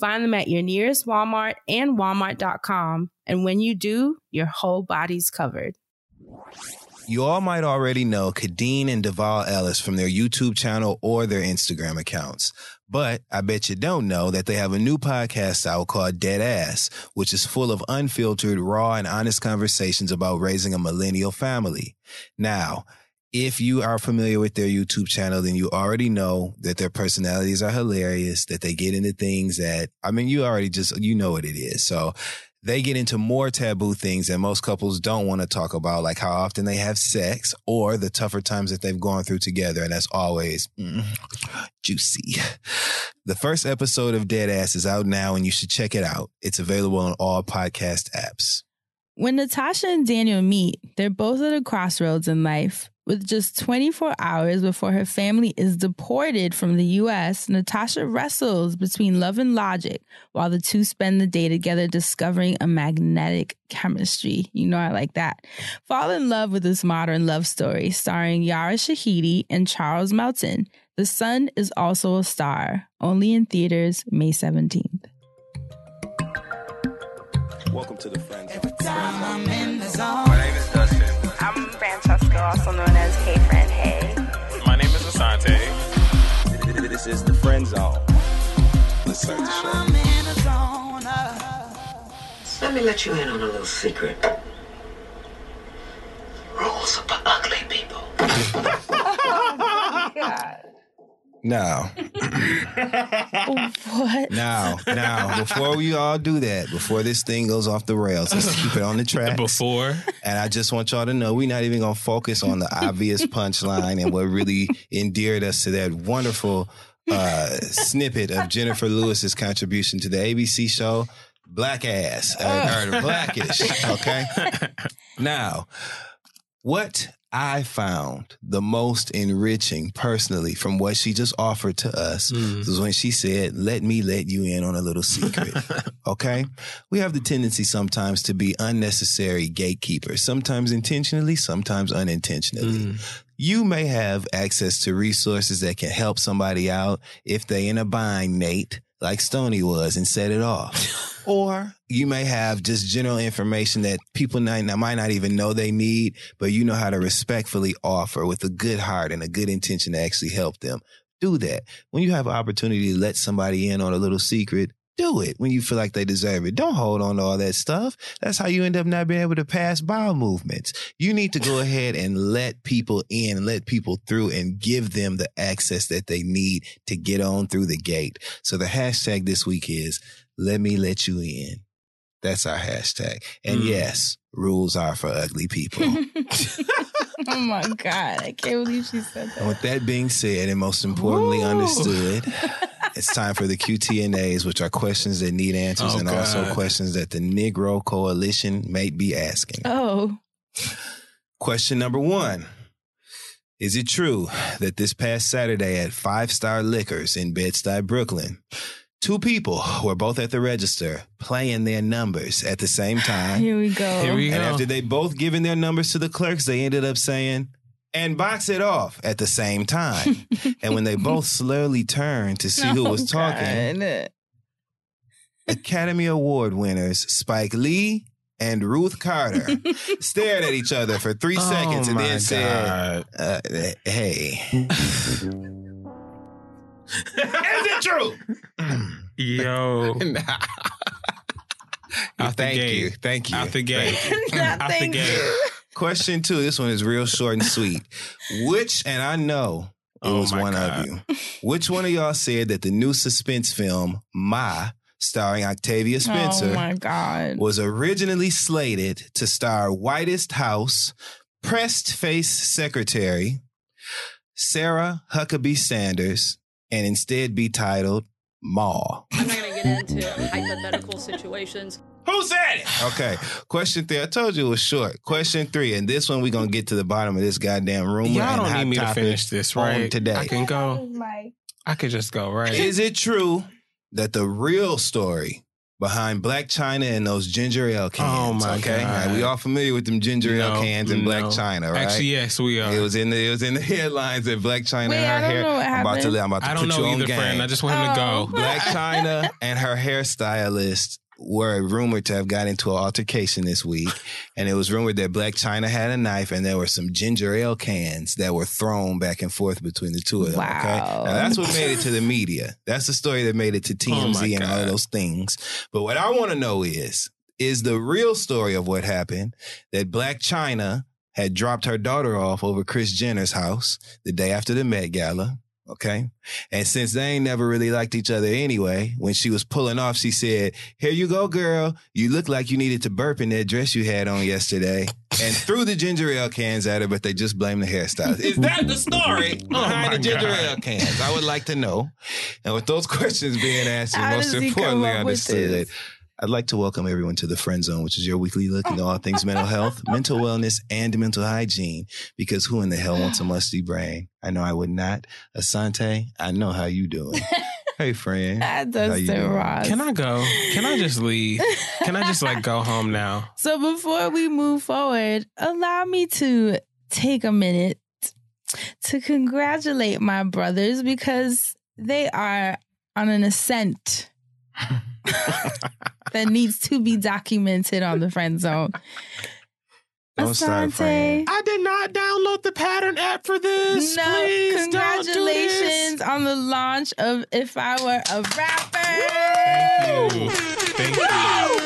Find them at your nearest Walmart and walmart.com. And when you do, your whole body's covered. You all might already know Khadeen and Devale Ellis from their YouTube channel or their Instagram accounts. But I bet you don't know that they have a new podcast out called Dead Ass, which is full of unfiltered, raw, and honest conversations about raising a millennial family. Now, if you are familiar with their YouTube channel, then you already know that their personalities are hilarious, that they get into things that, I mean, you already just, you know what it is. So they get into more taboo things that most couples don't want to talk about, like how often they have sex or the tougher times that they've gone through together. And that's always mm, juicy. The first episode of Dead Ass is out now and you should check it out. It's available on all podcast apps. When Natasha and Daniel meet, they're both at a crossroads in life. With just 24 hours before her family is deported from the US, Natasha wrestles between love and logic while the two spend the day together discovering a magnetic chemistry. You know, I like that. Fall in love with this modern love story starring Yara Shahidi and Charles Melton. The Sun is also a star, only in theaters May 17th. Welcome to the Friends. Also known as Hey Friend Hey. My name is Asante. This is the Friend Zone. Let's start the show. I'm in the zone. Let me let you in on a little secret. Rules are for ugly people. Oh Now, What? now, now, before we all do that, before this thing goes off the rails, let's keep it on the track. Before And I just want y'all to know we're not even gonna focus on the obvious punchline and what really endeared us to that wonderful uh, snippet of Jennifer Lewis's contribution to the ABC show Black Ass uh, or Blackish. Okay. now, what I found the most enriching personally from what she just offered to us mm. was when she said, Let me let you in on a little secret. okay? We have the tendency sometimes to be unnecessary gatekeepers, sometimes intentionally, sometimes unintentionally. Mm. You may have access to resources that can help somebody out if they in a bind, Nate, like Stony was, and set it off. or you may have just general information that people might not, might not even know they need, but you know how to respectfully offer with a good heart and a good intention to actually help them. Do that. When you have an opportunity to let somebody in on a little secret, do it when you feel like they deserve it. Don't hold on to all that stuff. That's how you end up not being able to pass bowel movements. You need to go ahead and let people in, let people through and give them the access that they need to get on through the gate. So the hashtag this week is let me let you in. That's our hashtag. And mm. yes, rules are for ugly people. oh my God. I can't believe she said And that. with that being said, and most importantly understood, it's time for the QTNAs, which are questions that need answers Oh, and also questions that the Negro Coalition may be asking. Oh. Question number one. Is it true that this past Saturday at Five Star Liquors in Bed-Stuy, Brooklyn, two people were both at the register playing their numbers at the same time? Here we go. Here we go. And after they both given their numbers to the clerks, they ended up saying, and box it off at the same time. and when they both slowly turned to see who was Oh, talking, God. Academy Award winners Spike Lee and Ruth Carter stared at each other for three seconds oh and my then said, uh, hey. Is it true? Yo. Out the Thank gate. you. Thank you. Out the gate. Out the gate. Question two. This one is real short and sweet. Which, and I know it Oh was my one God. of you. Which one of y'all said that the new suspense film, My, starring Octavia oh Spencer, Oh my god. was originally slated to star Whitest House, pressed face secretary, Sarah Huckabee Sanders, and instead be titled Ma? I'm not going to get into hypothetical situations. Who said it? Okay. Question three. I told you it was short. Question three, and this one we're gonna get to the bottom of this goddamn rumor. Y'all don't hot need me to finish this, right? Today, I can go. Oh I could just go, right? is it true that the real story behind Blac Chyna and those ginger ale oh cans? Oh, my okay, God. All right, we all familiar with them ginger ale No, cans in Black. China, right? Actually, yes, we are. It was in the it was in the headlines that Blac Chyna Wait, and her I don't hair. know what I'm about to happened. I'm about to I don't put you know on either, game. friend. I just want him to Oh. go. Blac Chyna and her hairstylist were rumored to have got into an altercation this week. And it was rumored that Blac Chyna had a knife and there were some ginger ale cans that were thrown back and forth between the two of them. Okay. Wow. Now that's what made it to the media. That's the story that made it to TMZ Oh and all of those things. But what I want to know is, is the real story of what happened that Blac Chyna had dropped her daughter off over Kris Jenner's house the day after the Met Gala. Okay. And since they ain't never really liked each other anyway, when she was pulling off, she said, Here you go, girl. You look like you needed to burp in that dress you had on yesterday. And threw the ginger ale cans at her, but they just blamed the hairstylist. Is that the story behind oh, my the ginger God. ale cans? I would like to know. And with those questions being asked, How most does he come importantly understood? I'd like to welcome everyone to the Friend Zone, which is your weekly look into all things mental health, mental wellness, and mental hygiene. Because who in the hell wants a musty brain? I know I would not. Asante, I know how you doing. hey, friend. That How you doing? Ross. Can I go? Can I just leave? Can I just like go home now? So before we move forward, allow me to take a minute to congratulate my brothers because they are on an ascent that needs to be documented on the friend zone. Don't start, Asante. I did not download the pattern app for this. No, Please don't do congratulations this. on the launch of If I Were a Rapper. Thank you. Thank you.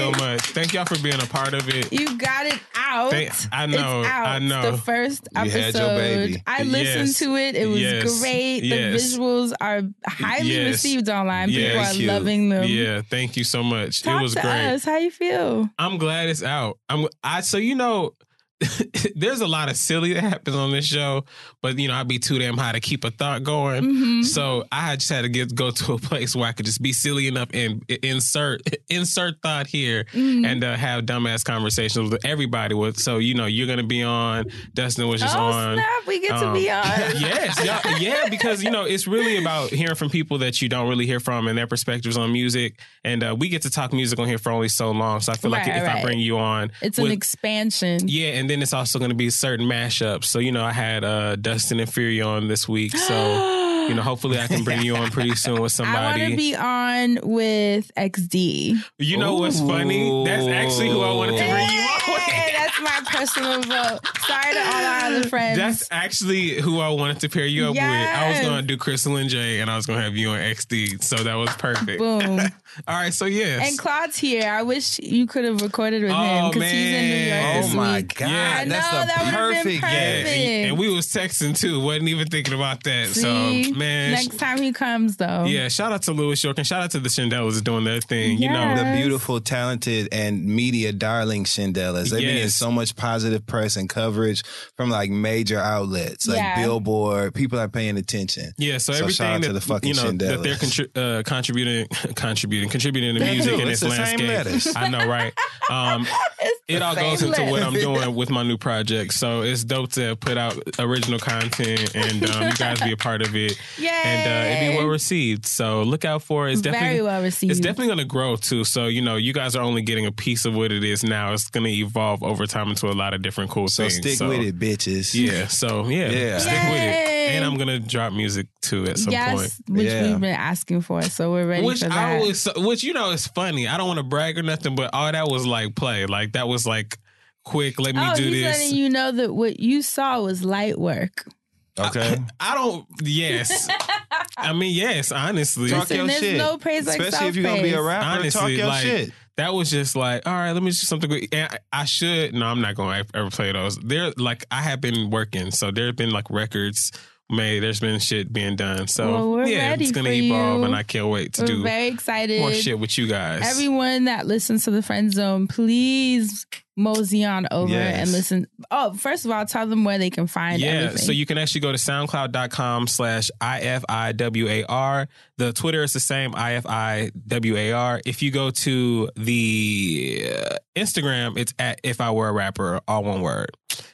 So much. Thank y'all for being a part of it. You got it out. Thank- I know, It's out. I know. The first You episode. had your baby. I listened Yes. to it. It was Yes. great. Yes. The visuals are highly Yes. received online. People Yes. are Cute. loving them. Yeah, thank you so much. Talk it was to great. us. How you feel? I'm glad it's out. I'm I so you know there's a lot of silly that happens on this show, but you know, I'd be too damn high to keep a thought going. Mhm. So I just had to get go to a place where I could just be silly enough and insert insert thought here Mhm. and uh, have dumbass conversations with everybody. With so you know you're gonna be on. Dustin was just oh on. snap! We get to Um, be on. yes, yeah, yeah, because you know it's really about hearing from people that you don't really hear from and their perspectives on music, and uh, we get to talk music on here for only so long. So I feel like if right. I bring you on, It's an expansion. yeah, and then it's also going to be certain mashups. So you know, I had uh, Dustin and Fury on this week, so you know, hopefully I can bring you on pretty soon with somebody. I want to be on with XD. you know what's funny? That's actually who I wanted to bring you on with. Hey, that's my personal vote. Sorry to all our other friends. That's actually who I wanted to pair you up with. I was going to do Crystal and Jay, and I was going to have you on XD. So that was perfect. Boom. All right, so yes. And Claude's here. I wish you could have recorded with him Oh, because he's in New York man. this Oh my week. God. Yeah, I that's know, the that would've been perfect perfect. yeah, and, and we was texting too. Wasn't even thinking about that. See? So man, next time he comes though. yeah. Shout out to Louis York and shout out to the Shindellas doing their thing. You know, the beautiful, talented, and media darling Shindellas. They've been getting Yes. so much positive press and coverage from like major outlets like Yeah. Billboard. People are paying attention. Yeah, so, So shout everything out that to the fucking you know that they're contri- uh, contributing, contributing, contributing to They music do. in It's this the landscape. I know, right? Um, it all goes into what I'm doing with my new project. So it's dope to put out original content and um, you guys be a part of it, Yeah, and uh, it be well received. So look out for it. It's definitely Very well received. It's definitely going to grow too. So you know, you guys are only getting a piece of what it is now. It's going to evolve over time into a lot of different cool things, So things. stick with it, bitches. Yeah. So yeah, Yeah. stick with it. And I'm gonna drop music too at some yes, point. which Yeah. we've been asking for, so we're ready Which for I that. was, which you know, is funny. I don't want to brag or nothing, but all that was like play. Like that was like quick. Let me oh, do he's this. letting you know that what you saw was light work. Okay. I don't. Yes. I mean, yes. Honestly, Talk your there's shit. no praise like Especially if you're gonna be a self-praise. rapper, talk honestly, your like shit. That was just like, all right, let me just something. Good. And I, I should. No, I'm not going to ever play those. There, like, I have been working, so there have been like records made. There's been shit being done. So Well, yeah, it's gonna evolve, you. and I can't wait to We're do very excited. more shit with you guys. Everyone that listens to the Friend Zone, please mosey on over Yes. and listen. Oh, first of all, tell them where they can find yeah, everything. so you can actually go to soundcloud.com slash IFIWAR. The Twitter is the same, IFIWAR. If you go to the uh, Instagram, it's at If I Were a Rapper, all one word.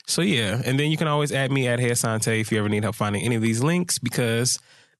So yeah, and then you can always add me at Hey Asante if you ever need help finding any of these links because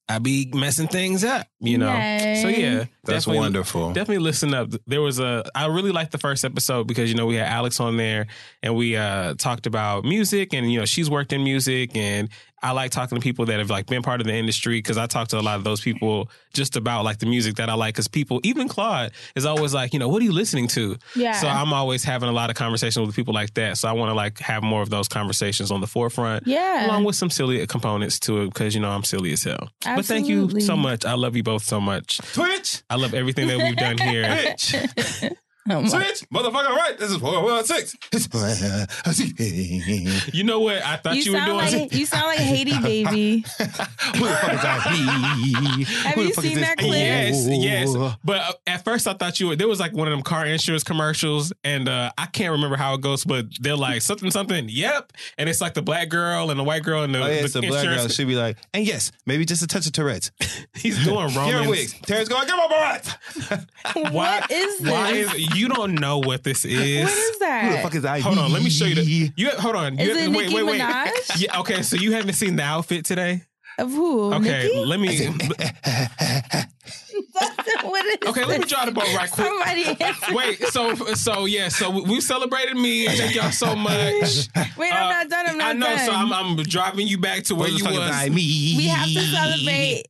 I be messing things up, you know. Yay. So yeah, That's definitely- wonderful. Definitely listen up. There was a I really liked the first episode because you know we had Alex on there and we uh talked about music and you know she's worked in music and I like talking to people that have like been part of the industry because I talk to a lot of those people just about like the music that I like because people even Claude is always like you know what are you listening to? Yeah. so I'm always having a lot of conversations with people like that. So I want to like have more of those conversations on the forefront Yeah. along with some silly components to it because you know I'm silly as hell. But thank you so much. I love you both so much. Twitch, I love everything that we've done here. Twitch, Oh my- Twitch, motherfucker, right? This is four one six. You know what? I thought you, you, were doing. like you sound like Haiti baby. Who the fuck is that? Have Who you is seen this? that clip? Yes, yes. But uh, at first, I thought you were. There was like one of them car insurance commercials, and uh, I can't remember how it goes, but they're like something, something. Yep, and it's like the black girl and the white girl and the, Oh, yeah, the the black girl. insurance. She'd be like, and yes, maybe just a touch of Tourette's. He's doing Here Romans. Terrence going, give up Tourette's. Why What is this? Why is you don't know what this is? what is that? Who the fuck is I? Hold on, let me show you the. You hold on. You Is have- it wait, Nicki wait, wait. Minaj? Yeah. Okay. So you haven't seen the outfit today? Of who? Okay. Nicki? Let me. what is Okay. Let me draw the boat right quick. Somebody. Wait, so so yeah, so we celebrated me. Thank y'all so much. Wait, I'm Uh, not done. I'm not I know, done. so I'm, I'm driving you back to where Who the you fuck is was. I? Me. we have to celebrate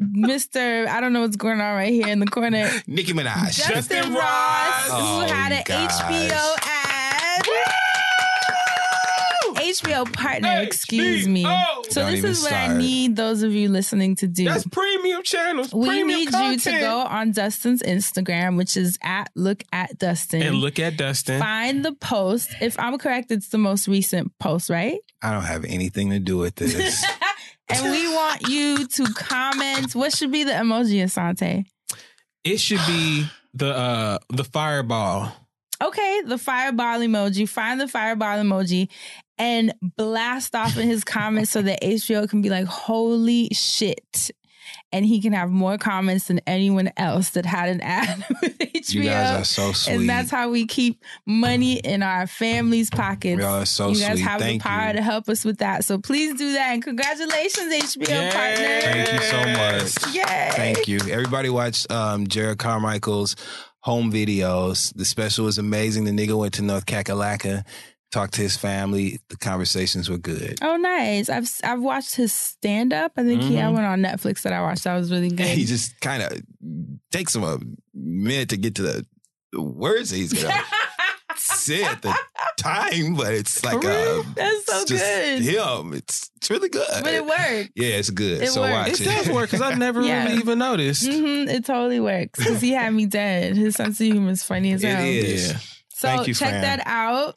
Mr. I don't know what's going on right here in the corner. Nicki Minaj. Dustin, Dustin Ross, Ross. Oh, who had an gosh. HBO ad. HBO partner, excuse me. So Don't this is what I need those of you listening to do. That's premium channels. we premium need content. you to go on Dustin's Instagram, which is at look at Dustin. and look at Dustin. Find the post. If I'm correct, it's the most recent post, right? I don't have anything to do with this. And we want you to comment. What should be the emoji, Asante? It should be the uh the fireball. Okay, the fireball emoji. Find the fireball emoji and blast off in his comments so that HBO can be like, holy shit. And he can have more comments than anyone else that had an ad with HBO. you guys are so sweet. And that's how we keep money in our families' pockets. Y'all are so you guys sweet. have Thank the power you. to help us with that. So please do that. And congratulations, HBO Yes. partner. Thank you so much. Yay. Thank you. Everybody watch um, Jerrod Carmichael's home videos. The special was amazing. The nigga went to North Kakalaka, talked to his family. The conversations were good. Oh, nice. I've I've watched his stand up. I think he had Mhm. one on Netflix that I watched. That was really good. He just kind of takes him a minute to get to the the words that he's gonna say at the time, but it's like uh, That's so it's good. him. It's it's really good. But it worked. Yeah, it's good. It so worked. watch It it. does work because I never Yeah. really even noticed. hmm it totally works because he had me dead. His sense of humor is funny as It hell. is. Yeah. So Thank you, check Fran. that out.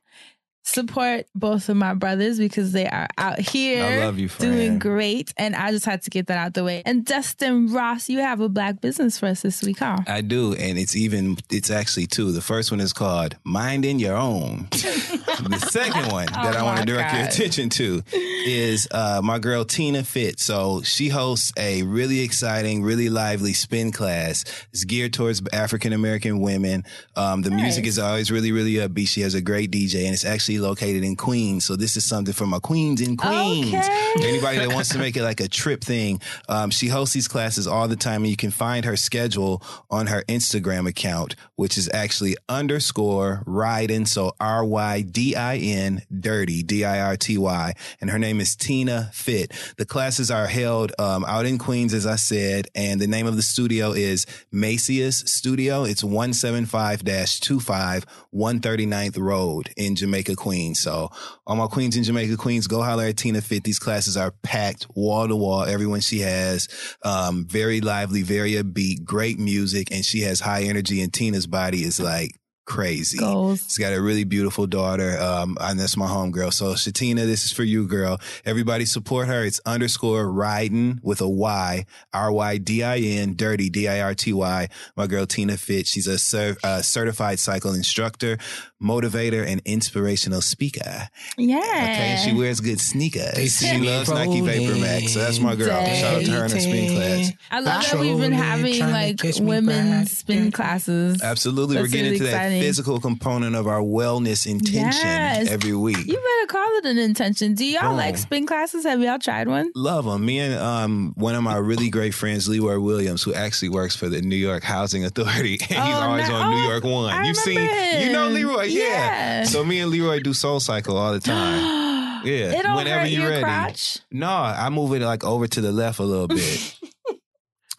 Support both of my brothers because they are out here you, doing great. And I just had to get that out the way. And Dustin Ross, you have a black business for us this week, huh? I do, and it's even it's actually two. The first one is called "Minding Your Own." the second one that Oh I want to direct your attention to is uh, my girl Tina Fit. So she hosts a really exciting, really lively spin class. It's geared towards African American women. Um, the music is always really, really upbeat. She has a great DJ, and it's actually located in Queens. So this is something for my queens in Queens. Okay. Anybody that wants to make it like a trip thing, um, she hosts these classes all the time, and you can find her schedule on her Instagram account, which is actually underscore Rydin, so R Y D I N Dirty D I R T Y, and her name is Tina Fit. The classes are held um, out in Queens, as I said, and the name of the studio is Macias Studio. It's one seven five 25 139th Road in Jamaica, Queens. So all my queens in Jamaica, Queens, go holler at Tina Fit. These classes are packed wall to wall. Everyone she has, um, very lively, very upbeat, great music, and she has high energy. And Tina's body is like crazy. Goals. She's got a really beautiful daughter. Um, and that's my homegirl. So Shatina, this is for you, girl. Everybody support her. It's underscore riding with a Y, R Y D I N, dirty, D I R T Y. My girl Tina Fit. She's a cer- uh, certified cycle instructor, motivator, and inspirational speaker. Yeah. Okay. She wears good sneakers. She see me loves Nike Vapor Max. So that's my girl. Dang. Shout out to her in her spin class. I love that we've been having like catch women's by- spin classes. Absolutely. That's We're getting really into that physical component of our wellness intention Yes. every week. You better call it an intention. Do y'all Boom. like spin classes? Have y'all tried one? Love them. Me and um, one of my really great friends, Leroy Williams, who actually works for the New York Housing Authority, and he's Oh, always no- on New York One. I You've seen, remember you know him. Leroy, yeah. Yeah. So me and Leroy do Soul Cycle all the time. Yeah, It don't whenever hurt you're your ready. crotch. No, I move it like over to the left a little bit.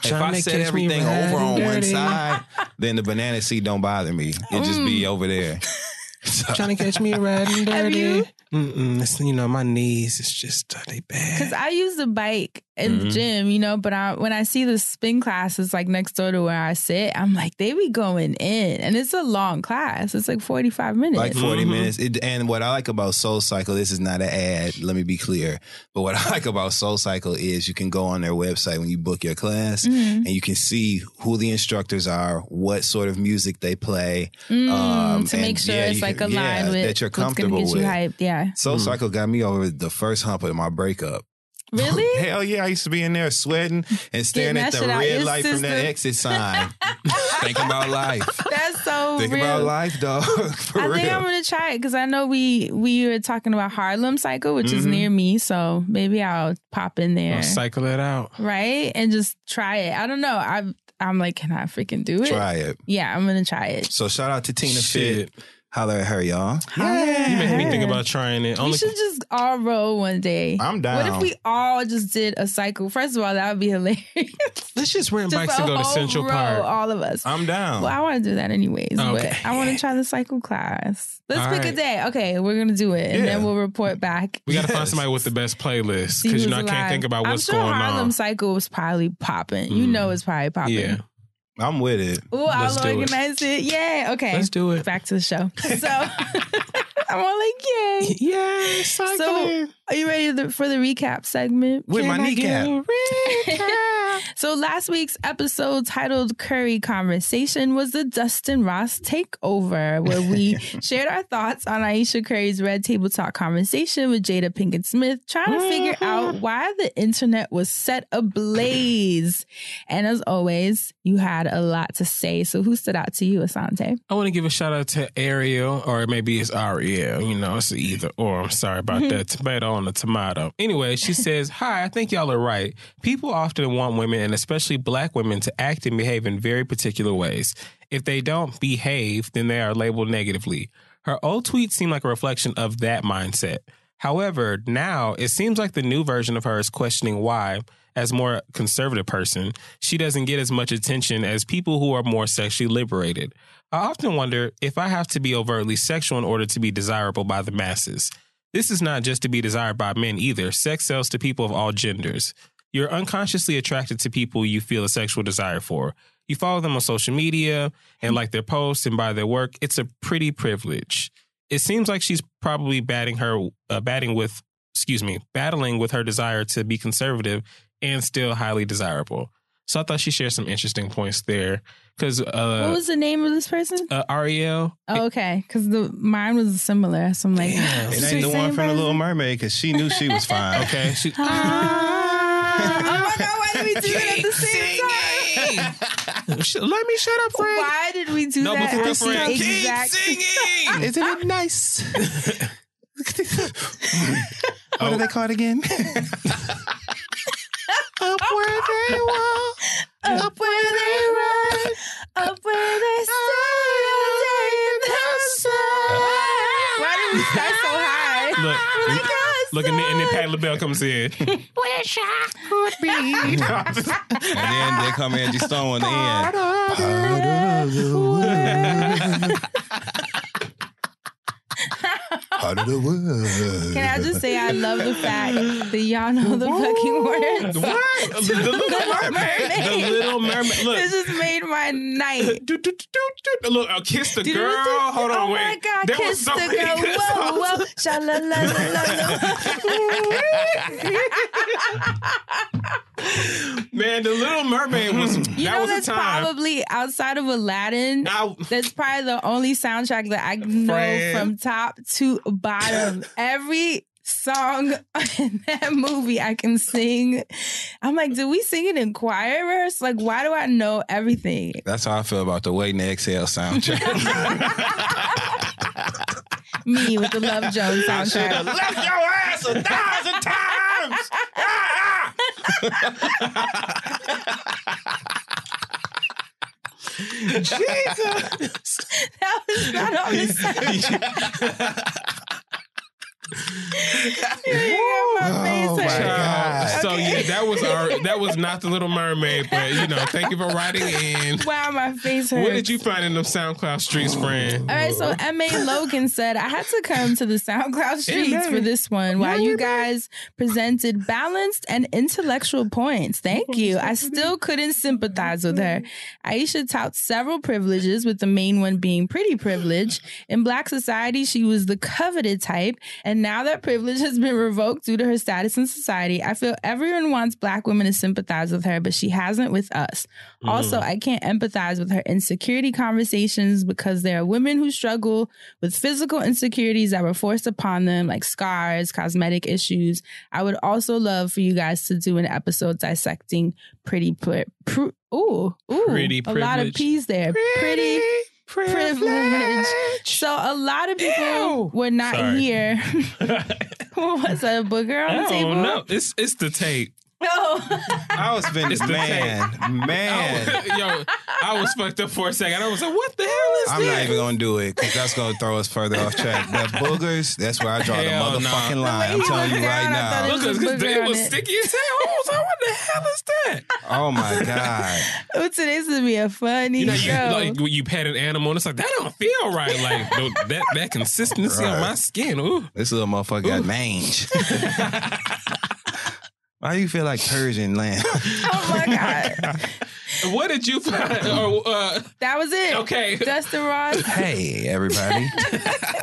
if Tryna I set catch me everything over on riding one dirty. side, then the banana seat don't bother me. It just Mm. be over there. So- Trying to catch me riding Have dirty. you? Mm-mm, it's, you know, my knees, is just, uh, they bad. Because I use the bike in the Mhm. gym, you know, but I, when I see the spin classes like next door to where I sit, I'm like, they be going in. And it's a long class. It's like 45 minutes. like 40 Mhm. minutes. It, and what I like about Soul Cycle, this is not an ad, let me be clear. But what I like about Soul Cycle is you can go on their website when you book your class Mhm. and you can see who the instructors are, what sort of music they play. Mm, Um, to and make sure yeah, it's you like can- aligned yeah, with that you're what's gonna comfortable get you with. hyped. Yeah. Soul Mm. Cycle got me over the first hump of my breakup. Really? Hell yeah, I used to be in there sweating and staring at the red your light from that exit sign. Thinking about life. That's so Think real. about life, dog. For I real. think I'm gonna try it because I know we we were talking about Harlem Cycle, which is Mhm. near me, so maybe I'll pop in there, I'll cycle it out. right, and just try it. I don't know. I'm I'm like, can I freaking do it? Try it. Yeah, I'm gonna try it. So shout out to Tina Shit. Fit. Holler at her, y'all. Yeah. You make me think about trying it. We Only should just all roll one day. I'm down. What if we all just did a cycle? First of all, that would be hilarious. let's just rent just bikes a to go to Central row, Park. all of us. I'm down. Well, I want to do that anyways, Okay. but I want to try the cycle class. Let's All pick a day. Okay, we're gonna do it, and then we'll report back. We got to find somebody with the best playlist because you know I can't alive. think about what's I'm sure going Harlem on. Cycle was probably popping. You Mm. know, it's probably popping. Yeah, I'm with it. Oh, I'll Let's do it. organize it. Yeah. Okay. let's do it. Back to the show. So I'm all like, yay. Yeah, So, are you ready to- for the recap segment? With my kneecap. So last week's episode titled Curry Conversation was the Dustin Ross takeover, where we shared our thoughts on Ayesha Curry's Red Table Talk conversation with Jada Pinkett Smith, trying to figure uh-huh. out why the internet was set ablaze. And as always, you had a lot to say. So who stood out to you, Asante? I want to give a shout out to Ariel, or maybe it's Ariel. You know, it's either or. I'm sorry about mm-hmm. that. Tomato on the tomato. Anyway, she says, Hi, I think y'all are right. People often want women, and especially black women, to act and behave in very particular ways. If they don't behave, then they are labeled negatively. Her old tweets seem like a reflection of that mindset. However, now it seems like the new version of her is questioning why, as more conservative person, she doesn't get as much attention as people who are more sexually liberated. I often wonder if I have to be overtly sexual in order to be desirable by the masses. This is not just to be desired by men either. Sex sells to people of all genders. You're unconsciously attracted to people you feel a sexual desire for. You follow them on social media and like their posts and buy their work. It's a pretty privilege. It seems like she's probably batting her uh, batting with excuse me, battling with her desire to be conservative and still highly desirable. So I thought she shared some interesting points there because what uh, was the name of this person? uh, Ariel. Oh, okay, because the mine was similar. So I'm like, Damn. It ain't the one same from the? Little Mermaid because she knew she was fine. Okay, she. oh my god, why did we do that at the same time? Let me shut up, Fred. Why did we do No, that before at the Fred. same Keep exact singing. Isn't it nice? what are they called again? Oh. Up where they walk, up where they run, up where they stay all day in the sun. Why did we start so high? Look, Oh my look, and then, and then. Pat LaBelle comes in. Wish I could be and then they come Angie Stone on the end. part of the world. Part of the world. Can I just say I love the fact that y'all know the fucking words? What? The Little Mermaid. The Little Mermaid. Look. This just made my night. Do, do, do, do, do. Look, uh, kiss the Do, do, girl. do. Hold on, oh wait. my God, There kiss the girl. good Whoa, whoa. Sha-la-la-la-la-la. Man, the Little Mermaid was You that know was that's time. probably outside of Aladdin. I- That's probably the only soundtrack that I know Friend. from top to bottom. Every song in that movie I can sing. I'm like, do we sing it in choir verse? Like, why do I know everything? That's how I feel about the Waiting to Exhale soundtrack. Me with the Love Jones I should have soundtrack. left your ass a thousand times. Ah! Jesus. That was not on the soundtrack. Oh, my. God. So yeah, that was our that was not the Little Mermaid, but you know, thank you for writing in. Wow, my face hurts. What did you find in them SoundCloud streets, friend? All right, so M.A. Logan said, I had to come to the SoundCloud streets for this one while you guys presented balanced and intellectual points. Thank you. I still couldn't sympathize with her. Ayesha touts several privileges, with the main one being pretty privilege. In Black society, she was the coveted type, and now that privilege has been revoked due to her status in society, I feel everyone wants Black women to sympathize with her, but she hasn't with us. Mm-hmm. Also, I can't empathize with her insecurity conversations because there are women who struggle with physical insecurities that were forced upon them, like scars, cosmetic issues. I would also love for you guys to do an episode dissecting pretty, pri- pr- ooh, ooh, Pretty a lot of privilege. P's there. Pretty, privilege. So a lot of people Ew. were not Sorry. here. what was that, a booger on I the table? don't know. It's it's the tape. Oh. I was been the man, man. I, yo, I was fucked up for a second. I was like, what the hell is that? I'm this? not even gonna do it because that's gonna throw us further off track. But boogers, that's where I draw Hell the nah. motherfucking line. I'm telling you right down, now. it Look, because a booger it on was it. sticky as hell. I was like, what the hell is that? Oh my god. Oh, today's gonna be a funny You know, you, show. like when you pet an animal, and it's like that don't feel right. Like the- that that consistency on Right. my skin. Ooh, This little motherfucker got mange. Why do you feel like Persian land? oh my god, what did you find? Or, uh, that was it. okay, Dustin Ross. hey, everybody.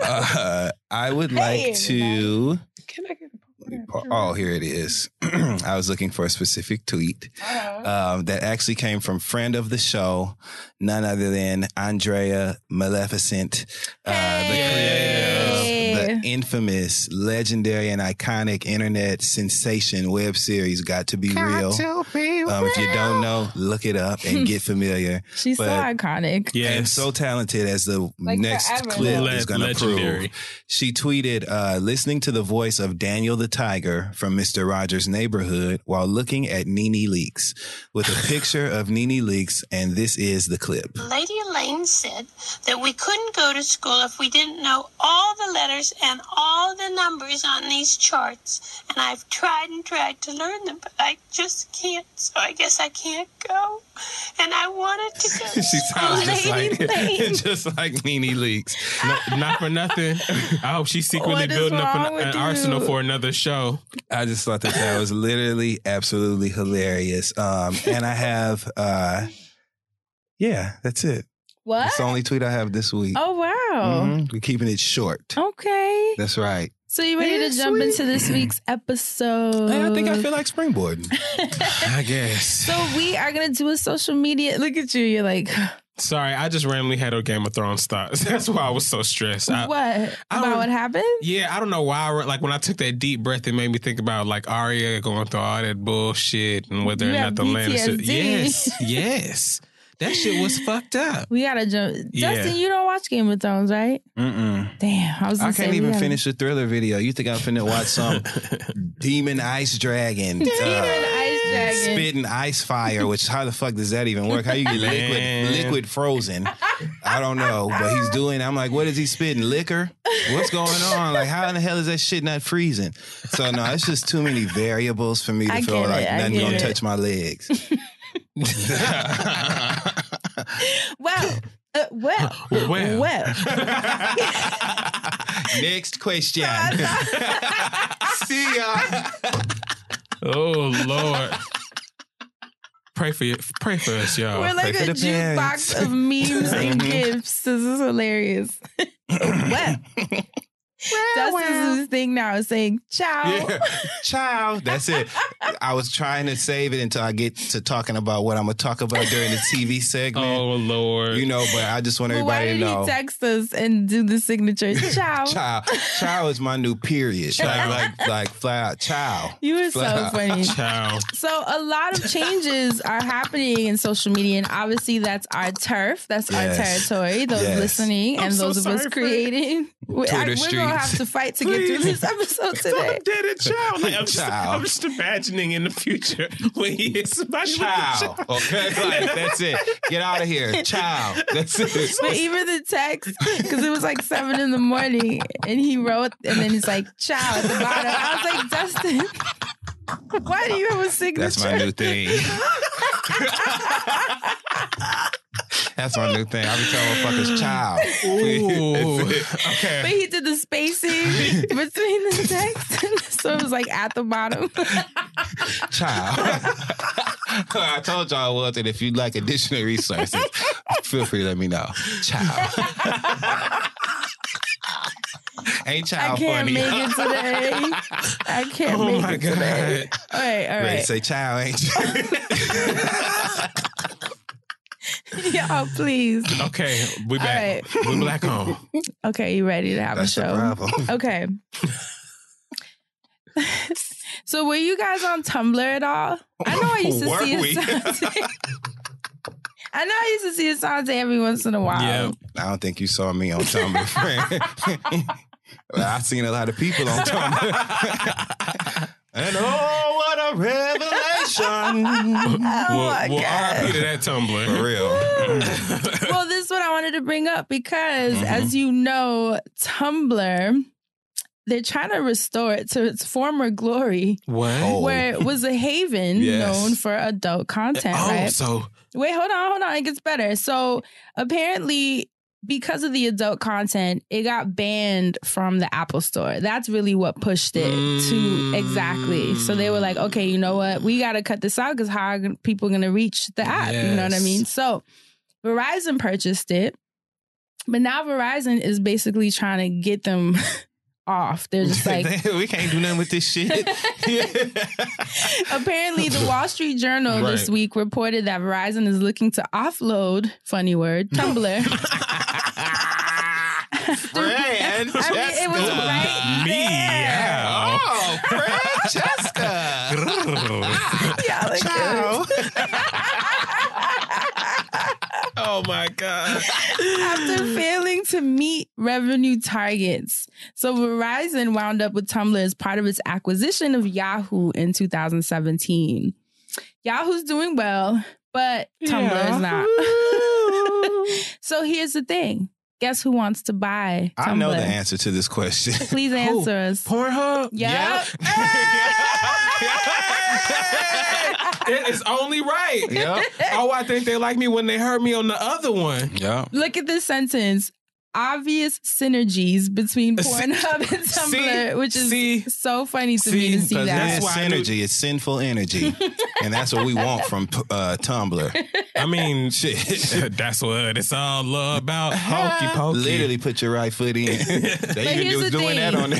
Uh, I would like Hey, to. can I get a Oh, here it is. I was looking for a specific tweet Uh-huh. um, that actually came from friend of the show, none other than Andrea Maleficent, uh, the creator Hey. of the infamous, legendary, and iconic internet sensation web series "Got to Be Real." Um, if you don't know, look it up and get familiar. She's so iconic. Yeah. And so talented as the Like next forever. clip Le- is going to prove. She tweeted, uh, listening to the voice of Daniel the Tiger from Mr. Rogers' Neighborhood while looking at NeNe Leakes with a picture of NeNe Leakes, and this is the clip. Lady Elaine said that we couldn't go to school if we didn't know all the letters and all the numbers on these charts. And I've tried and tried to learn them, but I just can't. So I guess I can't go. And I wanted to go. she sounds just like Lady just like NeNe Leakes. No, not for nothing. I hope she's secretly building up an, an arsenal for another show. I just thought that that was literally absolutely hilarious. Um, and I have, uh, yeah, that's it. What? It's the only tweet I have this week. Oh wow. Mhm. We're keeping it short. Okay. That's right. So you ready Yeah, to jump sweet. into this week's episode? And I think I feel like springboarding. I guess. So we are gonna do a social media. Look at you. You're like, Sorry, I just randomly had a Game of Thrones thoughts. That's why I was so stressed. I- what I about what happened? Yeah, I don't know why. I re- Like when I took that deep breath, it made me think about like Arya going through all that bullshit and whether You or not the Lannister. PTSD. Yes, yes, that shit was fucked up. We gotta jump. Yeah. Dustin, you don't watch Game of Thrones, right? Mm-mm. Damn, I was. I can't we even gotta- finish the thriller video. You think I'm finna watch some demon ice dragon, Demon uh, Ice Dragon. spitting ice fire? Which how the fuck does that even work? How you get liquid liquid frozen? I don't know, but he's doing. I'm like, what is he spitting? Liquor? What's going on? Like, how in the hell is that shit not freezing? So no, it's just too many variables for me to I feel like it, nothing gonna it. touch my legs. Well, uh, well, Well. well. Next question. See ya. Oh Lord. Pray for you. Pray for us, y'all. We're like pray a for the parents. jukebox of memes and Mhm. gifs. This is hilarious. well, Justice's thing now is saying ciao. Yeah. Ciao. That's it. I was trying to save it until I get to talking about what I'm gonna talk about during the TV segment. oh Lord. You know, but I just want But why everybody did to know. he text us and do the signature? Ciao. Ciao. Ciao is my new period. Like like like flat out. Ciao. You were so out. funny. Ciao. So a lot of changes are happening in social media, and obviously that's our turf, that's Yes. our territory. Those Yes. listening and I'm so those of us creating, we, Twitter I, we're gonna streets. have to fight to get through this episode today. I'm dead at chow. Like, I'm, just, Chow. I'm just imagining in the future when he hits somebody Ciao. with the chow. Okay, like that's it. Get out of here. child. That's it. But even the text, because it was like seven in the morning, and he wrote, and then he's like "Child" at the bottom. I was like, Dustin, why do you have a signature? That's my new thing. That's my new thing. I be telling motherfuckers. Ooh. That's. But he did the spacing between the text, so it was like at the bottom. Ciao. I told y'all I was, and if you'd like additional resources, feel free to let me know. Ciao. Ain't ciao I can't funny? make it today. I can't Oh make my it today. God. All right, Ready say ciao, ain't you? Y'all, please. Okay. We All back. We back home. Okay, you ready to have That's a show? problem. Okay. so were you guys on Tumblr at all? I know I used to Were see we? Asante. I know I used to see Asante every once in a while. Yeah. I don't think you saw me on Tumblr, friend. I've seen a lot of people on Tumblr. And oh, what a revelation. Oh we'll my we'll God. RP to that Tumblr. For real. well, this is what I wanted to bring up because, Mhm. as you know, Tumblr, they're trying to restore it to its former glory, What? Oh. where it was a haven Yes. known for adult content, oh, right? so Wait, hold on, hold on. It gets better. So apparently, because of the adult content, it got banned from the Apple Store. That's really what pushed it to mm. exactly. So they were like, okay, you know what? We got to cut this out because how are people going to reach the app? You know what I mean? So Verizon purchased it. But now Verizon is basically trying to get them off. They're just like, we can't do nothing with this shit. Apparently, the Wall Street Journal this week reported that Verizon is looking to offload, funny word, Tumblr. Fran, I mean, it was right there. Oh, Francesca. Y'all are Ciao. Oh my God. After failing to meet revenue targets. So Verizon wound up with Tumblr as part of its acquisition of Yahoo in 2017. Yahoo's doing well, but Tumblr is not. so here's the thing. Guess who wants to buy Tumblr? I know the answer to this question. Please answer us. Pornhub? Yep. it is only right. Yep. Oh, I think they like me when they heard me on the other one. Yep. Look at this sentence. Obvious synergies between Pornhub and Tumblr, see- which is see- so funny to see, me to see Because that. that's why synergy. It's sinful energy. and that's what we want from uh, Tumblr. I mean, shit. That's what it's all about. Hokey pokey. Literally put your right foot in. they even here's was the doing that on there.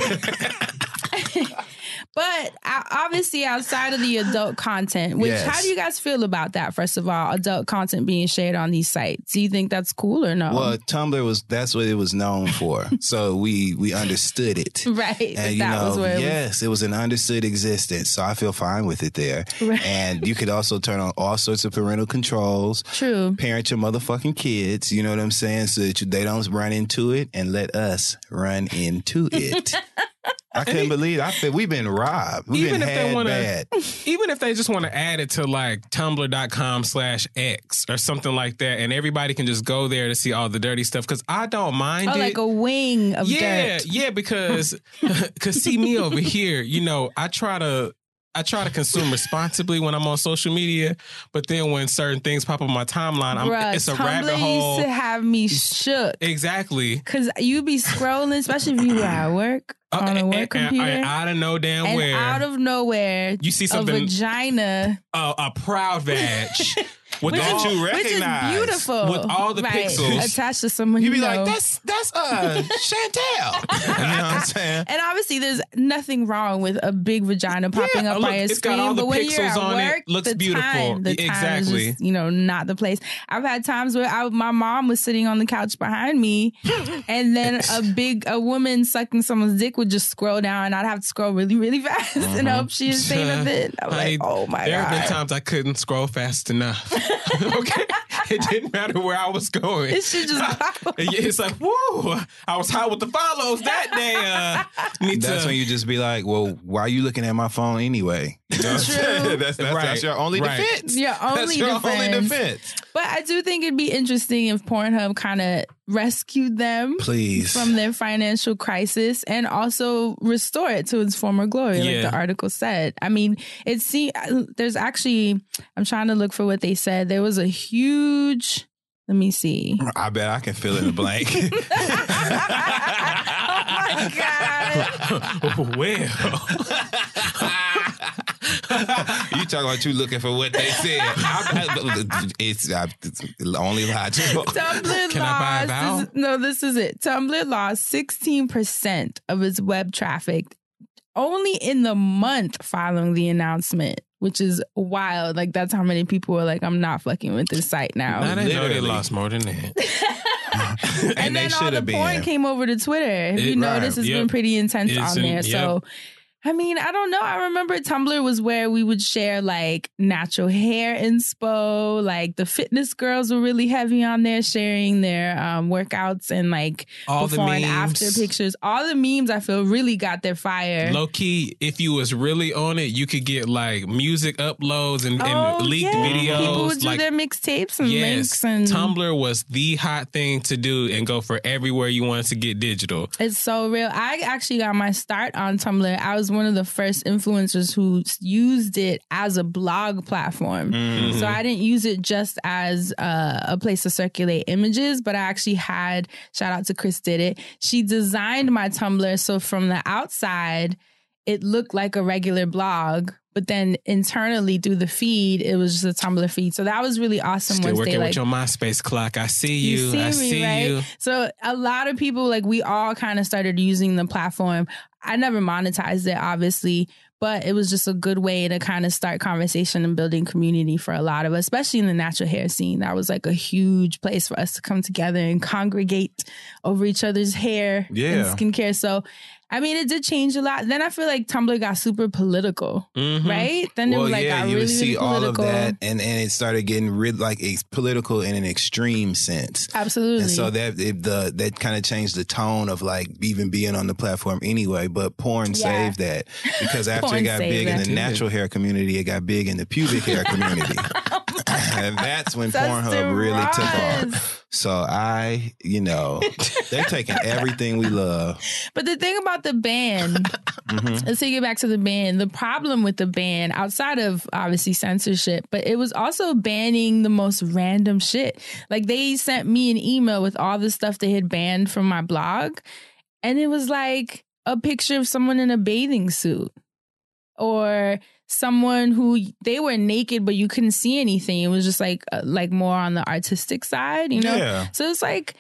But obviously, outside of the adult content, which Yes. how do you guys feel about that? First of all, adult content being shared on these sites. Do you think that's cool or no? Well, Tumblr was that's what it was known for. so we we understood it. right. And you know, was where it yes, it was an understood existence. So I feel fine with it there. Right. And you could also turn on all sorts of parental controls. True. Parent your motherfucking kids, you know what I'm saying, so that you, they don't run into it and let us run into it. I couldn't believe it. I feel we've been robbed. We've Even been if they wanna- bad. Even if they just want to add it to like tumblr.com slash X or something like that, and everybody can just go there to see all the dirty stuff. Cause I don't mind Oh, it. like a wing of yeah, dirt. yeah, because cause see me over here, you know, I try to I try to consume responsibly when I'm on social media, but then when certain things pop up on my timeline, I'm, Bruh, it's a Tumblr rabbit hole. used to have me shook. Exactly. Cause you be scrolling, especially if you were at work uh, on a work and, computer. and out of no damn and where, out of nowhere, you see a something, vagina a, a proud vag with which all, is, which is beautiful with all the right, pixels. attached to someone You you, be know. like, that's that's uh Chantel. you know what I'm saying? and obviously, there's nothing wrong with a big vagina popping Yeah, up look, on your screen. but when you're at on it, work, looks the beautiful. Time, the time Exactly. is just, you know, not the place. I've had times where I, my mom was sitting on the couch behind me, and then a big a woman sucking someone's dick would just scroll down, and I'd have to scroll really, really fast and hope she didn't say nothing. I was Honey, like, oh my there god. There have been times I couldn't scroll fast enough. okay, it didn't matter where I was going. It should just pop. It's like, woo! I was hot with the follows that day. Uh, need That's to, when you just be like, well, why are you looking at my phone anyway? You know True. That's, that's, Right, that's your only right. defense. Your That's your defense. only defense. But I do think it'd be interesting if Pornhub kind of rescued them Please. from their financial crisis and also restore it to its former glory, like the article said. I mean, it see there's actually I'm trying to look for what they said. There was a huge let me see. I bet I can fill in the blank. oh my god. well, you talking about you looking for what they said? I, I, it's, I, it's only logical. Tumblr Can I buy a lost vowel? this is- no, this is it. Tumblr lost 16% of its web traffic only in the month following the announcement, which is wild. Like that's how many people were like, I'm not fucking with this site now. I didn't know they lost more than that. and, they then all should the have porn been. came over to Twitter. If It- you notice, right, it's yep. been pretty intense It's on in- there. yep. So, I mean, I don't know. I remember Tumblr was where we would share like natural hair inspo. Like the fitness girls were really heavy on there, sharing their um, workouts and like All the before and after pictures. All the memes I feel really got their fire. Low key, if you was really on it, you could get like music uploads and, and Oh, leaked yeah. videos. People would do like, their mixtapes and yes, links and Tumblr was the hot thing to do and go for everywhere you wanted to get digital. It's so real. I actually got my start on Tumblr. I was one of the first influencers who used it as a blog platform. Mm-hmm. So I didn't use it just as uh, a place to circulate images, but I actually had, shout out to Chris did it. She designed my Tumblr. So from the outside, it looked like a regular blog. But then internally through the feed, it was just a Tumblr feed. So that was really awesome. Still working they with your MySpace clock. I see you. you see I me, see right? you. So a lot of people, like we all kind of started using the platform. I never monetized it, obviously, but it was just a good way to kind of start conversation and building community for a lot of us, especially in the natural hair scene. That was like a huge place for us to come together and congregate over each other's hair Yeah. and skincare. So, I mean, it did change a lot. Then I feel like Tumblr got super political, Mhm. right? Then it was like yeah, got you really, would see really all of that, and and it started getting rid like it's political in an extreme sense. Absolutely. And so that it, the that kind of changed the tone of like even being on the platform anyway. But porn Yeah. saved that because after it got big in the natural hair community, it got big in the pubic hair community, and that's when That's Pornhub really took off. So I, you know, they're taking everything we love. But the thing about the ban, Mhm. let's take it back to the ban. The problem with the ban, outside of obviously censorship, but it was also banning the most random shit. Like they sent me an email with all the stuff they had banned from my blog, and it was like a picture of someone in a bathing suit or someone who they were naked but you couldn't see anything. It was just like uh, like more on the artistic side, you know. Yeah. So it's like,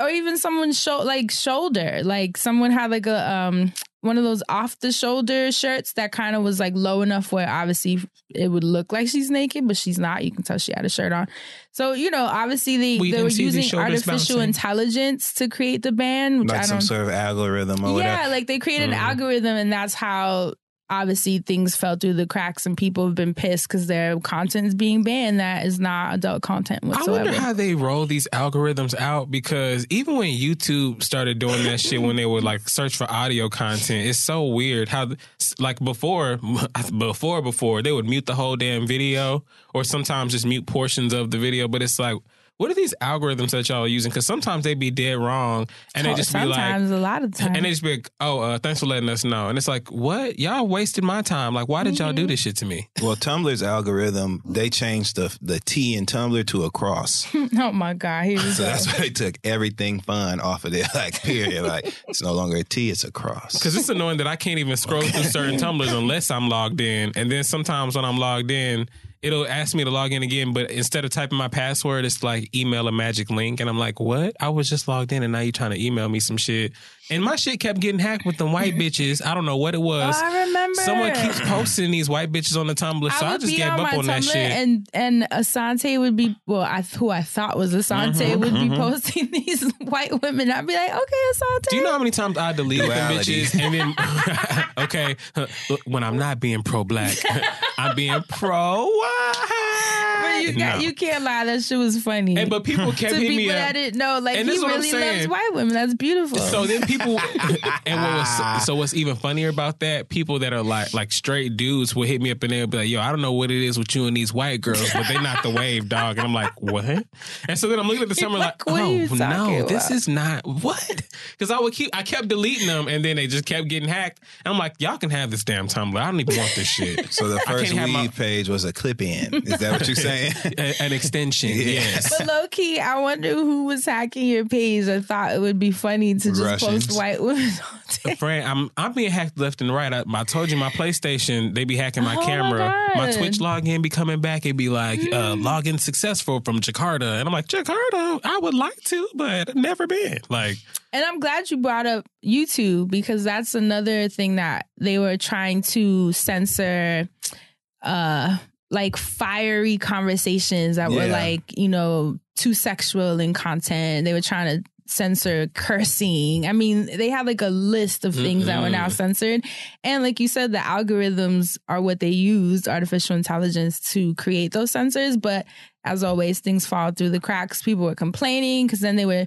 or even someone's show like shoulder, like someone had like a um one of those off the shoulder shirts that kind of was like low enough where obviously it would look like she's naked, but she's not. You can tell she had a shirt on. So you know, obviously they We they were using artificial bouncing. intelligence to create the band, which I Like some don't. sort of algorithm or yeah, whatever. like they created Mhm. an algorithm, and that's how obviously things fell through the cracks, and people have been pissed because their content is being banned. That is not adult content I wonder how they roll these algorithms out because even when YouTube started doing that shit when they would like search for audio content, it's so weird how like before before before they would mute the whole damn video or sometimes just mute portions of the video, but it's like what are these algorithms that y'all are using? Because sometimes they be dead wrong, and they just be like, sometimes a lot of times. and they just be like, oh, uh, thanks for letting us know. And it's like, what? Y'all wasted my time. Like, why did y'all Mm-hmm. do this shit to me? Well, Tumblr's algorithm, they changed the the T in Tumblr to a cross. oh my god, he was So that's why they took everything fun off of there. Like, period. Like, it's no longer a T, it's a cross. Because it's annoying that I can't even scroll through certain Tumblrs unless I'm logged in. And then sometimes when I'm logged in, it'll ask me to log in again. But instead of typing my password, it's like email a magic link. And I'm like, what? I was just logged in and now you're trying to email me some shit. And my shit kept getting hacked with them white bitches. I don't know what it was. Oh, I remember. Someone keeps posting these white bitches on the Tumblr. So I, would just be gave on up my on that shit. And and Asante would be well, I who I thought was Asante Mhm, would be mhm. posting these white women. I'd be like, okay, Asante. Do you know how many times I delete them bitches? And then, okay, when I'm not being pro black, I'm being pro white. But you, got, No. you can't lie. That shit was funny. And but people kept to hitting me people up. that didn't know, like And he this is what I'm really loves white women. That's beautiful. So then people, and what was so what's even funnier about that? People that are like like straight dudes will hit me up and they'll be like, "Yo, I don't know what it is with you and these white girls, but they not the wave, dog." And I'm like, "What?" And so then I'm looking at the summer like, What are "Oh you no, talking this about?" is not what." Because I would keep, I kept deleting them, and then they just kept getting hacked. And I'm like, "Y'all can have this damn Tumblr. I don't even want this shit." So the first can't weave my- page was a clip in. Is that what you're saying? A- an extension, Yeah. yes. But low key, I wonder who was hacking your page. I thought it would be funny to just Russians. post white women. Friend, I'm I'm being hacked left and right. I, I told you my PlayStation, they be hacking my Oh camera. My, God. Twitch login be coming back. It'd be like uh, login successful from Jakarta, and I'm like Jakarta. I would like to, but never been. Like And I'm glad you brought up YouTube because that's another thing that they were trying to censor uh like fiery conversations that were like, you know, too sexual in content. They were trying to censor cursing. I mean, they had like a list of things that were now censored. And like you said, the algorithms are what they used, artificial intelligence, to create those censors. But as always, things fall through the cracks. People were complaining because then they were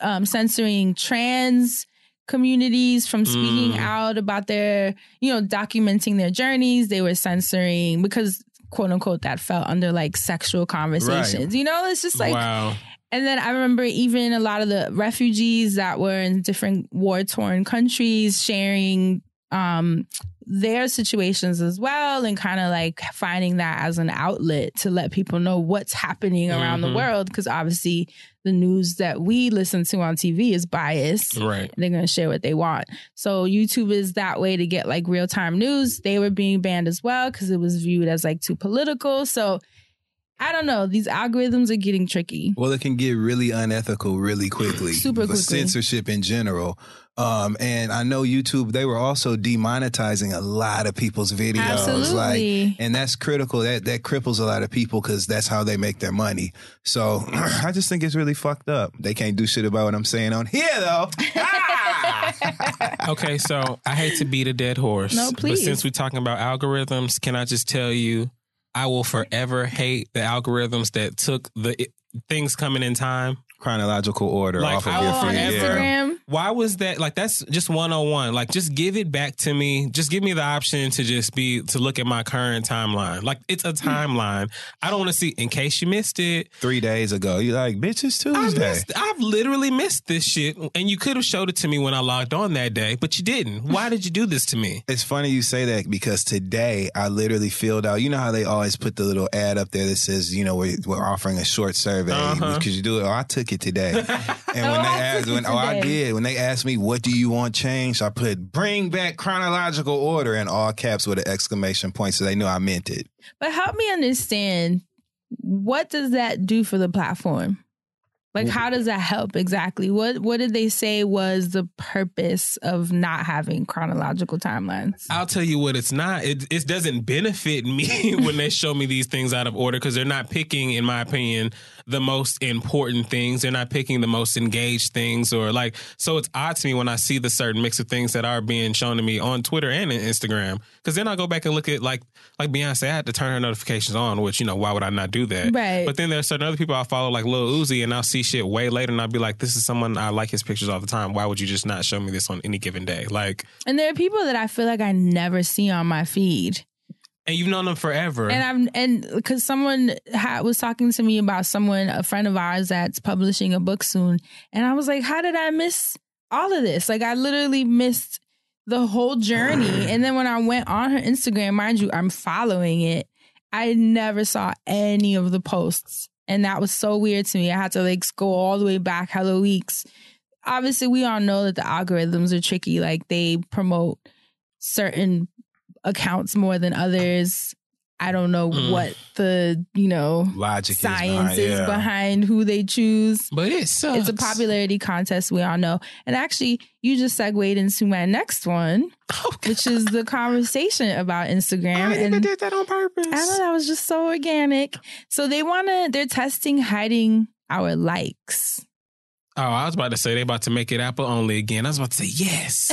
um, censoring trans communities from speaking Mm. out about their, you know, documenting their journeys. They were censoring because, quote unquote, that fell under like sexual conversations. You know, it's just like, wow, and then I remember even a lot of the refugees that were in different war torn countries sharing um their situations as well and kind of like finding that as an outlet to let people know what's happening around the Mhm. world because obviously the news that we listen to on TV is biased right. they're going to share what they want. So YouTube is that way to get like real time news. They were being banned as well because it was viewed as like too political. So I don't know. These algorithms are getting tricky. Well, it can get really unethical really quickly. Super The quickly. Censorship in general. Um, and I know YouTube, they were also demonetizing a lot of people's videos. Absolutely. Like, and that's critical. That that cripples a lot of people because that's how they make their money. So I just think it's really fucked up. They can't do shit about what I'm saying on here though. Okay, so I hate to beat a dead horse. No, please. But since we're talking about algorithms, can I just tell you, I will forever hate the algorithms that took the it, things coming in time. Chronological order Like, off of your will on feed. forever- Yeah. Why was that? Like, that's just 101. Like, just give it back to me. Just give me the option to just be, to look at my current timeline. Like, it's a timeline. I don't want to see, in case you missed it, Three days ago, you're like, bitch, it's I Tuesday. missed, I've literally missed this shit. And you could have showed it to me when I logged on that day, but you didn't. Why did you do this to me? It's funny you say that because today I literally filled out. You know how they always put the little ad up there that says, you know, we're, we're offering a short survey Uh-huh. because you do it. Oh, I took it today, and when Oh, they I asked, took it when oh, I did, when they asked me what do you want changed, I put bring back chronological order in all caps with an exclamation point, so they knew I meant it. But help me understand what does that do for the platform? Like how does that help exactly? What what did they say was the purpose of not having chronological timelines? I'll tell you what it's not. It, it doesn't benefit me when they show me these things out of order because they're not picking, in my opinion, the most important things. They're not picking the most engaged things or like, so it's odd to me when I see the certain mix of things that are being shown to me on Twitter and in Instagram. Cause then I go back and look at like, like Beyonce, I had to turn her notifications on, which, you know, why would I not do that? Right. But then there's certain other people I follow like Lil Uzi and I'll see shit way later and I'll be like, this is someone I like his pictures all the time. Why would you just not show me this on any given day? Like, And there are people that I feel like I never see on my feed. And you've known them forever. And I'm and because someone ha- was talking to me about someone, a friend of ours that's publishing a book soon, and I was like, how did I miss all of this? Like I literally missed the whole journey. and then when I went on her Instagram, mind you, I'm following it. I never saw any of the posts, and that was so weird to me. I had to like go all the way back hello weeks. Obviously, we all know that the algorithms are tricky. Like they promote certain accounts more than others. I don't know Mm. what the, you know, Logic science is is behind, yeah. behind who they choose. but it sucks. It's a popularity contest, we all know. And actually, you just segued into my next one, which is the conversation about Instagram. I and even did that on purpose. I know that was just so organic. So they want to, they're testing hiding our likes. Oh, I was about to say they about to make it Apple only again. I was about to say yes.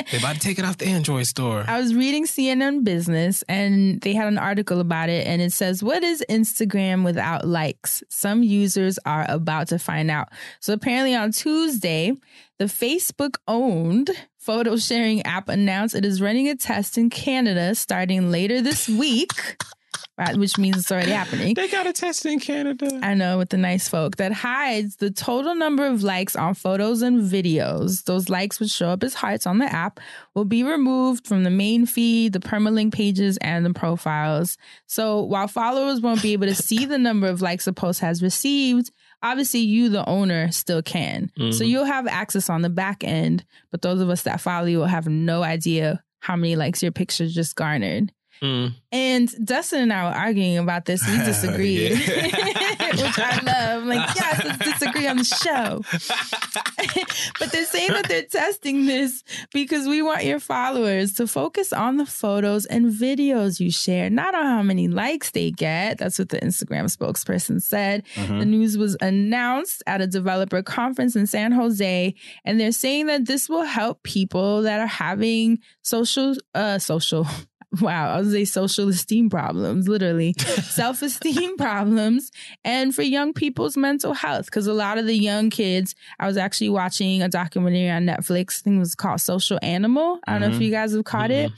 they about to take it off the Android store. I was reading CNN Business and they had an article about it and it says, What is Instagram without likes? Some users are about to find out. So apparently on Tuesday, the Facebook owned photo sharing app announced it is running a test in Canada starting later this week, right, which means it's already happening. They got a test in Canada. I know with the nice folk that hides the total number of likes on photos and videos. Those likes would show up as hearts on the app, will be removed from the main feed, the permalink pages, and the profiles. So while followers won't be able to see the number of likes a post has received, obviously you, the owner, still can. So Mhm. you'll have access on the back end, but those of us that follow you will have no idea how many likes your picture just garnered. Mm. And Dustin and I were arguing about this. We disagreed, which I love. I'm like, yes, let's disagree on the show. but they're saying that they're testing this because we want your followers to focus on the photos and videos you share, not on how many likes they get. That's what the Instagram spokesperson said. Mhm. The news was announced at a developer conference in San Jose, and they're saying that this will help people that are having social, uh, social. Wow, I was say social esteem problems, literally self esteem problems, and for young people's mental health. Because a lot of the young kids, I was actually watching a documentary on Netflix. I think it was called Social Animal. I don't know if Mhm. you guys have caught it,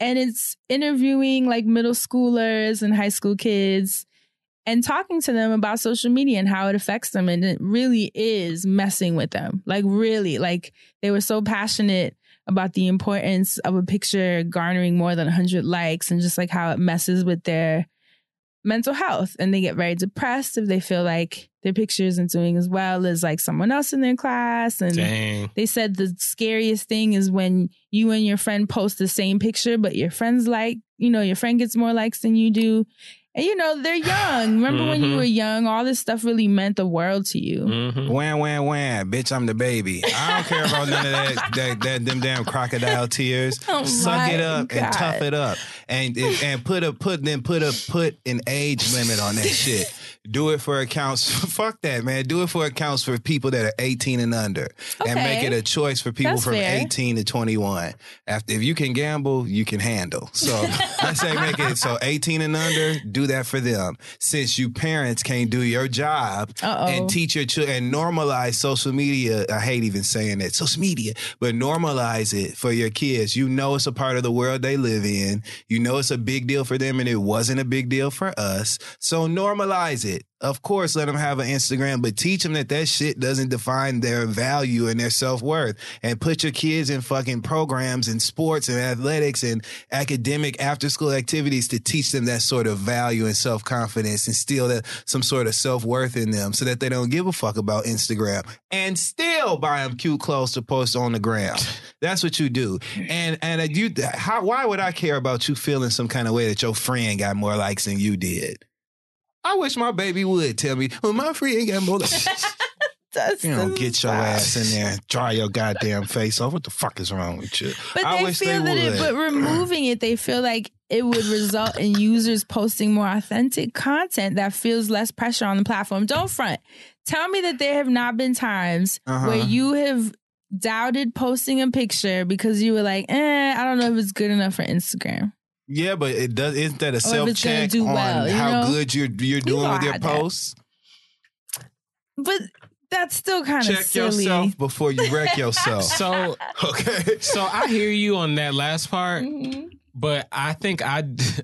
and it's interviewing like middle schoolers and high school kids and talking to them about social media and how it affects them and it really is messing with them like really like they were so passionate about the importance of a picture garnering more than 100 likes and just like how it messes with their mental health and they get very depressed if they feel like their picture isn't doing as well as like someone else in their class and Dang. they said the scariest thing is when you and your friend post the same picture, but your friend's like, you know, your friend gets more likes than you do. And you know, they're young. Remember when you Mhm. were young, all this stuff really meant the world to you. Mm-hmm. Wham, wham, wham. Bitch, I'm the baby. I don't care about none of that, that, that them damn crocodile tears. Oh Suck it my up and tough it up. And and put a put then put a put an age limit on that shit. Do it for accounts. Fuck that, man. Do it for accounts for people that are 18 and under. And make it a choice for people That's from fair. 18 to 21. After if you can gamble, you can handle. So I say make it so 18 and under, do that for them. Since you parents can't do your job Uh-oh. and teach your children and normalize social media. I hate even saying that social media, but normalize it for your kids. You know it's a part of the world they live in. You know it's a big deal for them, and it wasn't a big deal for us. So normalize it. Of course, let them have an Instagram, but teach them that that shit doesn't define their value and their self worth. And put your kids in fucking programs and sports and athletics and academic after school activities to teach them that sort of value and self confidence and still that some sort of self worth in them so that they don't give a fuck about Instagram and still buy them cute clothes to post on the gram. That's what you do. And and you, how, why would I care about you feeling some kind of way that your friend got more likes than you did? I wish my baby would tell me, well, my friend ain't got more likes. You know, get your ass in there and dry your goddamn face off. What the fuck is wrong with you? But I they wish feel they that it, but removing it, they feel like it would result in users posting more authentic content that feels less pressure on the platform. Don't front. Tell me that there have not been times Uh-huh. where you have doubted posting a picture because you were like, eh, I don't know if it's good enough for Instagram. Yeah, but it does. Isn't that a self check do on well, you how know? good you're you're doing all with your had that. posts? But that's still kind of Check silly. yourself before you wreck yourself. So okay. so I hear you on that last part, Mhm. but I think I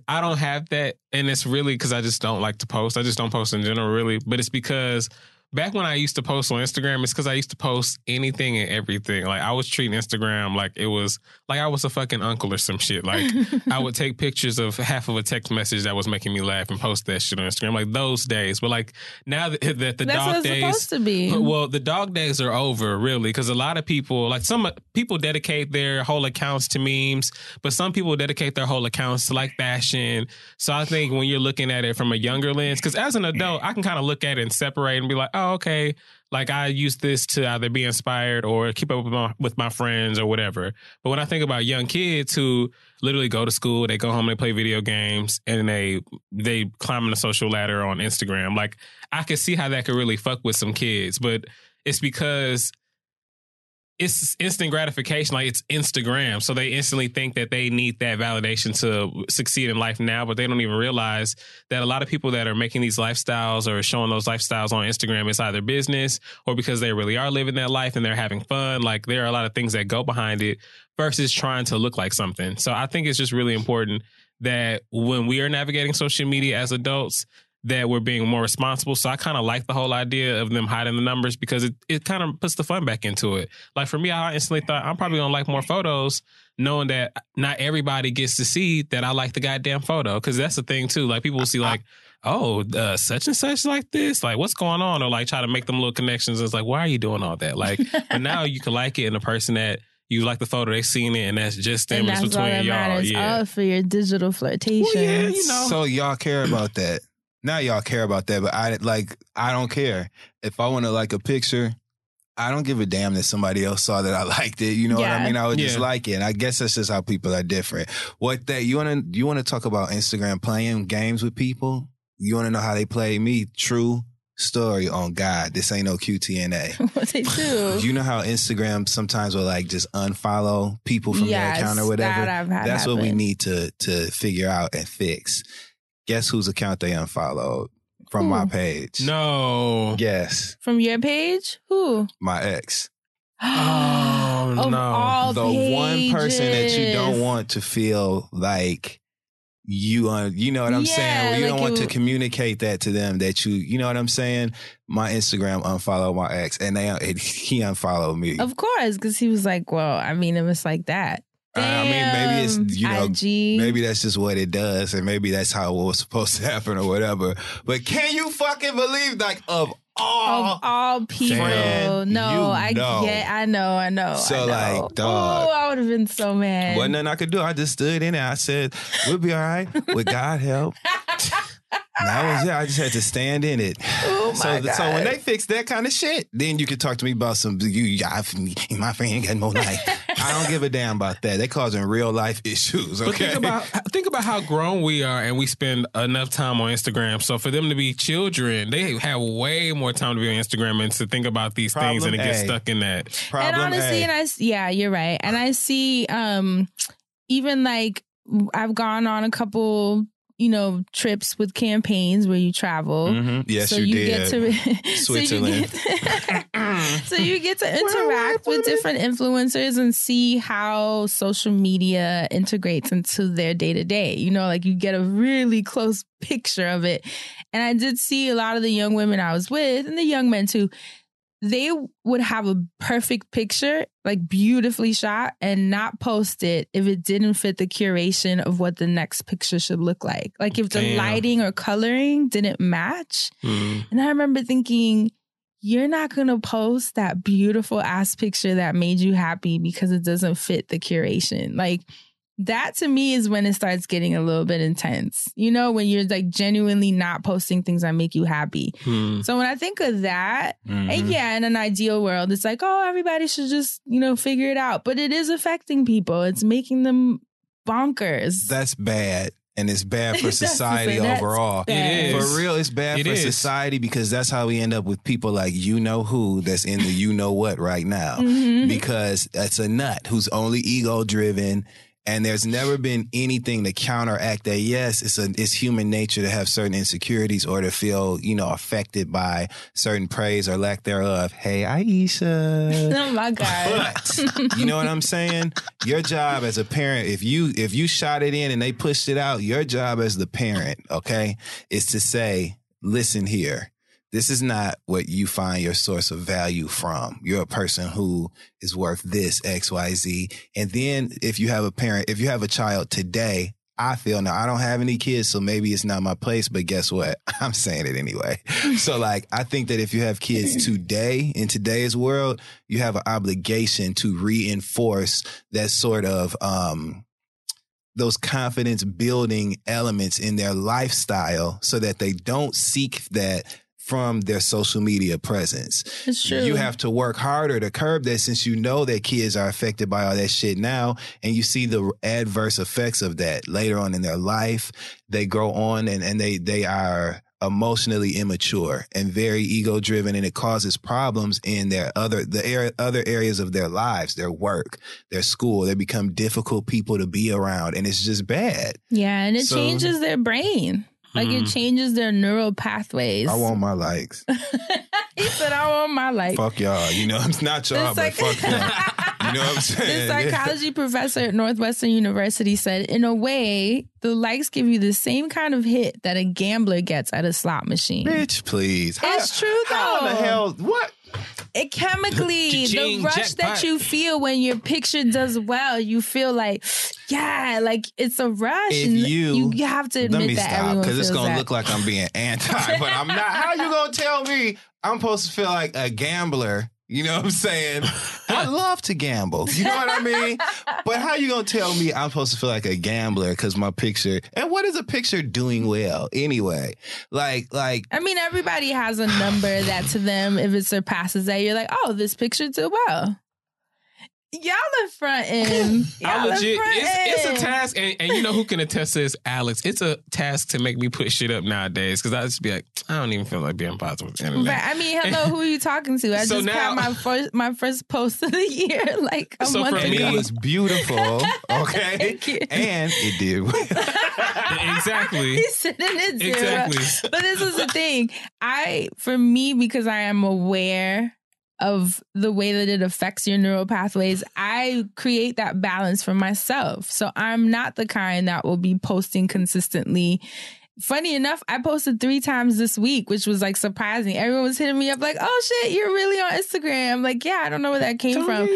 I don't have that, and it's really because I just don't like to post. I just don't post in general, really. But it's because back when I used to post on Instagram, it's because I used to post anything and everything. Like I was treating Instagram like it was like I was a fucking uncle or some shit. Like I would take pictures of half of a text message that was making me laugh and post that shit on Instagram. Like those days. But like now that, that the That's dog days supposed to be. well, the dog days are over, really, because a lot of people, like some people, dedicate their whole accounts to memes, but some people dedicate their whole accounts to like fashion. So I think when you're looking at it from a younger lens, because as an adult, I can kind of look at it and separate and be like, oh, Oh, okay, like I use this to either be inspired or keep up with my, with my friends or whatever. But when I think about young kids who literally go to school, they go home, they play video games, and they they climb the social ladder on Instagram. Like I could see how that could really fuck with some kids, but it's because it's instant gratification. Like it's Instagram. So they instantly think that they need that validation to succeed in life now, but they don't even realize that a lot of people that are making these lifestyles or showing those lifestyles on Instagram is either business or because they really are living that life and they're having fun. Like there are a lot of things that go behind it versus trying to look like something. So I think it's just really important that when we are navigating social media as adults, that we're being more responsible. So I kind of like the whole idea of them hiding the numbers because it, it kind of puts the fun back into it. Like for me, I instantly thought I'm probably gonna like more photos, knowing that not everybody gets to see that I like the goddamn photo. Cause that's the thing too. Like people will see like, oh, uh, such and such like this, like what's going on? Or like try to make them little connections. It's like, why are you doing all that? Like, but now you can like it and the person that you like the photo, they seen it, and that's just them. and It's that's all between that y'all. matters. Yeah. Oh, for your digital flirtation. Well, yeah, you know. So y'all care about that. Now y'all care about that, but I like I don't care. If I want to like a picture, I don't give a damn that somebody else saw that I liked it. You know what I mean? I would just Yeah. like it. And I guess that's just how people are different. What that you wanna you wanna talk about Instagram playing games with people? You wanna know how they play me? True story on God. This ain't no QTNA. what they do. You know how Instagram sometimes will like just unfollow people from Yes, their account or whatever? that I've had That's what we need to to figure out and fix. Guess whose account they unfollowed from my page? No. Yes, From your page? Who? my ex. Oh, Of no. all the one person that you don't want to feel like you un, you know what I'm Yeah, saying? You like don't want you- to communicate that to them that you you know what I'm saying? My Instagram unfollowed my ex and they and he unfollowed me. Of course, because he was like, well, I mean, it was like that. Uh, I mean, maybe it's you know, IG. maybe that's just what it does, and maybe that's how it was supposed to happen or whatever. But can you fucking believe, like, of all of all people. Friend, no, I know. get, I know, I know. So, I know. like, dog. Oh, I would have been so mad. Wasn't nothing I could do. I just stood in it. I said, "We'll be all right with God help." And that was it. I just had to stand in it. Oh, so, my so when they fix that kind of shit, then you can talk to me about some. You, I, my friend got no life. I don't give a damn about that. They causing real life issues. But think about think about how grown we are, and we spend enough time on Instagram. So for them to be children, they have way more time to be on Instagram and to think about these things and to Problem get stuck in that. Problem and honestly, A. and I, s- yeah, you're right. And I see, um, even like I've gone on a couple, you know, trips with campaigns where you travel. Mhm. Yes, so you, you, did. get to Switzerland. So you get, so you get to interact with different influencers and see how social media integrates into their day to day. You know, like you get a really close picture of it. And I did see a lot of the young women I was with, and the young men too. They would have a perfect picture, like beautifully shot, and not post it if it didn't fit the curation of what the next picture should look like. Like if the Damn. lighting or coloring didn't match, Mm. and I remember thinking, you're not going to post that beautiful ass picture that made you happy because it doesn't fit the curation. Like, that to me is when it starts getting a little bit intense. You know, when you're like genuinely not posting things that make you happy. Mm. So when I think of that, Mhm. and yeah, in an ideal world, it's like, oh, everybody should just, you know, figure it out. But it is affecting people. It's making them bonkers. That's bad. And it's bad for society. That's overall. bad. It is. For real, it's bad It for is. society because that's how we end up with people like you know who that's in the you know what right now. Mhm. Because that's a nut who's only ego driven And there's never been anything to counteract that. Yes, it's a it's human nature to have certain insecurities or to feel, you know, affected by certain praise or lack thereof. Hey, Ayesha. Oh my god. But you know what I'm saying? Your job as a parent, if you if you shot it in and they pushed it out, your job as the parent, okay, is to say, listen here. This is not what you find your source of value from. You're a person who is worth this XYZ. And then if you have a parent, if you have a child today, I feel now I don't have any kids, so maybe it's not my place, but guess what? I'm saying it anyway. so like I think that if you have kids today in today's world, you have an obligation to reinforce that sort of um those confidence building elements in their lifestyle so that they don't seek that from their social media presence. It's true. You have to work harder to curb that since you know that kids are affected by all that shit now and you see the adverse effects of that later on in their life. They grow on and, and they they are emotionally immature and very ego driven and it causes problems in their other the area, other areas of their lives their work their school they become difficult people to be around and it's just bad Yeah, and it So- changes their brain. Like it Mhm. changes their neural pathways. i want my likes he said, I want my like. fuck y'all you know it's not y'all The but psych- fuck them you know what i'm The saying psychology professor at Northwestern University said, in a way, the likes give you the same kind of hit that a gambler gets at a slot machine. bitch please It's true though. how the hell what It chemically, the rush that you feel when your picture does well, you feel like, yeah, like it's a rush. If you- you have to Let me that stop because it's gonna that. look like I'm being anti, but I'm not. How you gonna tell me I'm supposed to feel like a gambler? You know what I'm saying? I love to gamble. You know what I mean? But how you gonna tell me I'm supposed to feel like a gambler because my picture? And what is a picture doing well anyway? Like, like I mean, everybody has a number that to them, if it surpasses that, you're like, oh, this picture did well. Y'all are fronting. Y'all I are legit, it's, it's a task, and, and you know who can attest to this, Alex. It's a task to make me put shit up nowadays because I just be like, I don't even feel like being positive with the internet. Right. I mean, hello, who are you talking to? I So just now- had my first my first post of the year, like a So month for and ago. it was beautiful, okay, Thank you. and it did exactly. He's sitting at zero. Exactly. But this is the thing. I, for me, because I am aware of the way that it affects your neural pathways, I create that balance for myself. So I'm not the kind that will be posting consistently. Funny enough, I posted three times this week, which was like surprising. Everyone was hitting me up like, "Oh shit, you're really on Instagram." I'm like, "Yeah, I don't know where that came from, but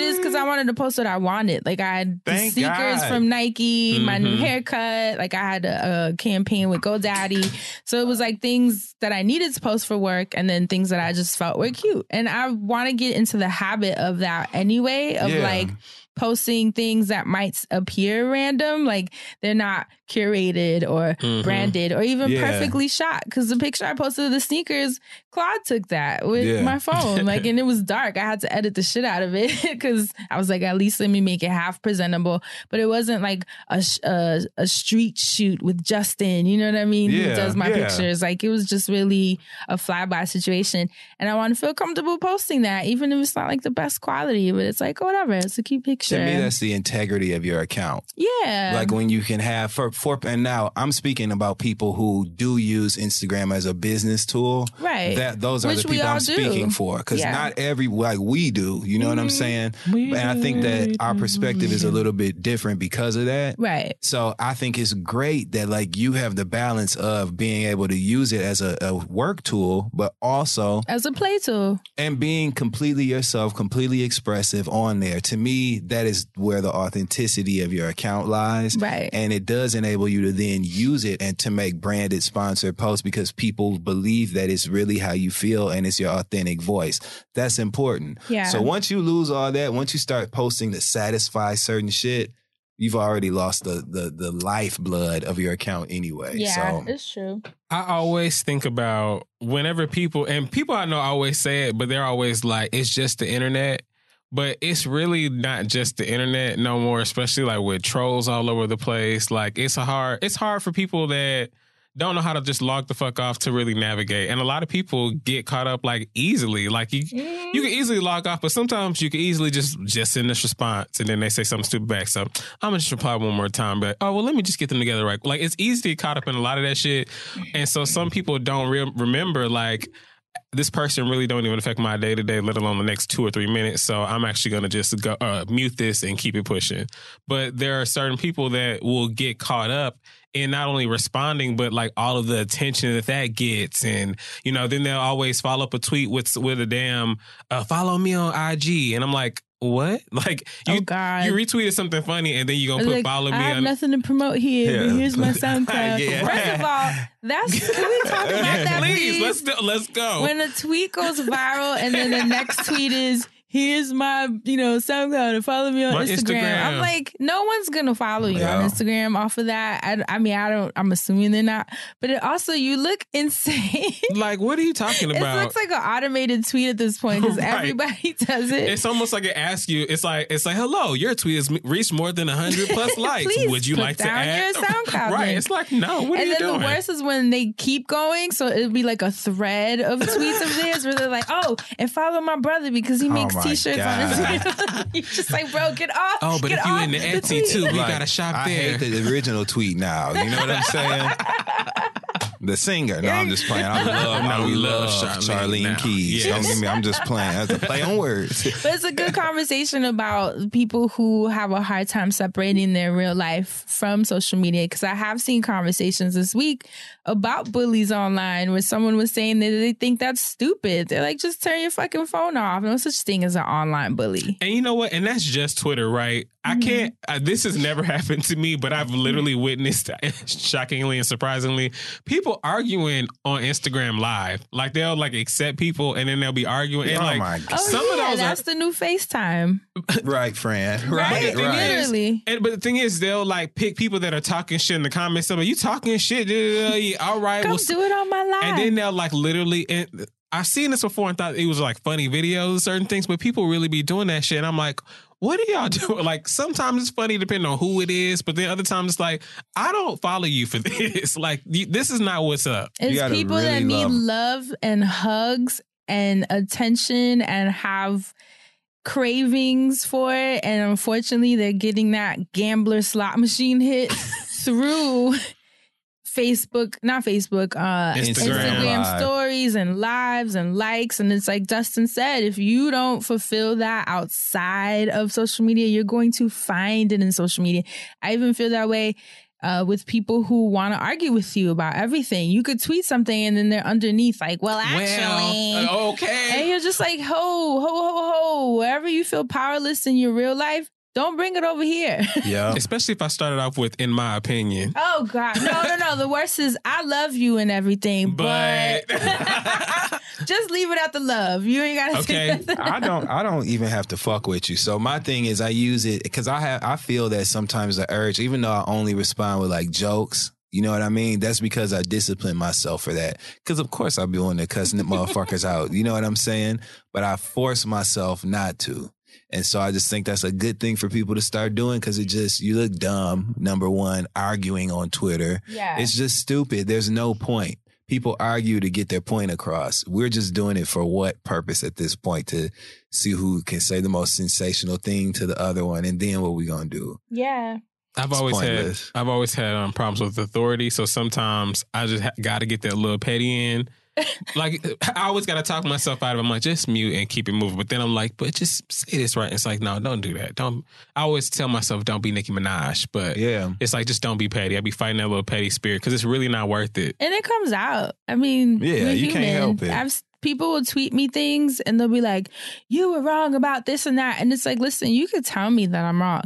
it's because I wanted to post what I wanted. Like I had sneakers God. from Nike, my new Mhm. haircut. Like I had a, a campaign with GoDaddy, so it was like things that I needed to post for work, and then things that I just felt were cute. And I want to get into the habit of that anyway, of Yeah. like posting things that might appear random, like they're not curated or Mhm. branded or even Yeah. perfectly shot. Because the picture I posted of the sneakers, Claude took that with Yeah. my phone, like, and it was dark. I had to edit the shit out of it because I was like, at least let me make it half presentable. But it wasn't like a a, a street shoot with Justin. You know what I mean? Yeah, Who does my yeah. pictures? Like, it was just really a flyby situation, and I want to feel comfortable posting that, even if it's not like the best quality. But it's like, oh, whatever. It's a cute picture. To me, that's the integrity of your account. yeah. like when you can have for, for and now I'm speaking about people who do use Instagram as a business tool. Right. That those are the people I'm do. speaking for because Yeah. not every like we do. You know what I'm Mhm. saying? and I think that our perspective is a little bit different because of that. right. So I think it's great that like you have the balance of being able to use it as a, a work tool, but also As a play tool. and being completely yourself, completely expressive on there. To me, that is where the authenticity of your account lies. Right. And it does enable you to then use it and to make branded sponsored posts because people believe that it's really how you feel and it's your authentic voice. That's important. Yeah. So once you lose all that, once you start posting to satisfy certain shit, you've already lost the the the lifeblood of your account anyway. Yeah, So it's true. I always think about whenever people and people I know always say it, but they're always like, it's just the internet. But it's really not just the internet no more, especially like with trolls all over the place. Like it's a hard it's hard for people that don't know how to just log the fuck off to really navigate. And a lot of people get caught up like easily. Like you you can mm-hmm. easily log off, but sometimes you can easily just just send this response and then they say something stupid back. So I'm gonna just reply one more time, but oh well let me just get them together right. Like it's easy to get caught up in a lot of that shit. And so some people don't re- remember like this person really don't even affect my day to day, let alone the next two or three minutes. So I'm actually going to just go uh, mute this and keep it pushing. But there are certain people that will get caught up in not only responding, but like all of the attention that that gets, and you know, then they'll always follow up a tweet with with a damn uh, follow me on IG, and I'm like. What? Like you, Oh, God. you retweeted something funny and then you gonna put Like, follow me I have on nothing to promote here, but Yeah. here's my SoundCloud. Yeah. First of all, that's can we talk about that, please, please? let's do, let's go. when a tweet goes viral and then the next tweet is here's my you know SoundCloud and follow me on Instagram. Instagram. I'm like, no one's gonna follow you Yeah. on Instagram off of that. I, I mean, I don't. I'm assuming they're not. But it also, you look insane. like, what are you talking about? it looks like an automated tweet at this point because Right. everybody does it. It's almost like it asks you. It's like it's like, hello, your tweet has reached more than hundred plus likes. Would you put like to add? your SoundCloud right. link. It's like, no. What are you doing? and then the worst is when they keep going. So it'll be like a thread of tweets of theirs where they're like, "Oh, and follow my brother because he Oh makes my t-shirts on God. You're just like, bro, get off. oh, but get if you in the the Etsy tweet." too, we Like, gotta shop I there. hate the original tweet now. You know what I'm saying? the singer. No, I'm just playing. I love, No, I we love love Charlene Charlene. Keys. Yes. Don't get me. I'm just playing. That's a play on words. But it's a good conversation about people who have a hard time separating their real life from social media. Because I have seen conversations this week about bullies online where someone was saying that they think that's stupid. They're like, just turn your fucking phone off. No such thing as an online bully. And you know what? And that's just Twitter, right? I can't. Uh, this has never happened to me, but I've literally witnessed, shockingly and surprisingly, people arguing on Instagram Live. Like they'll like accept people, and then they'll be arguing. And Oh like my God. Oh, some yeah, of those that's are. the new FaceTime. right, Fran. Right, Right, right. is- literally. And but the thing is, they'll like pick people that are talking shit in the comments. Some you talking shit. yeah, all right, Come well, do it on my live. and then they'll like literally. And I've seen this before and thought it was like funny videos, certain things, but people really be doing that shit. And I'm like, what are y'all doing? Like sometimes it's funny depending on who it is, but then other times it's like, I don't follow you for this. Like you, this is not what's up. It's gotta people that need love- love and hugs and attention and have cravings for it. And unfortunately, they're getting that gambler slot machine hit through Facebook, not Facebook, uh, Instagram. Instagram, stories and lives and likes. And it's like Dustin said, if you don't fulfill that outside of social media, you're going to find it in social media. I even feel that way uh, with people who want to argue with you about everything. You could tweet something and then they're underneath, like, well, actually. Well, and you're just like, ho, ho, ho, ho. Wherever you feel powerless in your real life, don't bring it over here. Yeah. Especially if I started off with, in my opinion. Oh God, no, no, no. The worst is I love you and everything, but, But just leave it at the love. You ain't gotta say Okay. I don't I don't even have to fuck with you. So my thing is I use it because I have I feel that sometimes the urge, even though I only respond with like jokes, you know what I mean? That's because I discipline myself for that. Because of course I'll be on there cussing the motherfuckers out. You know what I'm saying? But I force myself not to. And so I just think that's a good thing for people to start doing because it just you look dumb, number one, arguing on Twitter. Yeah. It's just stupid. There's no point. People argue to get their point across. We're just doing it for what purpose at this point to see who can say the most sensational thing to the other one, and then what we gonna do? yeah. I've It's always pointless. had I've always had um, problems with authority. So sometimes I just ha- got to get that little petty in. Like I always got to talk myself out of it. I'm like, just mute and keep it moving. But then I'm like, but just say this right. It's like, no, don't do that. Don't. I always tell myself, don't be Nicki Minaj. But Yeah. it's like, just don't be petty. I be fighting that little petty spirit because it's really not worth it. And it comes out. I mean, Yeah, we're you can't help it. I've people will tweet me things and they'll be like, "You were wrong about this and that," and it's like, listen, you could tell me that I'm wrong.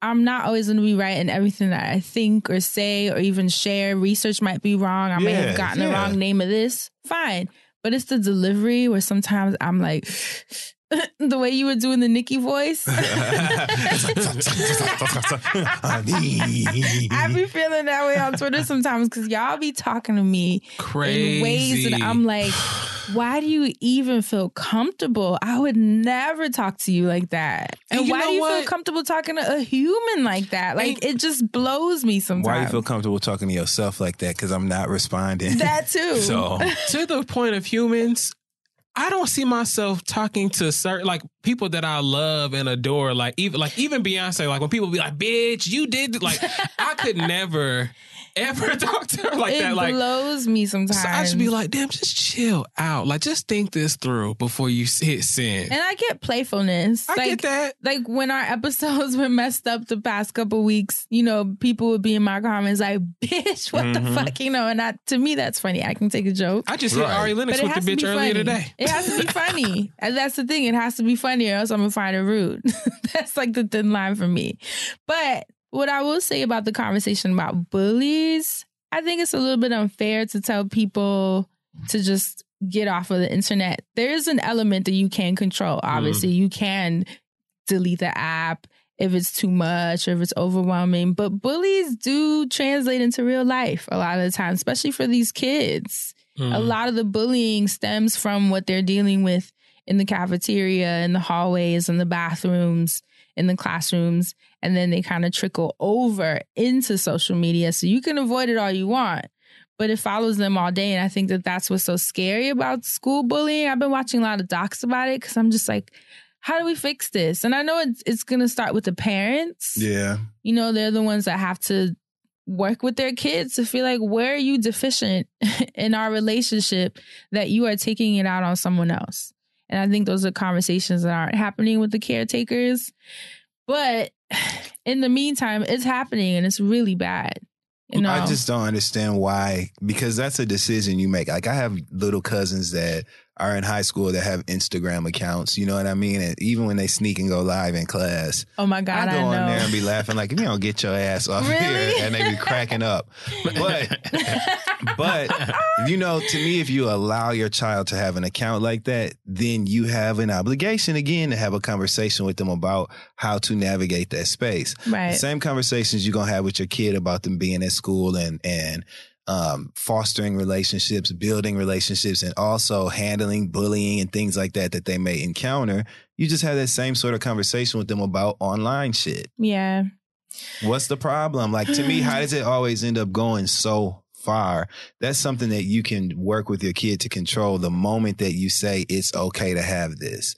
I'm not always going to be right in everything that I think or say or even share. Research might be wrong. I may Yeah, have gotten the wrong name of this. Fine. But it's the delivery where sometimes I'm like, the way you were doing the Nicki voice. I be feeling that way on Twitter sometimes because y'all be talking to me in ways that I'm like, why do you even feel comfortable? I would never talk to you like that. And, And you why do you what? feel comfortable talking to a human like that? Like it just blows me sometimes. Why do you feel comfortable talking to yourself like that? Because I'm not responding. that too? so to the point of humans, I don't see myself talking to certain like people that I love and adore. Like even like even Beyonce. Like when people be like, "Bitch, you did," like I could never ever talk to her like it that. Like blows me sometimes. so I should be like, "Damn, just chill out. Like just think this through before you hit send." and I get playfulness. I like, get that. Like when our episodes were messed up the past couple weeks, you know, people would be in my comments like, "Bitch, what the Mhm. fuck?" You know, and I, to me, that's funny. I can take a joke. I just hit Ari Lennox But it with has the to bitch be earlier funny. today. It has to be funny. and that's the thing. It has to be funny or else I'm going to find it rude. that's like the thin line for me. But what I will say about the conversation about bullies, I think it's a little bit unfair to tell people to just get off of the internet. There is an element that you can control. Obviously, you can delete the app if it's too much or if it's overwhelming. But bullies do translate into real life a lot of the time, especially for these kids. Mm. A lot of the bullying stems from what they're dealing with in the cafeteria, in the hallways, in the bathrooms, in the classrooms, and then they kind of trickle over into social media. So you can avoid it all you want, but it follows them all day. And I think that that's what's so scary about school bullying. I've been watching a lot of docs about it because I'm just like, how do we fix this? And I know it's it's going to start with the parents yeah, you know, they're the ones that have to work with their kids to feel like, where are you deficient in our relationship that you are taking it out on someone else? And I think those are conversations that aren't happening with the caretakers. But in the meantime, it's happening and it's really bad. You know, I just don't understand why. Because that's a decision you make. Like I have little cousins that are in high school that have Instagram accounts. You know what I mean? And even when they sneak and go live in class, oh my God, I I, go know. on there and be laughing like, if you don't get your ass off Really? here, and they be cracking up. But but you know, to me, if you allow your child to have an account like that, then you have an obligation again to have a conversation with them about how to navigate that space. right. The same conversations you're gonna have with your kid about them being at school and and um, fostering relationships, building relationships, and also handling bullying and things like that that they may encounter. You just have that same sort of conversation with them about online shit. yeah. What's the problem? Like to me, how does it always end up going so far? That's something that you can work with your kid to control the moment that you say it's okay to have this.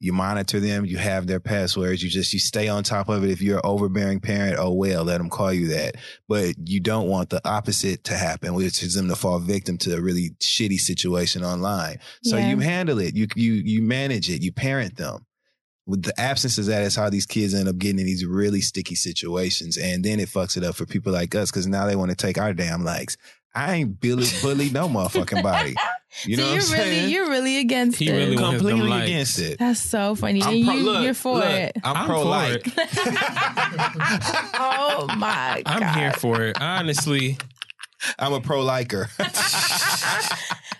You monitor them, you have their passwords, you just you stay on top of it. If you're an overbearing parent, oh well, let them call you that. But you don't want the opposite to happen, which is them to fall victim to a really shitty situation online. So Yeah. you handle it, you you you manage it, you parent them with the absence of that is how these kids end up getting in these really sticky situations. And then it fucks it up for people like us because now they want to take our damn likes. I ain't bully, bully no motherfucking body. You know so what you're I'm really saying? you're really against He it. really wants Completely against it. That's so funny. I'm and pro- you, look, you're for look, it. I'm, I'm pro for like. oh my god. I'm here for it. Honestly, I'm a pro liker.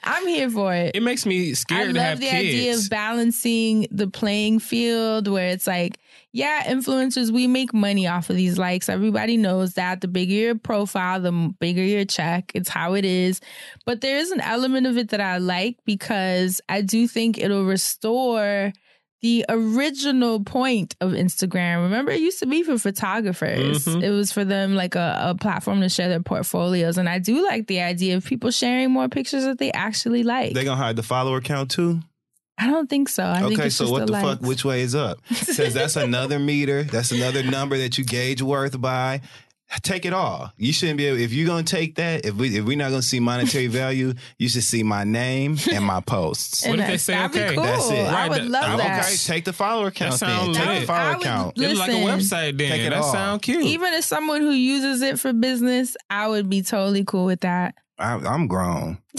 I'm here for it. it makes me I scared to love have the kids. idea of balancing the playing field where it's like, yeah, influencers, we make money off of these likes. Everybody knows that. The bigger your profile, the bigger your check. It's how it is. But there is an element of it that I like because I do think it'll restore the original point of Instagram. Remember, it used to be for photographers. Mhm. It was for them like a, a platform to share their portfolios. And I do like the idea of people sharing more pictures that they actually like. They're gonna hide the follower count too. I don't think so. I think okay, it's so just what the, the fuck? Which way is up? Because that's another meter. That's another number that you gauge worth by. Take it all. You shouldn't be able. If you're gonna take that, if we if we're not gonna see monetary value, you should see my name and my posts. What And if they say, that'd be okay, cool. that's it. I Right, would love I'm that. Okay, take the follower count. then. sound Take lit. the follower I would- count. It's like a Listen, website then. Take it that all. sound cute. Even as someone who uses it for business, I would be totally cool with that. I, I'm grown,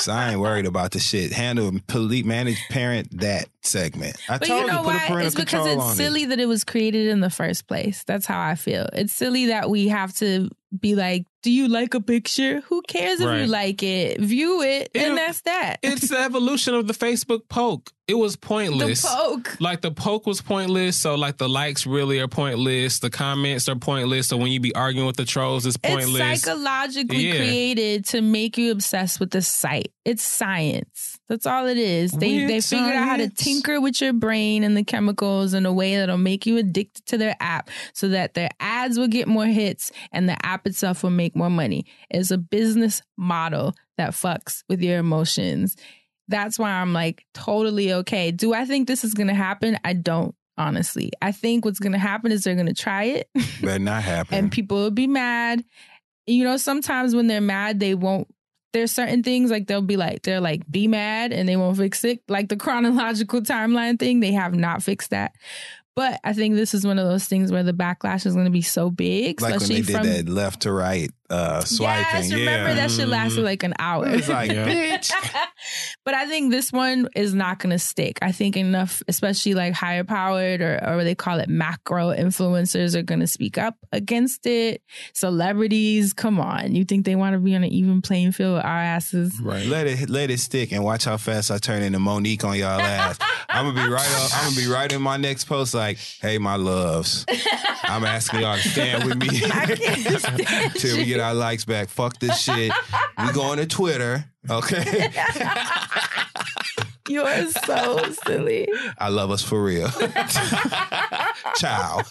so I ain't worried about the shit. Handle, police, manage, parent that segment. I But told you know put a why? parental It's because it's silly it. that it was created in the first place. That's how I feel. It's silly that we have to be like, do you like a picture? Who cares if Right. you like it? View it, It- and that's that. it's the evolution of the Facebook poke. It was pointless. the pointless. poke. Like the poke was pointless, so like the likes really are pointless. The comments are pointless, so when you be arguing with the trolls, it's pointless. It's psychologically Yeah. created to make you obsessed with the site. It's science. That's all it is. They Weird they figured out how to tinker with your brain and the chemicals in a way that'll make you addicted to their app so that their ads will get more hits and the app itself will make more money. It's a business model that fucks with your emotions. That's why I'm like totally okay. Do I think this is going to happen? I don't. Honestly, I think what's going to happen is they're going to try it Better not happen. and people will be mad. You know, sometimes when they're mad, they won't. There's certain things like they'll be like they're like be mad and they won't fix it. Like the chronological timeline thing, they have not fixed that. But I think this is one of those things where the backlash is going to be so big, like when they did from. that left to right uh, swiping. Yes, remember yeah. that shit lasted like an hour. It was like, bitch. but I think this one is not going to stick. I think enough, especially like higher powered or, or they call it macro influencers, are going to speak up against it. Celebrities, come on. You think they want to be on an even playing field with our asses? Right. Let it let it stick and watch how fast I turn into Mo'Nique on y'all ass. I'm gonna be right up, I'm gonna be right in my next post like, hey my loves. I'm asking y'all to stand with me till we get our likes back. Fuck this shit. We going to Twitter. Okay. You are so silly. I love us for real. Ciao.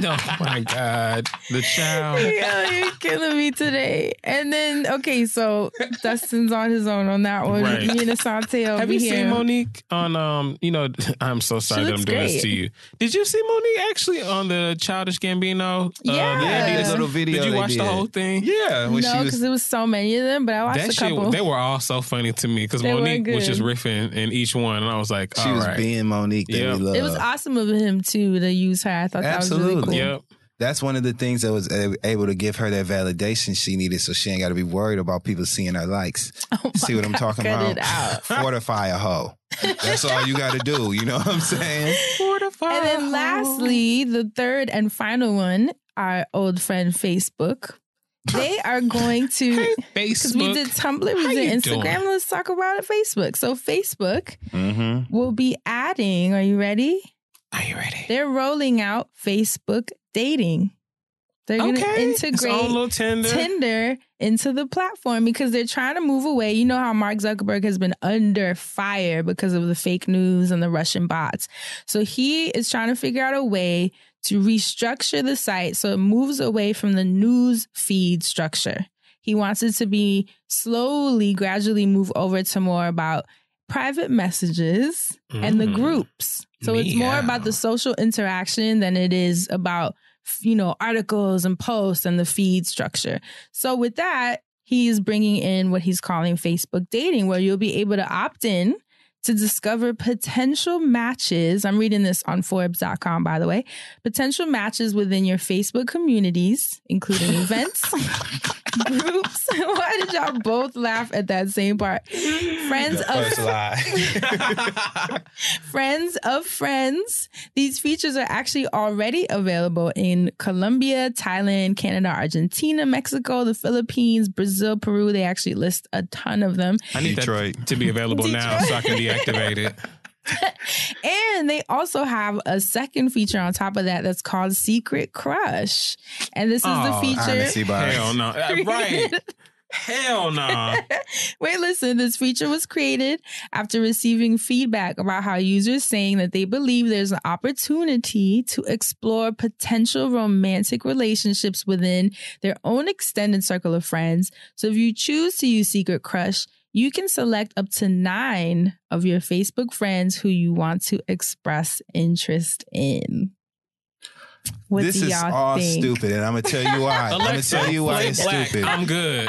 No, my God. The chow. Yo, you're killing me today. And then, okay, so Dustin's on his own on that one. Right. Me and Asante over Have you here. seen Mo'Nique on um you know I'm so sorry that I'm looks doing this to you. Did you see Mo'Nique actually on the Childish Gambino? uh, Yeah. the Yeah, little video Did you they watch the whole thing? Yeah. No, because was there was so many of them, but I watched That a shit, couple. they were all so funny to me because Mo'Nique was just good. riffing in each one, and I was like, she all was right. being Mo'Nique that Yep. we love. it was awesome of him too to use her. I thought that was really cool. Yep. That's one of the things that was able to give her that validation she needed, so she ain't got to be worried about people seeing her likes. Oh See what I'm talking cut about? it out. Fortify a hoe. That's all you got to do. You know what I'm saying? Fortify. And then lastly, the third and final one, our old friend Facebook. They are going to because we did Tumblr, we How did Instagram. doing? Let's talk about it. Facebook. So Facebook Mm-hmm. will be adding. Are you ready? Are you ready? They're rolling out Facebook dating. They're going to integrate little Tinder. Tinder into the platform because they're trying to move away. You know how Mark Zuckerberg has been under fire because of the fake news and the Russian bots. So he is trying to figure out a way to restructure the site so it moves away from the news feed structure. He wants it to be slowly, gradually move over to more about private messages and the Mm. groups. So it's more about the social interaction than it is about you know, articles and posts and the feed structure. So with that, he's bringing in what he's calling Facebook dating, where you'll be able to opt in to discover potential matches. I'm reading this on Forbes.com, by the way. Potential matches within your Facebook communities, including events, groups. Why did y'all both laugh at that same part? Friends of First friends of friends. These features are actually already available in Colombia, Thailand, Canada, Argentina, Mexico, the Philippines, Brazil, Peru. They actually list a ton of them. I need Detroit. that to be available now so I can deactivate it. And they also have a second feature on top of that that's called Secret Crush. And this is the Oh, feature. Honesty bias. Hell no. Uh, Right. Hell no. Wait, listen, this feature was created after receiving feedback about how users saying that they believe there's an opportunity to explore potential romantic relationships within their own extended circle of friends. So if you choose to use Secret Crush, you can select up to nine of your Facebook friends who you want to express interest in. What this is y'all think? stupid, and I'm gonna tell you why. I'm gonna tell you why it's black. stupid. I'm good.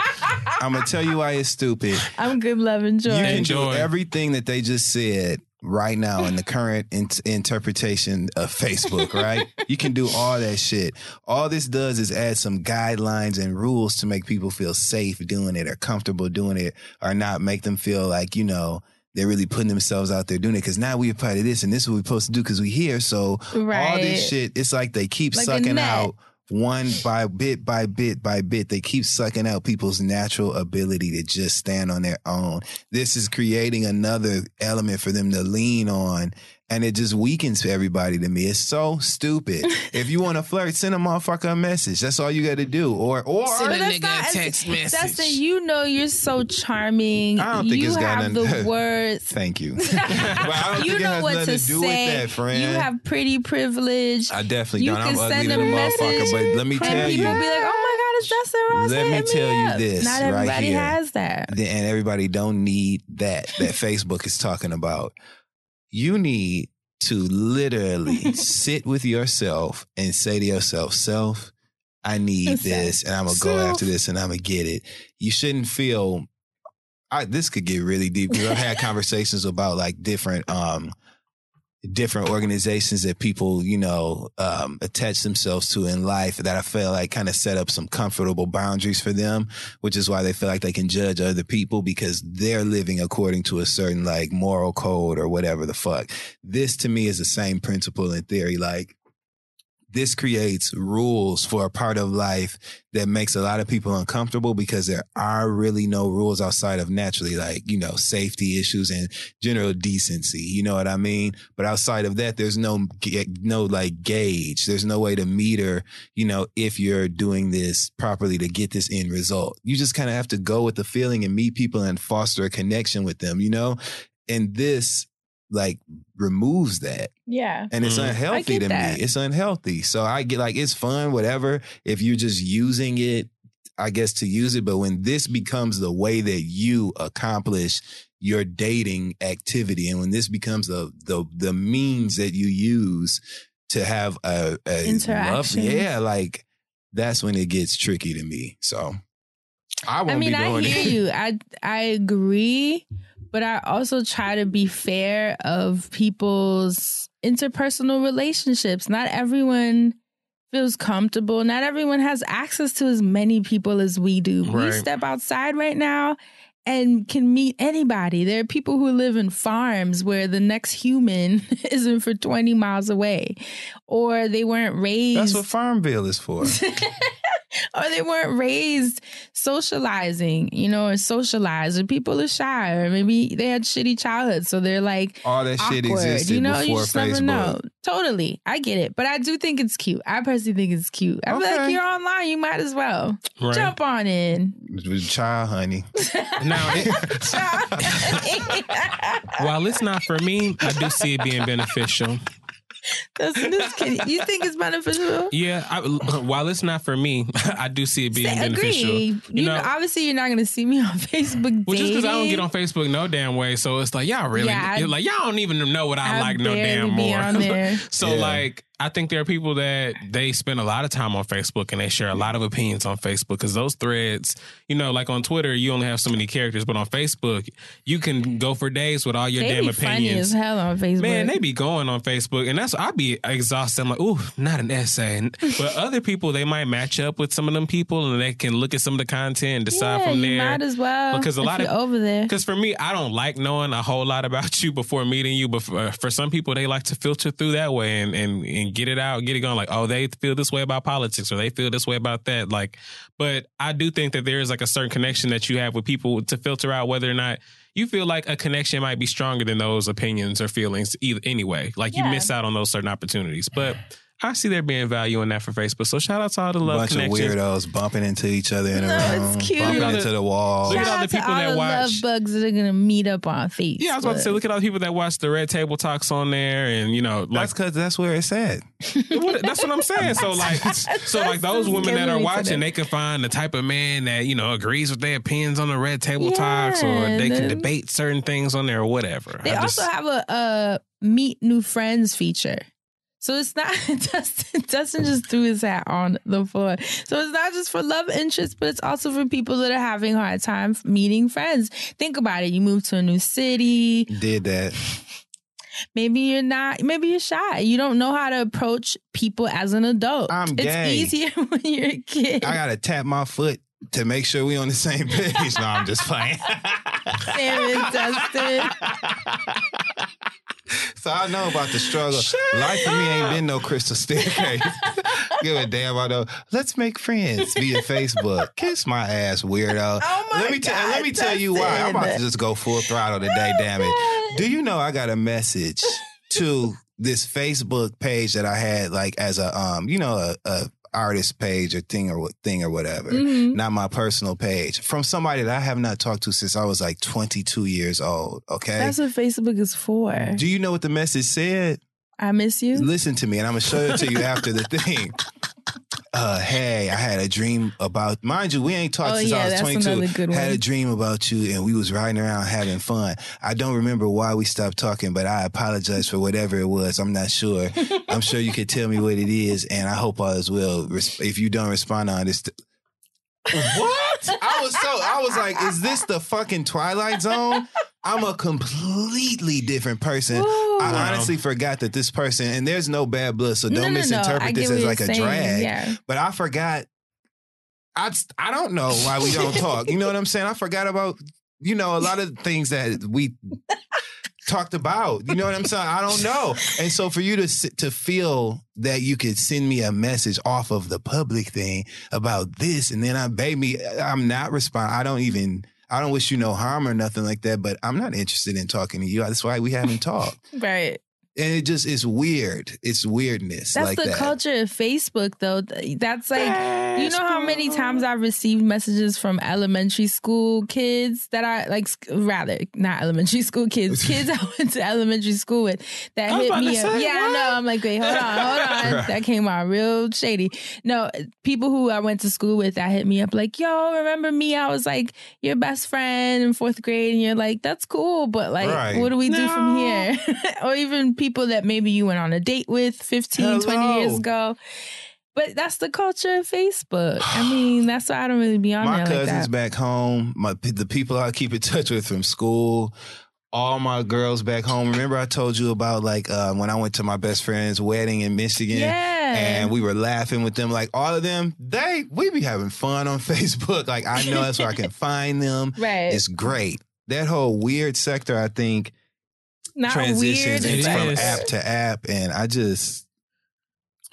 I'm gonna tell you why it's stupid. I'm good, love, and joy. You can Enjoy. do everything that they just said right now in the current in- interpretation of Facebook, right? you can do all that shit. All this does is add some guidelines and rules to make people feel safe doing it or comfortable doing it or not make them feel like, you know, they're really putting themselves out there doing it because now we're part of this and this is what we're supposed to do because we here. So all this shit, it's like they keep Like sucking out one by bit by bit by bit. They keep sucking out people's natural ability to just stand on their own. This is creating another element for them to lean on And it just weakens everybody to me. It's so stupid. if you want to flirt, send a motherfucker a message. That's all you got to do. Or or But that's not- a text message. Dustin, you know you're so charming. I don't think you it's got have the words. Thank you. but I don't you think it know has what to to do say. with that, friend. You have pretty privilege. I definitely you don't. I'm can ugly send a the message, motherfucker. But let me tell you. people be like, "Oh my God, it's Dustin Ross." Let me hit tell you up." this Not right everybody here. has that. and everybody don't need that that Facebook is talking about. You need to literally sit with yourself and say to yourself, self, I need this and I'm gonna go after this and I'm gonna get it. You shouldn't feel I this could get really deep because I've had conversations about like different um different organizations that people, you know, um, attach themselves to in life that I feel like kind of set up some comfortable boundaries for them, which is why they feel like they can judge other people because they're living according to a certain like moral code or whatever the fuck. This to me is the same principle in theory. Like, this creates rules for a part of life that makes a lot of people uncomfortable because there are really no rules outside of naturally like you know safety issues and general decency you know what i mean? But outside of that there's no no like gauge. There's no way to meter you know if you're doing this properly to get this end result. You just kind of have to go with the feeling and meet people and foster a connection with them you know? And this like removes that Yeah. and it's mm. unhealthy to that. me. It's unhealthy. So I get like it's fun, whatever. If you're just using it, I guess to use it. But when this becomes the way that you accomplish your dating activity, and when this becomes the the the means that you use to have a, a love, Interaction. yeah, like that's when it gets tricky to me. So I won't I mean, be I hear it. you. I I agree, but I also try to be fair of people's interpersonal relationships. Not everyone feels comfortable. Not everyone has access to as many people as we do. We step outside right now and can meet anybody. There are people who live in farms where the next human isn't for 20 miles away or they weren't raised That's what Farmville is for. or they weren't raised socializing, you know, or socialized, or people are shy, or maybe they had shitty childhoods, so they're like All that shit existed You know, you before just never Facebook. know. Totally, I get it, but I do think it's cute. I personally think it's cute. I feel like Okay. you're online, you might as well Right. jump on in. Child honey. Now, while it's not for me, I do see it being beneficial. That's this kid. You think it's beneficial? Yeah, I, while it's not for me, I do see it being beneficial. Agree. You You know, know, obviously you're not going to see me on Facebook. well, just because I don't get on Facebook no damn way, so it's like y'all really, Yeah, I- you're like y'all don't even know what I, I like no damn more. on there. so Yeah. like, I think there are people that they spend a lot of time on Facebook and they share a lot of opinions on Facebook because those threads, you know, like on Twitter, you only have so many characters, but on Facebook, you can go for days with all your They damn be funny opinions. as hell on Facebook. Man, they be going on Facebook, and that's I'd be exhausted. I'm like, ooh, not an essay. But other people, they might match up with some of them people, and they can look at some of the content and decide yeah, from you there. might as well because a lot of over there. because for me, I don't like knowing a whole lot about you before meeting you. But for, for some people, they like to filter through that way and, and and get it out, get it going. Like, oh, they feel this way about politics, or they feel this way about that. Like, but I do think that there is like a certain connection that you have with people to filter out whether or not you feel like a connection might be stronger than those opinions or feelings. Either anyway, like you miss out on those certain opportunities. But I see there being value in that for Facebook. So shout out to all the love bunch of weirdos bumping into each other in a No, room, it's cute. bumping into the- the wall. Look at all the people all that watch- love bugs that are gonna meet up on Facebook. Yeah, I was about to say, look at all the people that watch the Red Table Talks on there, and you know, like That's because that's where it's at. What- that's what I'm saying. So like, so like those women that are watching, they can find the type of man that you know agrees with their opinions on the red table talks, or they can the- debate certain things on there or whatever. They I also just- have a, a meet new friends feature. So it's not Dustin, Dustin just threw his hat on the floor. So it's not just for love interests, but it's also for people that are having a hard time meeting friends. Think about it. You move to a new city. Did that. Maybe you're not, maybe you're shy. You don't know how to approach people as an adult. I'm gay. it's easier when you're a kid. I gotta tap my foot to make sure we on the same page. no, I'm just playing. Damn it, Dustin. So I know about the struggle. Life for me ain't been no crystal staircase. Give a damn about no. Let's make friends via Facebook. Kiss my ass, weirdo. Oh my let me tell. God, Let me tell you why. I'm about to just go full throttle today. damn it. Do you know I got a message to this Facebook page that I had like as a um, you know, a, a artist page or thing or what thing or whatever. Mhm. Not my personal page. From somebody that I have not talked to since I was like 22 years old. Okay. That's what Facebook is for. Do you know what the message said? I miss you. Listen to me, and I'm gonna show it to you after the thing. Uh, hey, I had a dream about. Mind you, we ain't talked Oh, since yeah, I was that's 22. another good Had a dream about you, and we was riding around having fun. I don't remember why we stopped talking, but I apologize for whatever it was. I'm not sure. I'm sure you could tell me what it is, and I hope all is well. If you don't respond on this. What? I was so I was like, is this the fucking Twilight Zone? I'm a completely different person. Ooh. I honestly forgot that this person, and there's no bad blood, so don't no, no. misinterpret I this as like a saying. drag. Yeah. But I forgot. I I don't know why we don't talk. You know what I'm saying? I forgot about you know a lot of things that we talked about. You know what I'm saying? I don't know. And so for you to to feel that you could send me a message off of the public thing about this, and then I baby, I'm not responding. I don't even. I don't wish you no harm or nothing like that, but I'm not interested in talking to you. That's why we haven't talked. Right. And it just it's weird. It's weirdness. That's like the that. culture of Facebook, though. That's like, you know how many times I've received messages from elementary school kids that I like, rather not elementary school kids, kids I went to elementary school with that I was hit me up. say, yeah, I know. I'm like, wait, hold on, hold on. Right. That came out real shady. No, people who I went to school with that hit me up like, yo, remember me? I was like your best friend in fourth grade, and you're like, that's cool, but like, Right. what do we do from here? or even people that maybe you went on a date with 15, 20 years ago. But that's the culture of Facebook. I mean, that's why I don't really be on my there like cousins that. back home, my the people I keep in touch with from school, all my girls back home. Remember I told you about like uh, when I went to my best friend's wedding in Michigan. Yeah. And we were laughing with them, like all of them. They we be having fun on Facebook. Like I know that's where I can find them. Right. It's great. That whole weird sector, I think, Not transitions weird. It from app to app, and I just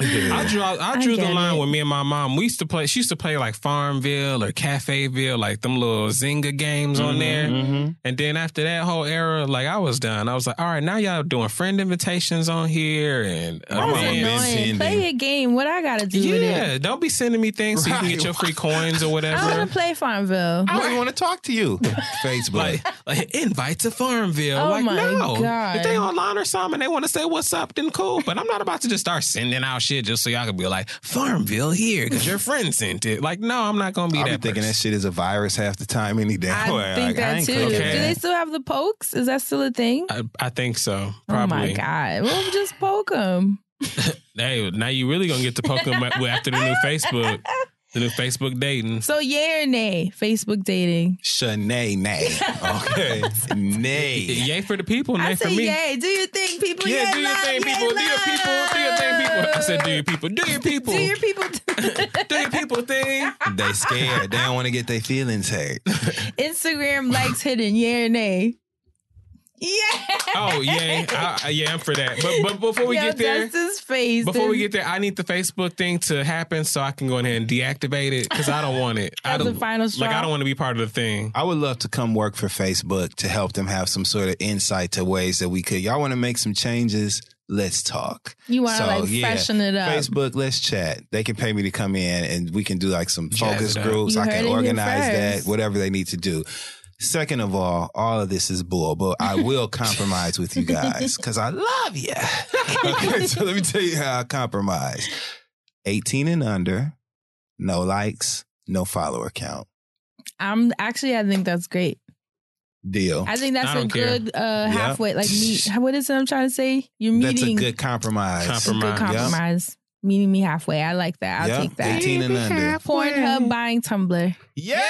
I drew I I drew the line it. with me and my mom. We used to play. She used to play like Farmville or Cafeville, like them little Zynga games on there. Mhm. And then after that whole era, like I was done. I was like, all right, now y'all doing friend invitations on here and My mama That's been events. annoying. Play a game. What I gotta do with it? Yeah, don't be sending me things so you can get your free coins or whatever. I want whatever. to play Farmville. I don't even want to talk to you. Facebook. Like, like invite to Farmville. Oh like, my no. God. If they online or something and they want to say what's up, then cool. But I'm not about to just start sending out shit just so y'all can be like, Farmville here because your friend sent it. Like, no, I'm not gonna be I'll be that thinking that shit is a virus half the time any damn I way. think Like, I that ain't too. clicking Do they still have the pokes? Is that still a thing? I, I think so. Oh my Probably. god! Well, just poke them. Hey, now you really gonna get to poke them after the new Facebook, the new Facebook dating. So yay or nay? Facebook dating. Shanae, nay. Okay. nay. Yay for the people, nay I for say me. yay. Do your thing, people. Yeah, Yay, do your love, thing, yay, people. Do your people. Do your thing, people. I said, do your people. Do your people. Do your people. Do your people thing. They scared. They don't want to get their feelings hurt. Instagram likes hidden. Yay or nay? Oh, yeah. Oh, yay. I, I- yeah, I'm for that. But but before we Yo, get there, that's face. before we get there, I need the Facebook thing to happen so I can go ahead and deactivate it because I don't want it. I don't a final like. I don't want to be part of the thing. I would love to come work for Facebook to help them have some sort of insight to ways that we could. Y'all want to make some changes? Let's talk. You wanna, like, freshen it up. Facebook, let's chat. They can pay me to come in and we can do like some Jazz focus groups. You I can organize that, whatever they need to do. Second of all, all of this is bull, but I will compromise with you guys because I love you. okay, so let me tell you how I compromise 18 and under, no likes, no follower count. I'm actually. I think that's great. Deal. I think that's I a good uh, halfway. Like meet. What is it? I'm trying to say. You're meeting. That's a meeting. good compromise. a good Compromise. compromise. Meeting me halfway. I like that. I'll Yep, take that. 18 and under. Pornhub buying Tumblr. Yeah!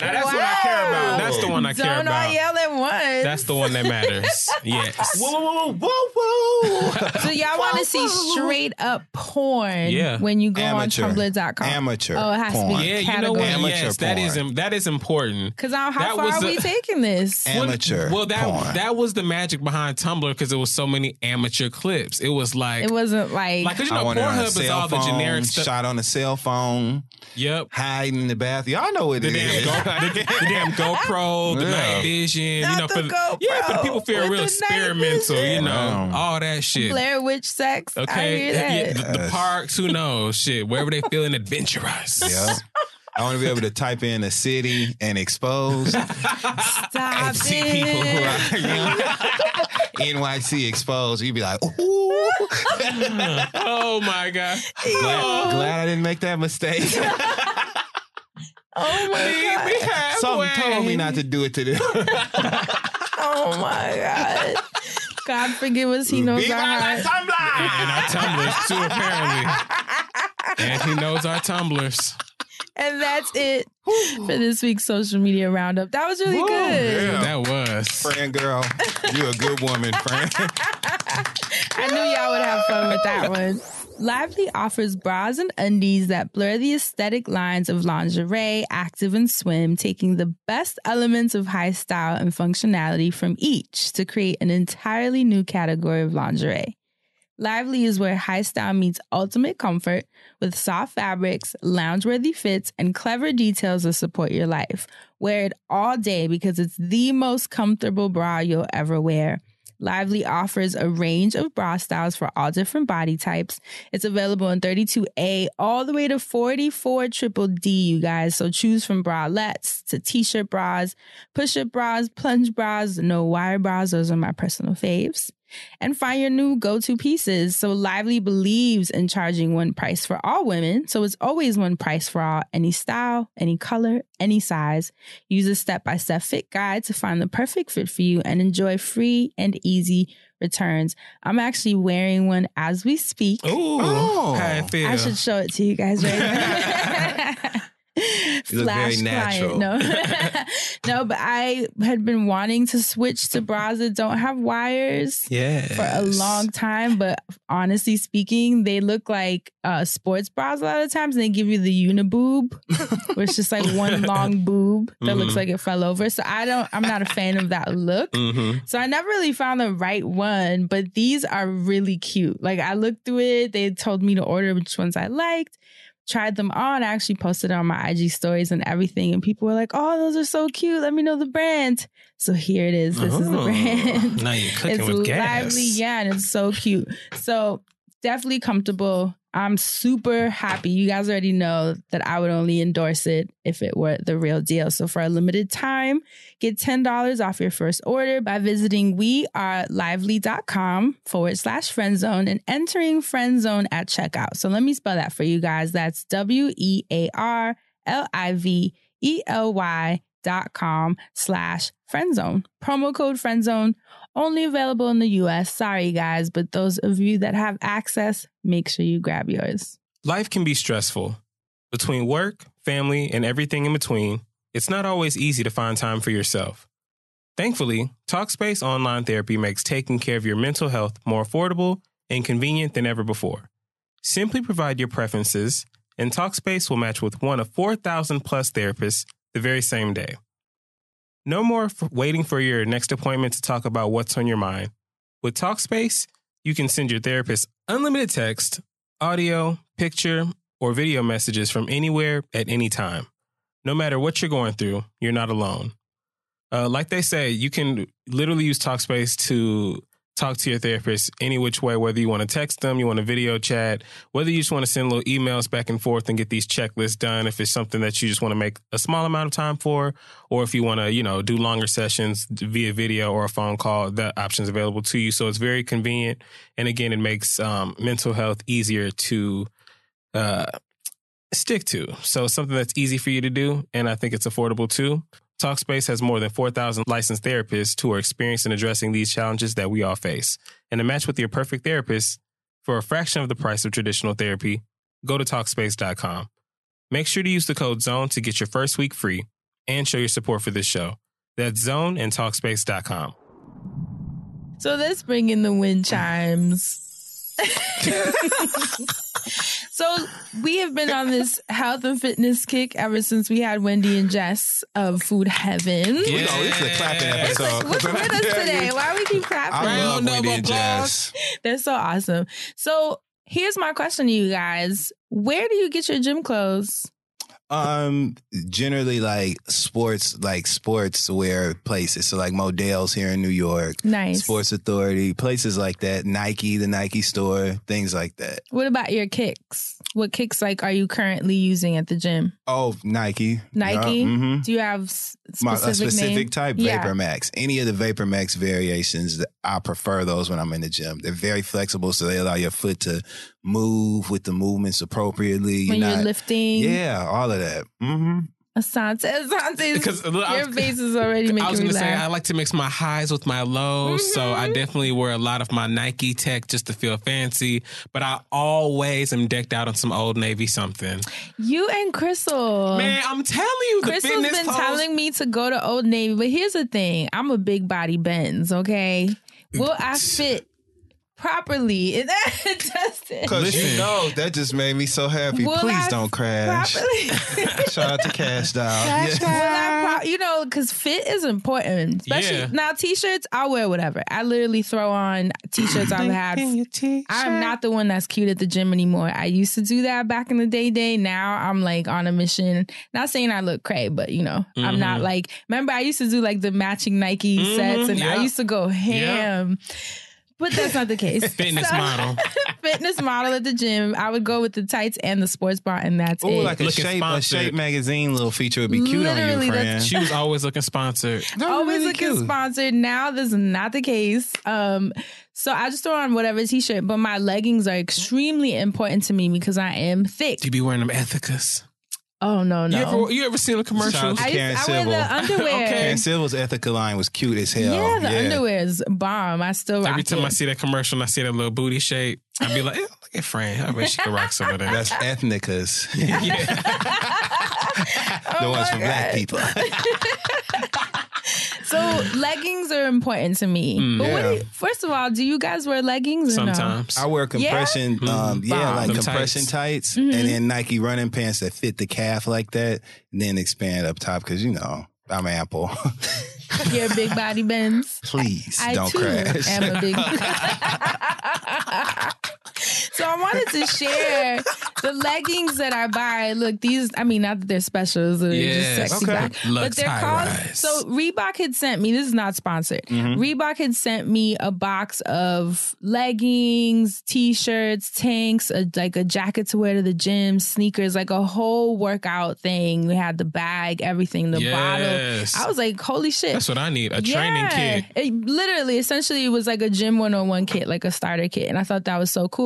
Now that's what I care about. That's the one I care Don't about. yell at once. That's the one that matters. Yes. Whoa, whoa, whoa, whoa, whoa. So y'all want to see straight up porn Yeah. when you go Amateur. on Tumblr.com. Amateur Oh, it has to be Yeah, you know category. what? Amateur yes, that is porn. im- that is important. Because how That far was are the- we taking this? Amateur Well, that porn. that was the magic behind Tumblr because it was so many amateur clips. It was like It wasn't like, like 'cause you know want it on a Pornhub is cell all the generic stuff. Shot on a cell phone, Yep. hiding in the bathroom. Y'all know what The it damn, is. Go, the, the damn GoPro, the Yeah. night vision, you know, Not for the the, yeah, for the people feel real experimental, you know, Wow. all that shit. Blair Witch sex. I Okay, hear yeah, the, the parks, who knows? Shit, wherever they feeling adventurous. Yeah. I want to be able to type in a city and expose Stop and see it. people who are you know, NYC exposed. You'd be like, ooh. oh my god. glad, oh. glad I didn't make that mistake. Oh my Meet me god. Something halfway. told me not to do it to them. Oh my god. God forgive us. He knows Viva our la heart. Tumblr! And our tumblers too, apparently. And he knows our tumblers. And that's it for this week's social media roundup. That was really good. yeah. That was. Friend girl, you a good woman, friend. I knew y'all would have fun with that one. Lively offers bras and undies that blur the aesthetic lines of lingerie, active, and swim, taking the best elements of high style and functionality from each to create an entirely new category of lingerie. Lively is where high style meets ultimate comfort with soft fabrics, lounge-worthy fits, and clever details to support your life. Wear it all day because it's the most comfortable bra you'll ever wear. Lively offers a range of bra styles for all different body types. It's available in 32A all the way to 44 triple D, you guys. So choose from bralettes to t-shirt bras, push-up bras, plunge bras, no wire bras. Those are my personal faves and find your new go-to pieces. So Lively believes in charging one price for all women. So it's always one price for all, any style, any color, any size. Use a step-by-step fit guide to find the perfect fit for you and enjoy free and easy returns. I'm actually wearing one as we speak. Ooh. Oh. How it feel? I should show it to you guys right now. You look very natural. No, no, but I had been wanting to switch to bras that don't have wires yeah. for a long time. But honestly speaking, they look like uh, sports bras a lot of times. And they give you the uniboob, which is just like one long boob that looks Mhm. like it fell over. So I don't. I'm not a fan of that look. Mm-hmm. So I never really found the right one, but these are really cute. Like I looked through it, they told me to order which ones I liked, tried them on. I actually posted on my IG stories and everything, and people were like, "Oh, those are so cute. Let me know the brand." So here it is. This is the oh, brand. Now you're cooking it's with gas. It's lively, yeah, and it's so cute. So definitely comfortable. I'm super happy. You guys already know that I would only endorse it if it were the real deal. So for a limited time, get $10 off your first order by visiting wearlively.com forward slash friend zone and entering friend zone at checkout. So let me spell that for you guys. That's W E A R L I V E L Y dot com slash friend zone. Promo code friend zone only available in the US. Sorry, guys, but those of you that have access, make sure you grab yours. Life can be stressful. Between work, family, and everything in between, it's not always easy to find time for yourself. Thankfully, Talkspace Online Therapy makes taking care of your mental health more affordable and convenient than ever before. Simply provide your preferences, and Talkspace will match with one of 4,000 plus therapists the very same day. No more waiting for your next appointment to talk about what's on your mind. With Talkspace, you can send your therapist unlimited text, audio, picture, or video messages from anywhere at any time. No matter what you're going through, you're not alone. Uh, like they say, you can literally use Talkspace to talk to your therapist any which way, whether you want to text them, you want to video chat, whether you just want to send little emails back and forth and get these checklists done, if it's something that you just want to make a small amount of time for, or if you want to, you know, do longer sessions via video or a phone call, that option's available to you. So it's very convenient. And again, it makes um, mental health easier to uh, stick to. So something that's easy for you to do. And I think it's affordable too. Talkspace has more than 4,000 licensed therapists who are experienced in addressing these challenges that we all face. And to match with your perfect therapist for a fraction of the price of traditional therapy, go to Talkspace.com. Make sure to use the code ZONE to get your first week free and show your support for this show. That's Zone and Talkspace.com. So let's bring in the wind chimes. so we have been on this health and fitness kick ever since we had Wendy and Jess of Food Heaven. We know it's a clapping episode. What's with us today? Why are we keep clapping? I love Round Wendy and applause. Jazz. They're so awesome. So here's my question to you guys: Where do you get your gym clothes? Um, generally like sports, like sports wear places. So like Modell's here in New York, Nice. Sports Authority, places like that. Nike, the Nike store, things like that. What about your kicks? What kicks like are you currently using at the gym? Oh, Nike, Nike? hmm Do you have s- My, specific a specific name? type, Yeah. Vapor Max. Any of the Vapor Max variations, I prefer those when I'm in the gym. They're very flexible, so they allow your foot to move with the movements appropriately. When you're not- lifting. Yeah, all of that. hmm Asante, Asante, Because look, your was- face is already making I was gonna say I like to mix my highs with my lows, so I Mm-hmm. definitely wear a lot of my Nike tech just to feel fancy. But I always am decked out on some Old Navy something. you and Crystal. Man, I'm telling you, Crystal's been clothes- telling me to go to Old Navy, but here's the thing: I'm a big body Benz. Okay, will I fit properly? And that Justin. Because you Listen. know that just made me so happy. Will Please I don't crash. Shout out to Cash Doll. Will Yeah. I pro- you know, because fit is important. Especially Yeah. now, t-shirts I'll wear whatever. I literally throw on t-shirts I've had. I'm not the one that's cute at the gym anymore. I used to do that back in the day. Day now, I'm like on a mission. Not saying I look cray, but you know, I'm not Mhm. like. Remember, I used to do like the matching Nike Mhm, sets, and I used to go ham. But that's not the case. Fitness So- model. fitness model at the gym. I would go with the tights and the sports bra, and that's Oh, it. like a Looking shape, a shape magazine little feature would be cute on you, that's- friend. She was always looking sponsored. That would always be looking cute. sponsored. Now this is not the case. Um, so I just throw on whatever t-shirt, but my leggings are extremely important to me because I am thick. Do you be wearing them Ethikas. Oh no, no. You ever you ever seen a commercial? Shout out to I, used, I wear the underwear. Karen Civil's Ethika line was cute as hell. Yeah, the underwear is bomb. I still rock Every time it. I see that commercial and I see that little booty shape, I'd be like, eh, look at Fran. I bet she could rock some of that. That's ethnicas. Oh the ones my for black people. So leggings are important to me. Mm. but what do Yeah. you, first of all, do you guys wear leggings or no? Sometimes. I wear compression, um, yeah, like Them compression tights, Mhm. and then Nike running pants that fit the calf like that, and then expand up top because you know I'm ample. You're a big body Benz. Please I don't too crash. am a big. so I wanted to share the leggings that I buy. Look, these. I mean, not that they're specials. They're Yes. just sexy Okay. but they're called. rise. So Reebok had sent me. This is not sponsored. Mhm. Reebok had sent me a box of leggings, t-shirts, tanks, a, like a jacket to wear to the gym, sneakers, like a whole workout thing. We had the bag, everything, the bottle. I was like, holy shit. That's what I need. A training Yeah. kit. It literally, essentially, it was like a gym 101 kit, like a starter kit. And I thought that was so cool.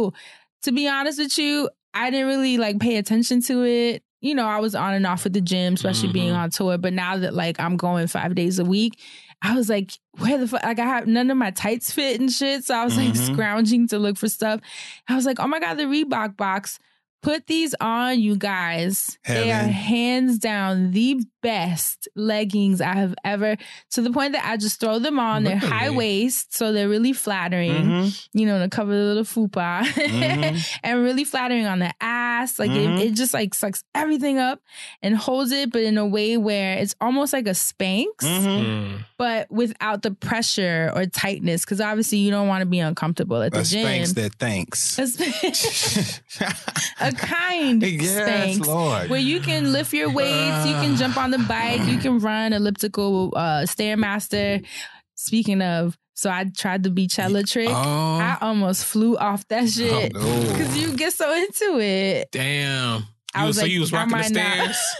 To be honest with you, I didn't really like pay attention to it. You know, I was on and off with the gym, especially being Mhm. on tour. But now that like I'm going five days a week, I was like, where the fuck? Like I have none of my tights fit and shit. So I was like Mhm. scrounging to look for stuff. I was like, oh my God, the Reebok box. Put these on, you guys. They are hands down the best leggings I have ever, to the point that I just throw them on. They're high waist, so they're really flattering, Mhm. you know, to cover the little fupa Mhm. and really flattering on the ass. Like Mhm. it, it just like sucks everything up and holds it, but in a way where it's almost like a Spanx, Mhm. Mm. but without the pressure or tightness. Cause obviously you don't want to be uncomfortable at the A gym. Spanx that thanks. A Spanx- a kind yes, Spanx Lord. where you can lift your weights, you can jump on the bike, you can run elliptical uh stairmaster. Speaking of, so I tried the Beychella trick. Oh, I almost flew off that shit Oh, because you get so into it. damn. I You- was so like, you was I rocking the might not. stairs?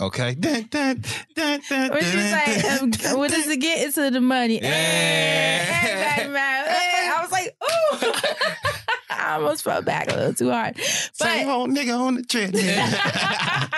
Okay. Dun, dun, dun, dun, Or she's dun, like, dun. um, what does it get into the money? Yeah. Eh, everybody mad. Eh, I was like, ooh. I almost fell back a little too hard. Same But old nigga on the treadmill.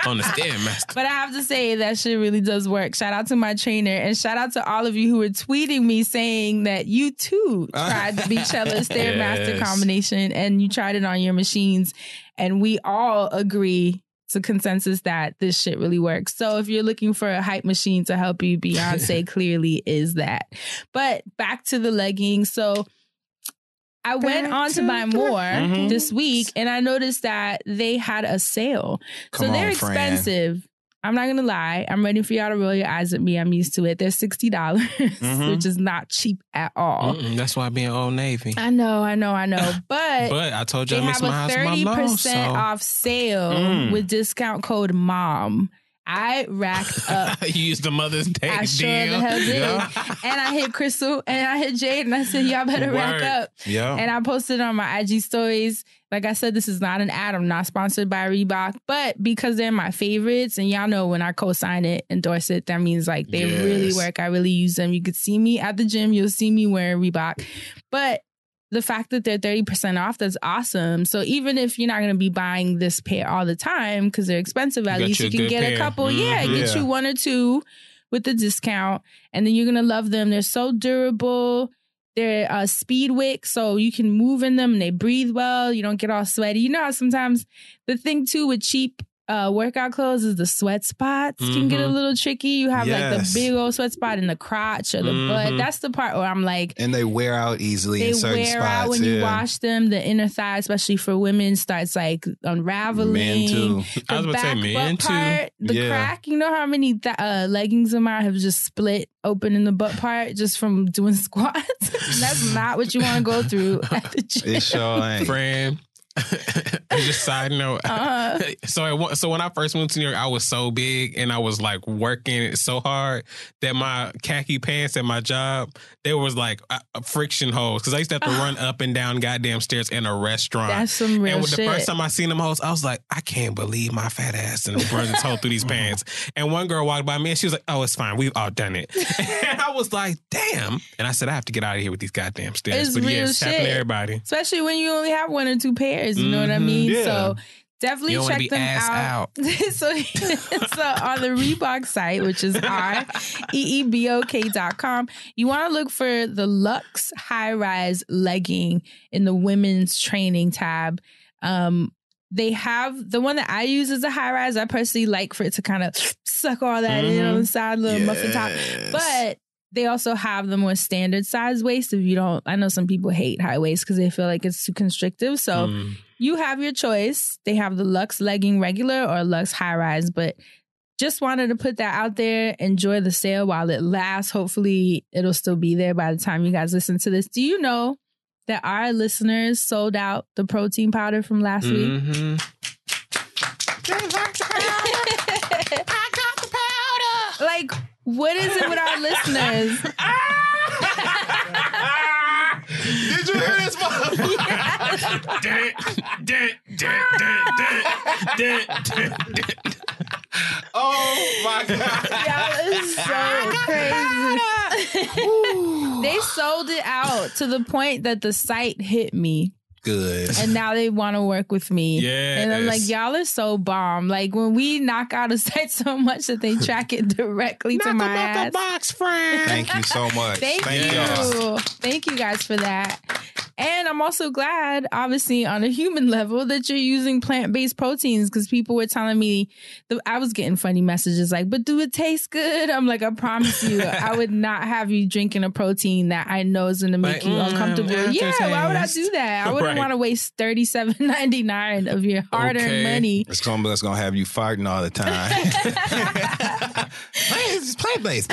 On the stairmaster. But I have to say that shit really does work. Shout out to my trainer and shout out to all of you who were tweeting me saying that you too tried the Beychella Stairmaster Yes. combination and you tried it on your machines. And we all agree to consensus that this shit really works. So if you're looking for a hype machine to help you, Beyonce clearly is that. But back to the leggings. So I went on to buy more Mhm. this week and I noticed that they had a sale. Come so they're on, Fran. expensive. I'm not gonna lie. I'm ready for y'all to roll your eyes at me. I'm used to it. They're sixty dollars, Mhm. which is not cheap at all. Mm-mm, that's why I be in Old Navy. I know, I know, I know. But, But I told you they I miss have my a house, my thirty low. percent So off sale Mm. with discount code MOM. I racked up. you used the Mother's Day I sure deal. the hell did. Yeah. And I hit Crystal and I hit Jade and I said, y'all better rack up. Yeah. And I posted on my IG stories. Like I said, this is not an ad. I'm not sponsored by Reebok, but because they're my favorites, and y'all know when I co-sign it, endorse it, that means like they really work. I really use them. You could see me at the gym. You'll see me wearing Reebok, but the fact that they're 30% off, that's awesome. So even if you're not going to be buying this pair all the time because they're expensive, at got least you you can get pair. a couple. Yeah, Mhm. get Yeah. you one or two with the discount, and then you're going to love them. They're so durable. They're uh, speed wick, so you can move in them and they breathe well. You don't get all sweaty. You know how sometimes the thing too with cheap uh, workout clothes is the sweat spots can get a Mhm. little tricky. You have like the big old sweat spot in the crotch or the butt. Mhm. That's the part where I'm like, and they wear out easily they in certain wear spots. out when yeah. you wash them. The inner thigh, especially for women, starts like unraveling. Men too. I was The about to say men butt too. part, the Yeah. crack. You know how many th- uh, leggings of mine have just split open in the butt part just from doing squats. That's not what you want to go through at the gym. It sure ain't. Friend. just side note. Uh-huh. So I, so when I first moved to New York, I was so big and I was like working so hard that my khaki pants at my job there was like uh, friction holes because I used to have to run up and down goddamn stairs in a restaurant. That's some real and shit. the first time I seen them hoes, I was like, I can't believe my fat ass and run this hole through these pants. And one girl walked by me and she was like, Oh, it's fine. We've all done it. and I was like, Damn. And I said, I have to get out of here with these goddamn stairs. It's but real yes, happen to shit. everybody. Especially when you only have one or two pairs, you know what I Mhm. mean? Yeah. So definitely You check be them ass out. so, so on the Reebok site, which is R E E B O K dot com, you want to look for the Lux High Rise legging in the women's training tab. Um, they have the one that I use is a high rise. I personally like for it to kind of suck all that in on the side, little muffin top. But they also have the more standard size waist. If you don't, I know some people hate high waist because they feel like it's too constrictive. So Mm. you have your choice. They have the Lux legging regular or Lux high rise, but just wanted to put that out there. Enjoy the sale while it lasts. Hopefully, it'll still be there by the time you guys listen to this. Do you know that our listeners sold out the protein powder from last week? Mhm. Like, what is it with our listeners? Did you hear this? motherfucker? Oh my god! Y'all is so crazy. they sold it out to the point that the site hit me. Good. and now they want to work with me. Yeah. And I'm like, y'all are so bomb. Like when we knock out a site so much that they track it directly to my ass. box, friend. Thank you so much. Thank, Thank you. y'all. Thank you guys for that. And I'm also glad, obviously, on a human level, that you're using plant based proteins because people were telling me, the, I was getting funny messages like, but do it taste good? I'm like, I promise you, I would not have you drinking a protein that I know is going to make Like, you mm, uncomfortable. Yeah, why would I do that? I wouldn't Right. want to waste $37.99 of your hard earned Okay. money. It's gonna, that's gonna have you farting all the time. It's plant based.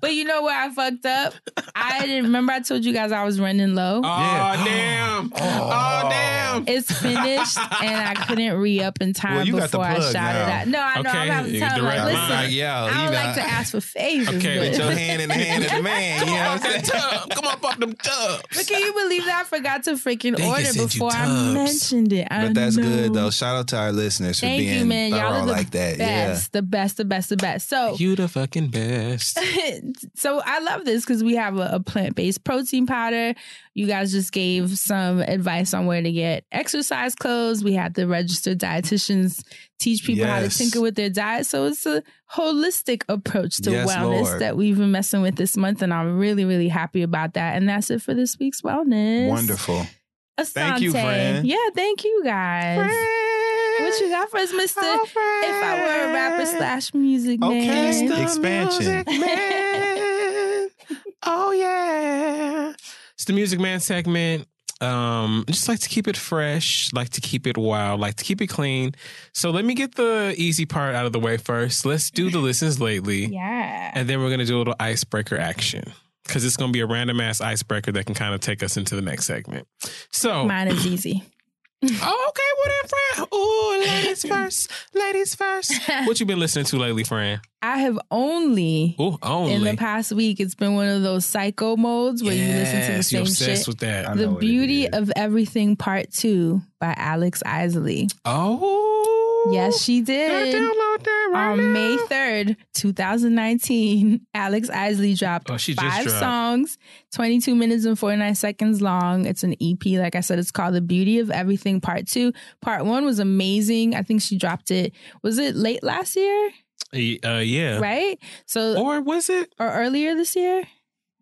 But you know where I fucked up? I didn't remember I told you guys I was running low. Oh, Yeah. damn. Oh, oh damn. It's finished and I couldn't re up in time Well, you got the before I shot now. it out. No, I know. Okay, I'm having to tell them, like, direct listen, mine. Yo, I you don't know, like to ask for favors. Okay, but- Put your hand in the hand of the man. You know what I'm saying? tub. Come up off them tubs. But can you believe that I forgot to freaking They order send before I mentioned it? I But that's know. good though. Shout out to our listeners for Thank being you, man. Y'all thorough are the like that. best, the best, the best, the best. So, You the fucking best. so I love this because we have a, a plant based protein powder. You guys just gave some advice on where to get exercise clothes. We had the registered dietitians teach people how to tinker with their diet. So it's a holistic approach to Yes, wellness Lord. that we've been messing with this month. And I'm really, really happy about that. And that's it for this week's wellness. Wonderful. Asante. you, friend. Yeah, thank you guys. What you got for us, Mister? if I were a rapper slash music Okay. man. Expansion. Oh yeah. It's the Music Man segment. Um, just like to keep it fresh, like to keep it wild, like to keep it clean. So let me get the easy part out of the way first. Let's do the listens lately. Yeah. And then we're gonna do a little icebreaker action. Cause it's gonna be a random ass icebreaker that can kind of take us into the next segment. So Mine is easy. Oh, okay, well then, friend. Ooh, ladies first. Ladies first. What you been listening to lately, friend? I have only Ooh, only. in the past week it's been one of those psycho modes where you listen to the Yes, you're same obsessed shit. with that. I The Beauty of Everything Part 2 by Alex Isley. Oh. Yes, she Gotta did. download that right On May 3rd, 2019, Alex Isley dropped Oh, she five dropped. songs, 22 minutes and 49 seconds long. It's an EP. Like I said, it's called The Beauty of Everything Part 2. Part 1 was amazing. I think she dropped it, was it late last year? Uh, yeah. Right? So, Or was it? or earlier this year?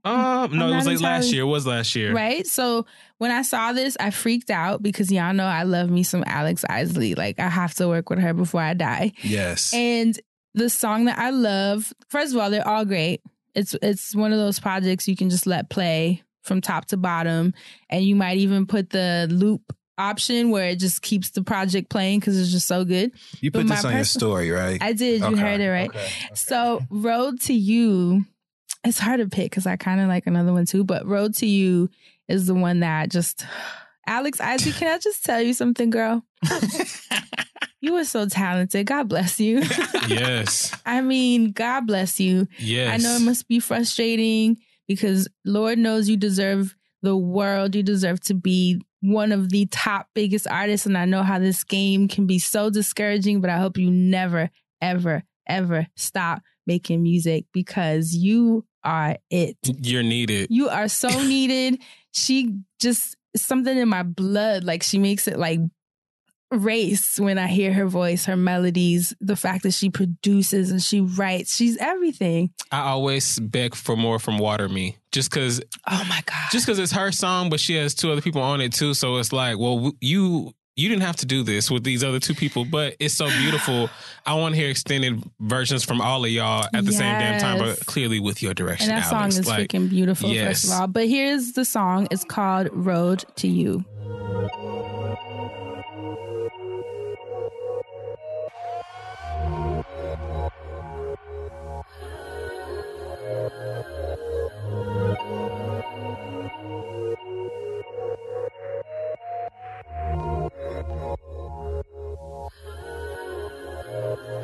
Um, no, it was like last year. It was last year. Right. So when I saw this, I freaked out because y'all know I love me some Alex Isley. Like I have to work with her before I die. Yes. And the song that I love, first of all, they're all great. It's it's one of those projects you can just let play from top to bottom, and you might even put the loop option where it just keeps the project playing because it's just so good. you put my this on your story, right? I did. You heard it right. okay, okay. So, Road to You, it's hard to pick because I kind of like another one too, but Road to You is the one that just. Alex Isley, can I just tell you something, girl? you are so talented. God bless you. Yes. I mean, God bless you. Yes. I know it must be frustrating because Lord knows you deserve the world. You deserve to be one of the top biggest artists. And I know how this game can be so discouraging, but I hope you never, ever, ever stop making music because you are it. You're needed. You are so needed. She just something in my blood. Like she makes it like race when I hear her voice, her melodies, the fact that she produces and she writes. She's everything. I always beg for more from Water Me, just because, Oh my God. just because it's her song, but she has two other people on it too. So it's like, well, you. You didn't have to do this with these other two people, but it's so beautiful. I want to hear extended versions from all of y'all at the same damn time, but clearly with your direction. and that song is Like, freaking beautiful, yes. first of all. But here's the song. It's called Road to You.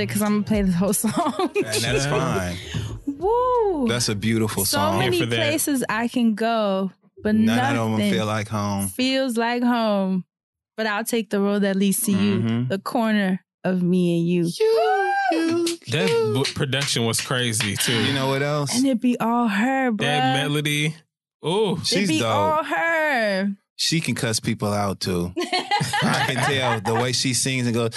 it because I'm going to play the whole song. And that's fine. Woo. That's a beautiful so song. many for that. So many places I can go, but None nothing of them feel like home. feels like home. But I'll take the road that leads to you, Mhm. the corner of me and you. that w- production was crazy too. You know what else? And it be all her, bro. that melody. Oh, it She's be dope. all her. She can cuss people out too. I can tell the way she sings and goes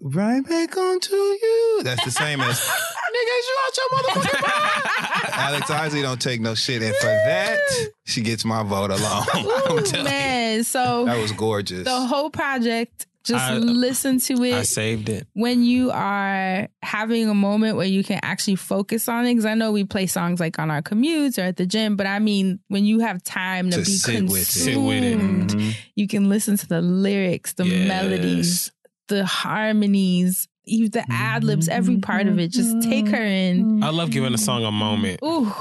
right back onto you. That's the same as niggas, you out your motherfucking mind. Alex Isley don't take no shit, and for that, she gets my vote alone. I'm Ooh, telling man. So that was gorgeous. the whole project Just I- listen to it I saved it. when you are having a moment where you can actually focus on it. Because I know we play songs like on our commutes or at the gym, but I mean, when you have time to, To be sit with it. consumed, Sit with it. Mhm. you can listen to the lyrics, the melodies, the harmonies, you the ad libs, every part of it. Just take her in. I love giving a song a moment. Ooh.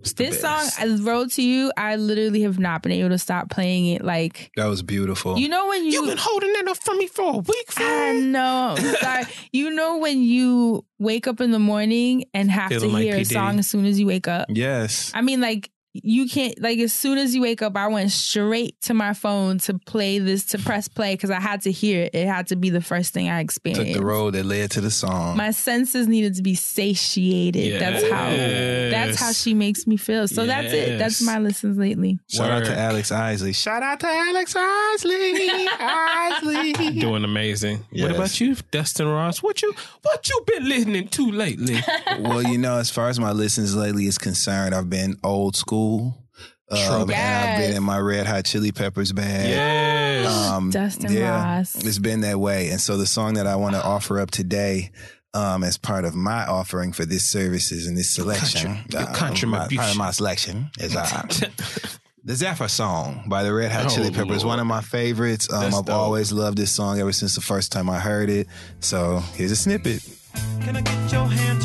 It's This song, I wrote to you. I literally have not been able to stop playing it. Like, That was beautiful. you know, when you. You've been holding that up for me for a week. I know. Sorry. you know when you wake up in the morning and have Feeling to like hear P. a song as soon as you wake up? yes. I mean, like you can't like as soon as you wake up, I went straight to my phone to play this to press play because I had to hear it. It had to be the first thing I Took experienced. the road that led to the song. My senses needed to be satiated. That's how that's how she makes me feel. So that's it. That's my listens lately. Shout out to Alex Isley. Shout out to Alex Isley. Isley. Doing amazing. Yes. What about you, Dustin Ross? What you what you been listening to lately? well, you know, as far as my listens lately is concerned, I've been old school. Um, and I've been in my Red Hot Chili Peppers band. yes. Um, Dustin yeah, Ross. It's been that way. And so the song that I want to offer up today, um, as part of my offering for this services and this selection, Contri- your uh, my, contribution. part of my selection is uh, the Zephyr song by the Red Hot Chili Oh, Peppers. Lord. One of my favorites. Um, I've dope. always loved this song ever since the first time I heard it. So here's a snippet. Can I get your hand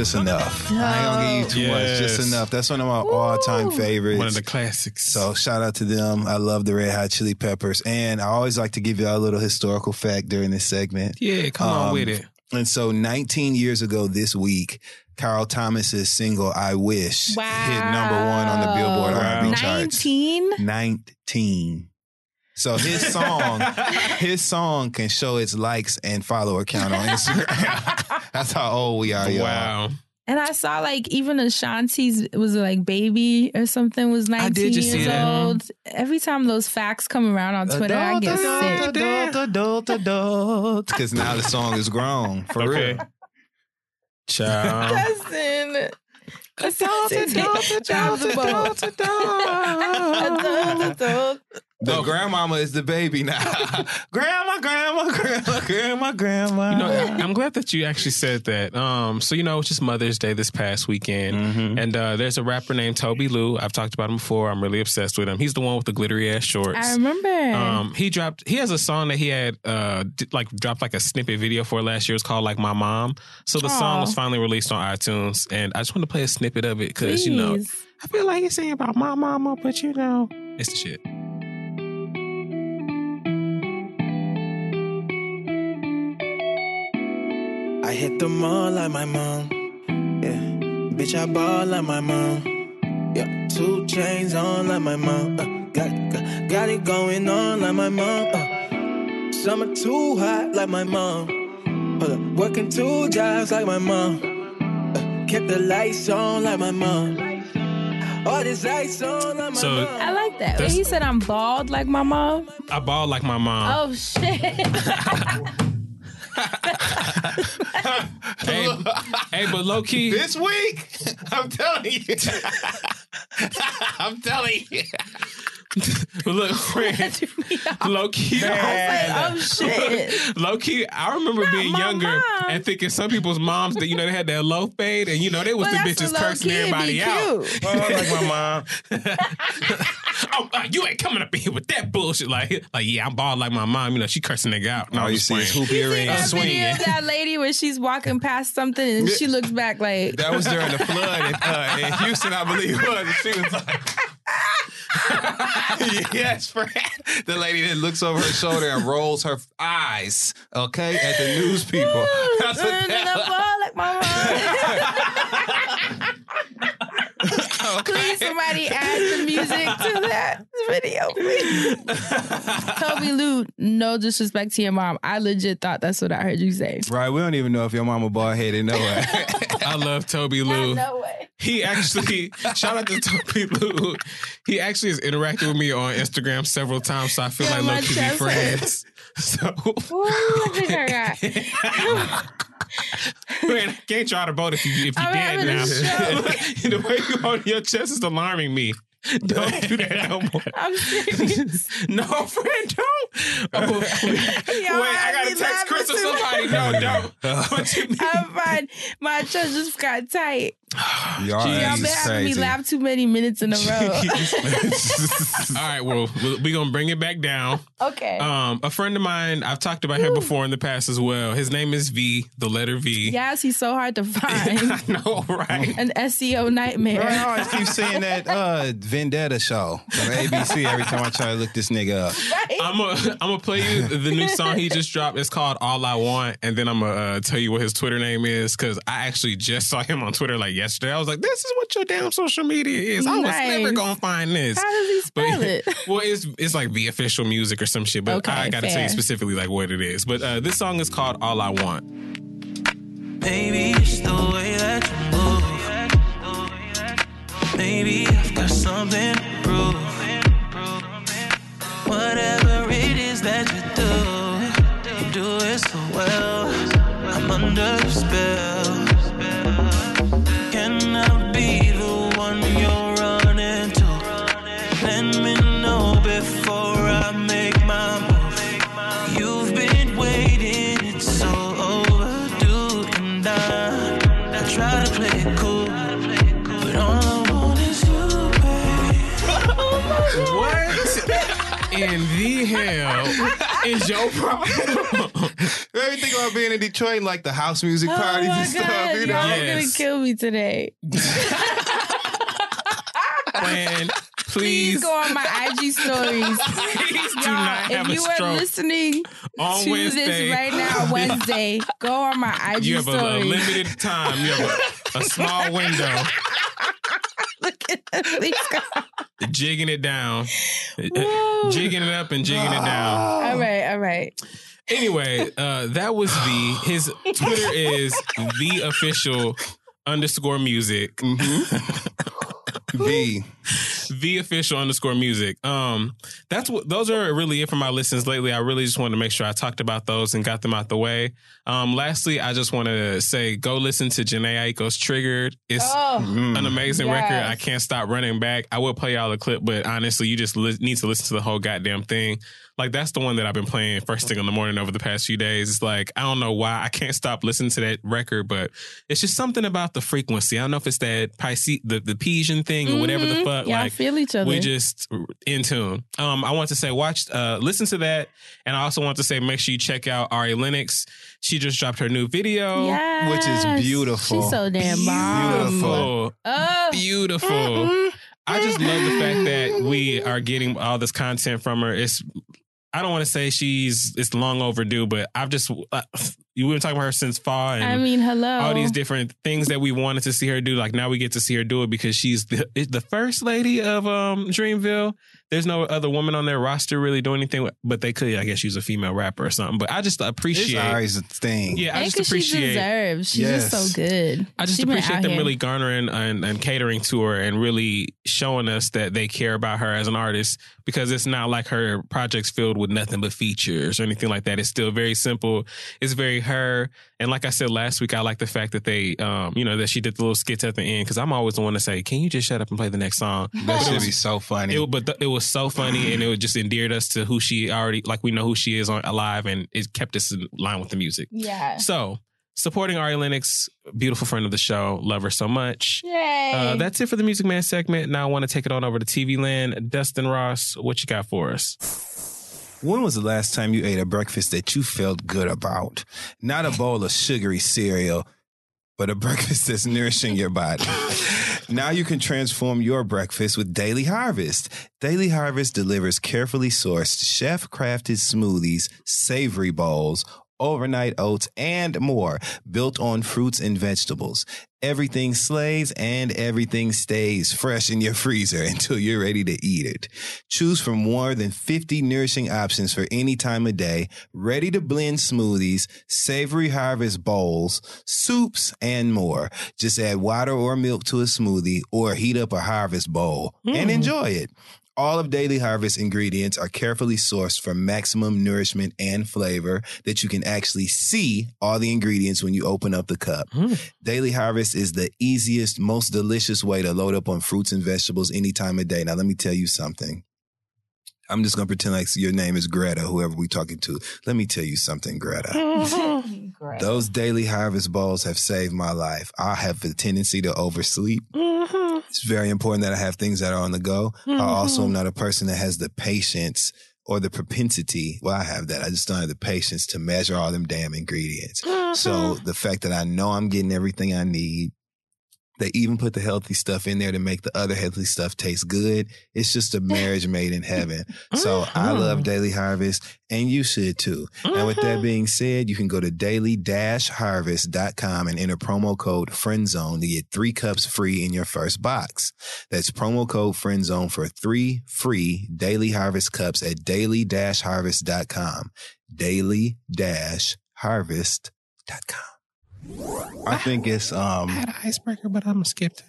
Just enough. I ain't gonna give you too much. Just enough. That's one of my all-time favorites. One of the classics. So shout out to them. I love the Red Hot Chili Peppers, and I always like to give you a little historical fact during this segment. yeah, come on Um, with it. And so, 19 years ago this week, Carl Thomas's single "I Wish" hit number one on the Billboard Wow. R&B charts. 19? 19. So his song, his song can show its likes and follower count on Instagram. That's how old we are, y'all. Wow. And I saw like even Ashanti's was like baby or something was 19 did just see years that. old. Every time those facts come around on Twitter, I get sick. Adult, adult, adult. Because now the song is grown. For Okay. real. Child. Cousin. Adult, adult, adult, adult, adult. adult. The grandmama is the baby now. grandma, grandma, grandma, grandma, grandma. You know, I'm glad that you actually said that. Um, so you know, it's just Mother's Day this past weekend, Mm-hmm. and uh, there's a rapper named Tobi Lou. I've talked about him before. I'm really obsessed with him. He's the one with the glittery ass shorts. I remember. Um, he dropped. He has a song that he had uh d- like dropped like a snippet video for last year. It's called like My Mom. So the song was finally released on iTunes, and I just want to play a snippet of it because you know I feel like he's saying about my mama, but you know it's the shit. I hit the mall like my mom. Yeah, bitch, I ball like my mom. Yeah, two chains on like my mom. Uh, got, got, got it going on like my mom. Uh, summer too hot like my mom. Hold up, working two jobs like my mom. Uh, kept the lights on like my mom. All this ice on like my So- mom. I like that. Wait, That's- he said I'm bald like my mom. I ball like my mom. Oh shit. Hey, hey, but low key, This week, I'm telling you. I'm telling you. look, friend, low key. I was like, oh shit. Low key, I remember being younger mom. and thinking some people's moms that you know they had that low fade and you know they was Well, the bitches cursing everybody out. cute. Oh, like my mom. oh, uh, you ain't coming up in here with that bullshit. Like, like yeah, I'm bald like my mom. You know, she cursing nigga out. No, All I'm you just see is playing. hoop earrings. That swing. video of that lady where she's walking past something and she looks back like That was during the flood in, uh, in Houston, I believe it was. And she was like, yes, Fred. The lady that looks over her shoulder and rolls her eyes, okay, at the news people. That's what "Mm, that like my mom. Please, somebody add the music to that video, please. Tobi Lou, no disrespect to your mom. I legit thought that's what I heard you say. Right, we don't even know if your mama bald headed. No way. I love Tobi Lou. No way. He actually, shout out to Tobi Lou. He actually has interacted with me on Instagram several times, so I feel Yeah, like my low key be chest friends. So Ooh, I think I got. Man, I can't try to vote if you if you I'm dead now. stroke. the way you hold your chest is alarming me. Don't do that no more. I'm serious. no, friend, don't. Oh, oh wait, I gotta text Chris or somebody. No, don't. What you mean? I'm fine. My chest just got tight. Y'all, Y'all is been having me laugh too many minutes in a row. All right, well, we're gonna bring it back down. okay. Um, a friend of mine, I've talked about him before in the past as well. His name is V, the letter V. yes, he's so hard to find. I know, right? An SEO nightmare. I always keep seeing that uh, Vendetta show on ABC every time I try to look this nigga up. I'm gonna I'm gonna play you the new song he just dropped. It's called All I Want, and then I'm gonna uh, tell you what his Twitter name is because I actually just saw him on Twitter like yesterday. I was like, this is what your damn social media is. I was Nice. never gonna find this. How does he spell it? well, it's it's like the official music or some shit, but Okay, I gotta tell you specifically like what it is. But uh, this song is called All I Want. Maybe it's the way that you move. Maybe I've got something to prove. Whatever it is that you do, you do it so well. I'm under the spell. In the hell is your problem? Everything about being in Detroit, and, like the house music Oh parties my and stuff, God, you y'all know. are Yes. gonna kill me today. Man, Please please, go on my IG stories. please do Y'all, not have if you are listening on to Wednesday. this right now, Wednesday, go on my IG You have a, a stories. limited time. You have a, a small window. Look at that. Please jigging it down, Woo. jigging it up and jigging it down. All right, all right. Anyway, uh, that was V. His Twitter is the official underscore music. V. the official underscore music. Um, that's what those are really it for my listens lately. I really just wanted to make sure I talked about those and got them out the way. Um, lastly, I just want to say go listen to Jhené Aiko's Triggered. It's Oh, an amazing Yes. record. I can't stop running back. I will play y'all a clip, but honestly, you just li- need to listen to the whole goddamn thing. Like that's the one that I've been playing first thing in the morning over the past few days. It's like I don't know why I can't stop listening to that record, but it's just something about the frequency. I don't know if it's that Pisces, the the Pigeon thing or whatever the Mhm. Fuck. Y'all like feel each other. we just in tune. Um, I want to say watch, uh, listen to that, and I also want to say make sure you check out Ari Lennox. She just dropped her new video. yes. which is beautiful. She's so damn. Beautiful, Oh, beautiful. mhm. I just love the fact that we are getting all this content from her. It's I don't want to say she's it's long overdue, but I've just uh, we've been talking about her since fall, and I mean, hello. all these different things that we wanted to see her do. Like now we get to see her do it because she's the the first lady of um Dreamville. There's no other woman on their roster really doing anything, with- but they could. I guess she's a female rapper or something. But I just appreciate. It's appreciate. Ari's thing. Yeah, I and just 'cause she appreciate. deserves. She's just so good. I just She appreciate them here. really garnering and, and catering to her and really showing us that they care about her as an artist because it's not like her project's filled with nothing but features or anything like that. It's still very simple. It's very her. And like I said last week, I like the fact that they, um, you know, that she did the little skits at the end because I'm always the one to say, "Can you just shut up and play the next song?" That But it should be so funny. it, but th- it was so funny and it just endeared us to who she already like. We know who she is on alive, and it kept us in line with the music. Yeah. So supporting Ari Lennox, beautiful friend of the show, love her so much. Yay. Uh, that's it for the Music Man segment. Now I want to take it on over to TV Land. Dustin Ross, what you got for us? When was the last time you ate a breakfast that you felt good about? Not a bowl of sugary cereal, but a breakfast that's nourishing your body. now you can transform your breakfast with Daily Harvest. Daily Harvest delivers carefully sourced, chef crafted smoothies, savory bowls, overnight oats, and more built on fruits and vegetables. Everything slays and everything stays fresh in your freezer until you're ready to eat it. Choose from more than 50 nourishing options for any time of day, ready to blend smoothies, savory harvest bowls, soups, and more. Just add water or milk to a smoothie or heat up a harvest bowl and hmm. enjoy it. All of Daily Harvest ingredients are carefully sourced for maximum nourishment and flavor that you can actually see all the ingredients when you open up the cup. Hmm. Daily Harvest is the easiest, most delicious way to load up on fruits and vegetables any time of day. Now, let me tell you something. I'm just gonna pretend like your name is Greta, whoever we talking to. Let me tell you something, Greta. Those daily harvest bowls have saved my life. I have a tendency to oversleep. Mm-hmm. It's very important that I have things that are on the go. I also am mm-hmm. not a person that has the patience or the propensity. Well, I have that. I just don't have the patience to measure all them damn ingredients. So mm-hmm. the fact that I know I'm getting everything I need, they even put the healthy stuff in there to make the other healthy stuff taste good. It's just a marriage made in heaven. So I love mm-hmm. Daily Harvest and you should too. And with that mm-hmm. being said, you can go to daily-harvest.com and enter promo code FRIENDZONE to get three cups free in your first box. That's promo code FRIENDZONE for three free Daily Harvest cups at daily-harvest.com. Daily-harvest.com. I think it's um I had an icebreaker, but I'm skipped.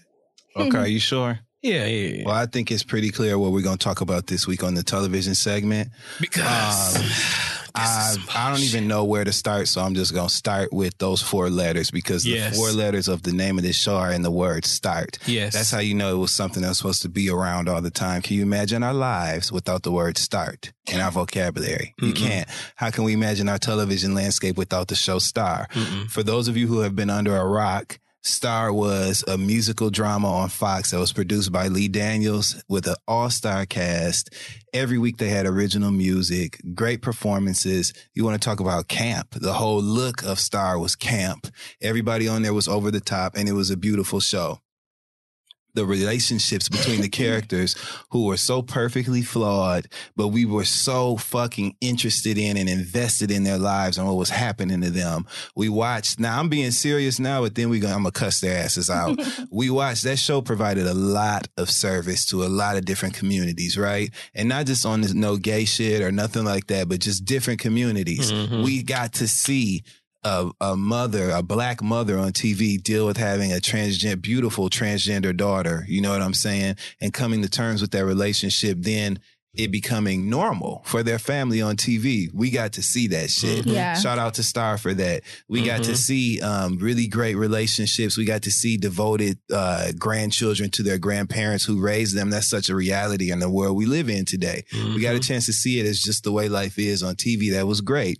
It. Okay, are you sure? Yeah, yeah, yeah. Well, I think it's pretty clear what we're going to talk about this week on the television segment. Because Um, I, I don't even know where to start, so I'm just going to start with those four letters because Yes. the four letters of the name of this show are in the word start. Yes. That's how you know it was something that was supposed to be around all the time. Can you imagine our lives without the word start in our vocabulary? You Mm-mm. can't. How can we imagine our television landscape without the show Star? Mm-mm. For those of you who have been under a rock, Star was a musical drama on Fox that was produced by Lee Daniels with an all-star cast. Every week they had original music, great performances. You want to talk about camp. The whole look of Star was camp. Everybody on there was over the top and it was a beautiful show. The relationships between the characters who were so perfectly flawed, but we were so fucking interested in and invested in their lives and what was happening to them. We watched. Now I'm being serious now, but then we gonna I'm gonna cuss their asses out. we watched that show provided a lot of service to a lot of different communities, right? And not just on this no gay shit or nothing like that, but just different communities. Mhm. We got to see a, a mother, a black mother on TV deal with having a transgender, beautiful transgender daughter. You know what I'm saying? And coming to terms with that relationship, then it becoming normal for their family on TV. We got to see that shit. Mhm. Yeah. Shout out to Star for that. We got to Mhm. see um, really great relationships. We got to see devoted uh, grandchildren to their grandparents who raised them. That's such a reality in the world we live in today. We got a chance to see it as just the way life is on TV. That was great.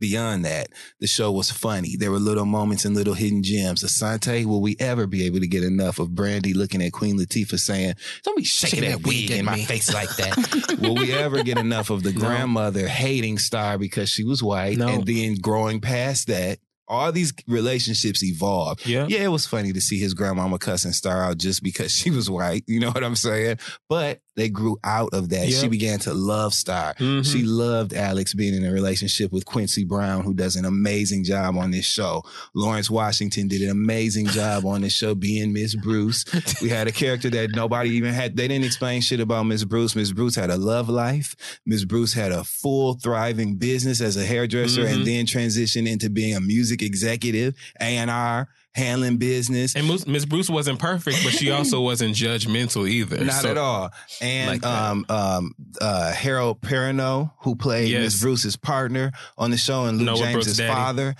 Beyond that, the show was funny. There were little moments and little hidden gems. Asante, will we ever be able to get enough of Brandy looking at Queen Latifah saying, Don't be shaking that wig in my face like that? will we ever get enough of the grandmother hating Star because she was white No. and then growing past that? All these relationships evolve. Yeah. Yeah, it was funny to see his grandmama cussing Star out just because she was white. You know what I'm saying? But they grew out of that. Yep. She began to love Star. Mhm. She loved Alex being in a relationship with Quincy Brown, who does an amazing job on this show. Lawrence Washington did an amazing job on this show being Miss Bruce. We had a character that nobody even had, they didn't explain shit about Miss Bruce. Miss Bruce had a love life. Miss Bruce had a full thriving business as a hairdresser Mhm. and then transitioned into being a music executive, A&R, handling business. And Miss Bruce wasn't perfect, but she also wasn't judgmental either. Not So- at all. And Like um um uh Harold Perrineau, who played Yes. Miss Bruce's partner on the show and Luke Noah Brooks' James's daddy.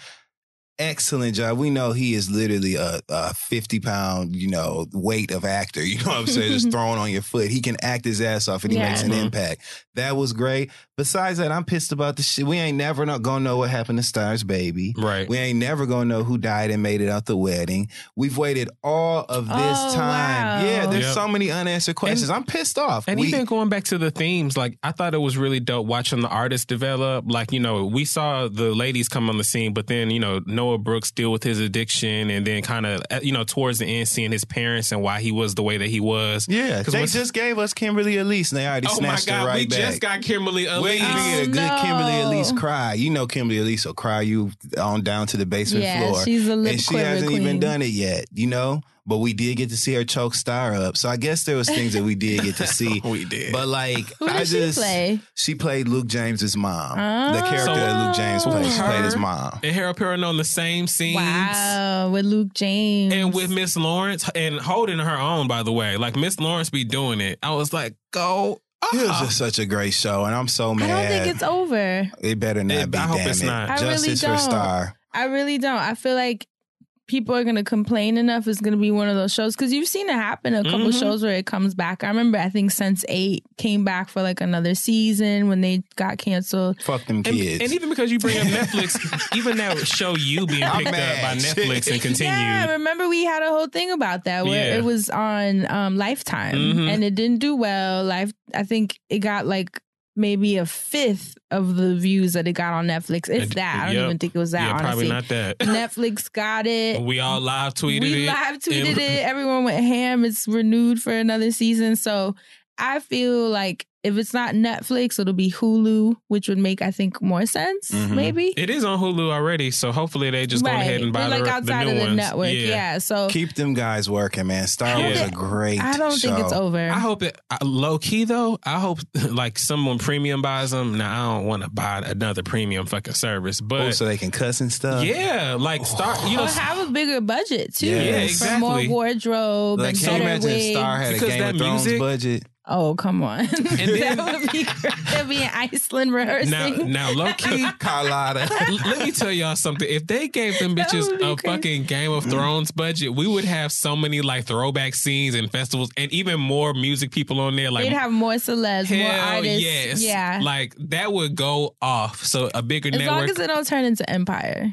Father. Excellent job. We know he is literally a, a 50 pound, you know, weight of actor. You know what I'm saying? Just thrown on your foot. He can act his ass off and he Yeah. makes an Mhm. impact. That was great. Besides that, I'm pissed about the shit. We ain't never not gonna know what happened to Star's baby. Right. We ain't never gonna know who died and made it out the wedding. We've waited all of this Oh, time. wow. Yeah, there's Yep. so many unanswered questions. I'm pissed off. And We- even going back to the themes, like I thought it was really dope watching the artists develop. Like, you know, we saw the ladies come on the scene, but then, you know, Noah Brooks deal with his addiction and then kind of, eh, you know, towards the end, seeing his parents and why he was the way that he was. Yeah, 'Cause they once- just gave us Kimberly Elise, and they already Oh my God, her right we back. just got Kimberly Wait Elise. till you get a Oh, good no. Kimberly Elise cry. You know Kimberly Elise will cry you on down to the basement Yeah, floor. she's a lip and she hasn't even done it yet, you know? But we did get to see her choke Star up. So I guess there was things that we did get to see. we did. But like, Who I did she just play? she played Luke James's mom. the Oh. character that Luke James played, she played his mom. And Harold Perrineau the same scenes. Wow, with Luke James. And with Miss Lawrence and holding her own, by the way. Like Miss Lawrence be doing it. I was like, go. It was just such a great show, and I'm so mad. I don't think it's over. It better not It- be. I hope damn it's it. not. I Justice really for don't. Star. I really don't. I feel like people are gonna complain enough. It's gonna be one of those shows because you've seen it happen a couple Mhm. shows where it comes back. I remember I think Sense8 came back for like another season when they got canceled. Fuck them kids. and even because you bring up Netflix, even that show you being picked up by. Netflix and continued. Yeah, I remember we had a whole thing about that where Yeah. it was on um, Lifetime Mhm. and it didn't do well. Life, I think it got like maybe a fifth of the views that it got on Netflix. And- that, I don't yep. even think it was that. yeah, probably honestly, not that. Netflix got it. We all live tweeted we it. We live tweeted it. Everyone went ham. It's renewed for another season. So I feel like if it's not Netflix, it'll be Hulu, which would make I think more sense. Mhm. Maybe It is on Hulu already, so hopefully they just go ahead and buy They're like the, outside the of new the ones. network. Yeah. So Keep them guys working, man. Star Yeah. was a great. I don't think it's over. I hope it uh, low key though. I hope like someone premium buys them. Now I don't want to buy another premium fucking service, but Oh, so they can cuss and stuff. yeah, like start you know Or have a bigger budget too. Yeah, For more wardrobe Like, and can you better imagine if Star wigs. had a Because Game that of Thrones music- budget? Oh come on, then- that would be great. That'd be in Iceland rehearsing. now now low key. Carlotta. Let me tell y'all something. If they gave them bitches a crazy. fucking Game of Thrones budget, we would have so many like throwback scenes and festivals, and even more music people on there. Like They'd have more celebs, more hell artists. yes, Yeah. like that would go off. So a bigger network. as long as it don't turn into Empire.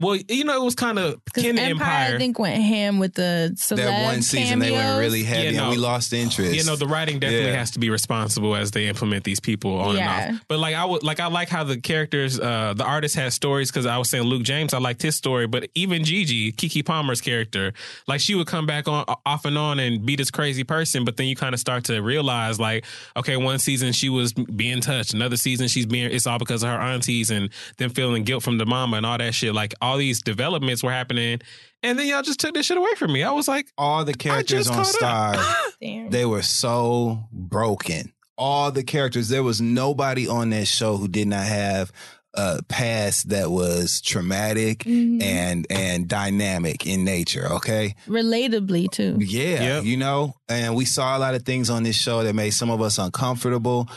Well, you know, it was kind of Because Empire, Empire. I think, went ham with the celeb that one season they went cameos. really heavy, Yeah, no. and we lost interest. You know, the writing definitely Yeah. has to be responsible as they implement these people on Yeah. and off. But like I would like I like how the characters, uh, the artist has stories because I was saying Luke James, I liked his story, but even Gigi, Keke Palmer's character, like she would come back on off and on and be this crazy person, but then you kind of start to realize like, okay, one season she was being touched, another season she's being it's all because of her aunties and them feeling guilt from the mama and all that shit. Like all these developments were happening. And then y'all just took this shit away from me. I was like, all the characters on Star, they were so broken. All the characters, there was nobody on that show who did not have a past that was traumatic Mhm. and and dynamic in nature. Okay, Relatably too. Yeah, Yep. you know, and we saw a lot of things on this show that made some of us uncomfortable.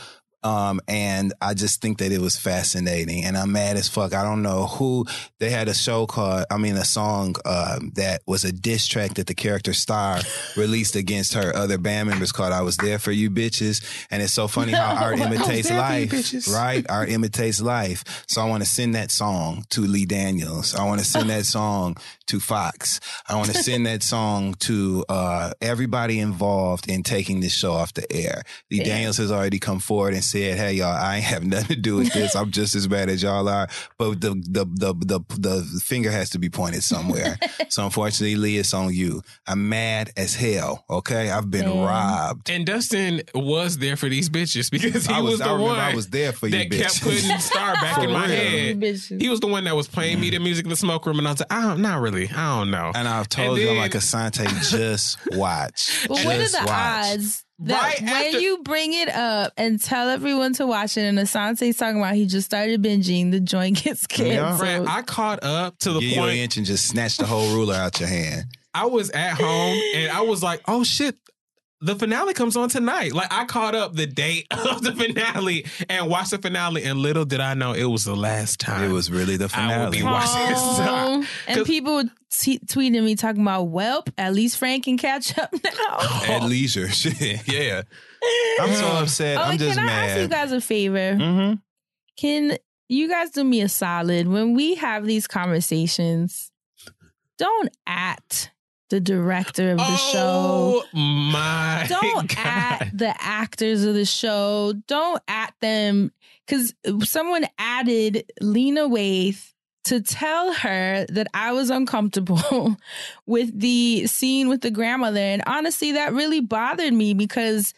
Um, and I just think that it was fascinating, and I'm mad as fuck. I don't know who they had a show called, I mean, a song um, that was a diss track that the character Star released against her other band members called "I Was There for You Bitches," and it's so funny how art imitates life, right? Art imitates life. So I want to send that song to Lee Daniels. I want to send that song to Fox. I want to send that song to uh, everybody involved in taking this show off the air. Lee Yeah. Daniels has already come forward and said, "Hey, y'all, I ain't have nothing to do with this. I'm just as bad as y'all are." But the the the the, the finger has to be pointed somewhere. so unfortunately, Lee, it's on you. I'm mad as hell. Okay, I've been Damn. robbed. And Dustin was there for these bitches because he I was, was, the I one I was there for you, that bitch. kept putting Star back in my real. head. He was the one that was playing me the music in the smoke room, and I was like, I don't, not really. I don't know. And I've told And you, I'm like Asante, just watch. But what are the watch. odds that Right when after- you bring it up and tell everyone to watch it, and Asante's talking about he just started binging, the joint gets Yeah. canceled. Friend, I caught up to the Give you an point inch and just snatched the whole ruler out your hand. I was at home and I was like, oh shit. The finale comes on tonight. Like I caught up the date of the finale and watched the finale, and little did I know it was the last time. It was really the I will finale. be watching this. Oh, and 'Cause- people t- tweeting me talking about, "Welp, at least Frank can catch up now." At leisure, shit. Yeah, I'm so upset. Oh, I'm and just can I ask you guys a favor? Mm-hmm. Can you guys do me a solid when we have these conversations? Don't at the director of the show. Oh my Don't God. at the actors of the show. Don't at them because someone added Lena Waithe to tell her that I was uncomfortable with the scene with the grandmother. And honestly, that really bothered me because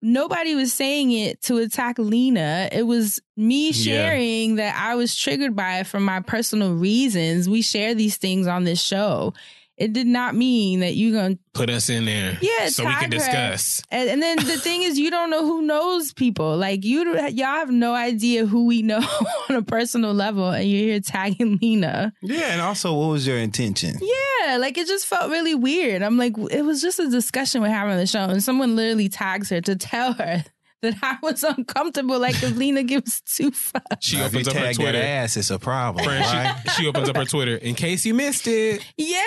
nobody was saying it to attack Lena. It was me Yeah. sharing that I was triggered by it for my personal reasons. We share these things on this show. It did not mean that you're gonna Put us in there. Yeah, So we can her. discuss. And, and then the thing is, you don't know who knows people. Like you, y'all have no idea who we know on a personal level, and you're here tagging Lena. Yeah, and also, what was your intention? Yeah, like it just felt really weird. I'm like, it was just a discussion we're having on the show, and someone literally tags her to tell her that I was uncomfortable. Like if Lena gives two fucks. She If you opens up her tag that Twitter. ass, it's a problem, Friend, right? she, she opens up her Twitter in case you missed it. Yeah,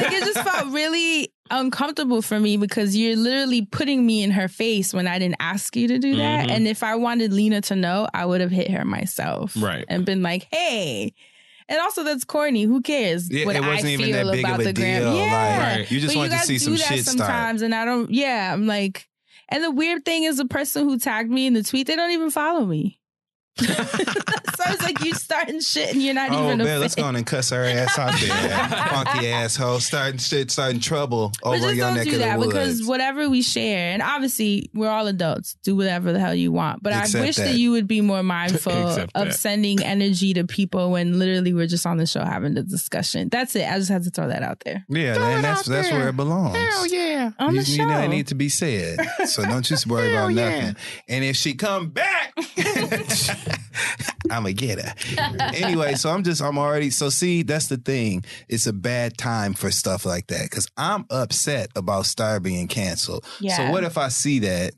like it just felt really uncomfortable for me because you're literally putting me in her face when I didn't ask you to do that. Mhm. And if I wanted Lena to know, I would have hit her myself. Right. And been like, hey. And also that's corny. Who cares Yeah, what it I wasn't even feel that big of about a the gram? Yeah. Like, Right. you just But wanted to see some do that shit start. sometimes and I don't yeah, I'm like and the weird thing is the person who tagged me in the tweet, they don't even follow me. So it's like you starting shit and you're not Oh, even a man, let's go on and cuss her ass out there. Funky asshole. Starting shit, starting trouble But over just your don't neck do of the that woods. because whatever we share, and obviously we're all adults, do whatever the hell you want. But Except I wish that. that. you would be more mindful of that. sending energy to people when literally we're just on the show having the discussion. That's it. I just had to throw that out there. yeah, man, that's that's where it belongs. Hell yeah. On you, the you show. know it need to be said. So don't you worry about nothing. And if she come back, I'ma get her. Anyway, so I'm just I'm already so see that's the thing. It's a bad time for stuff like that because I'm upset about Star being canceled. Yeah. So what if I see that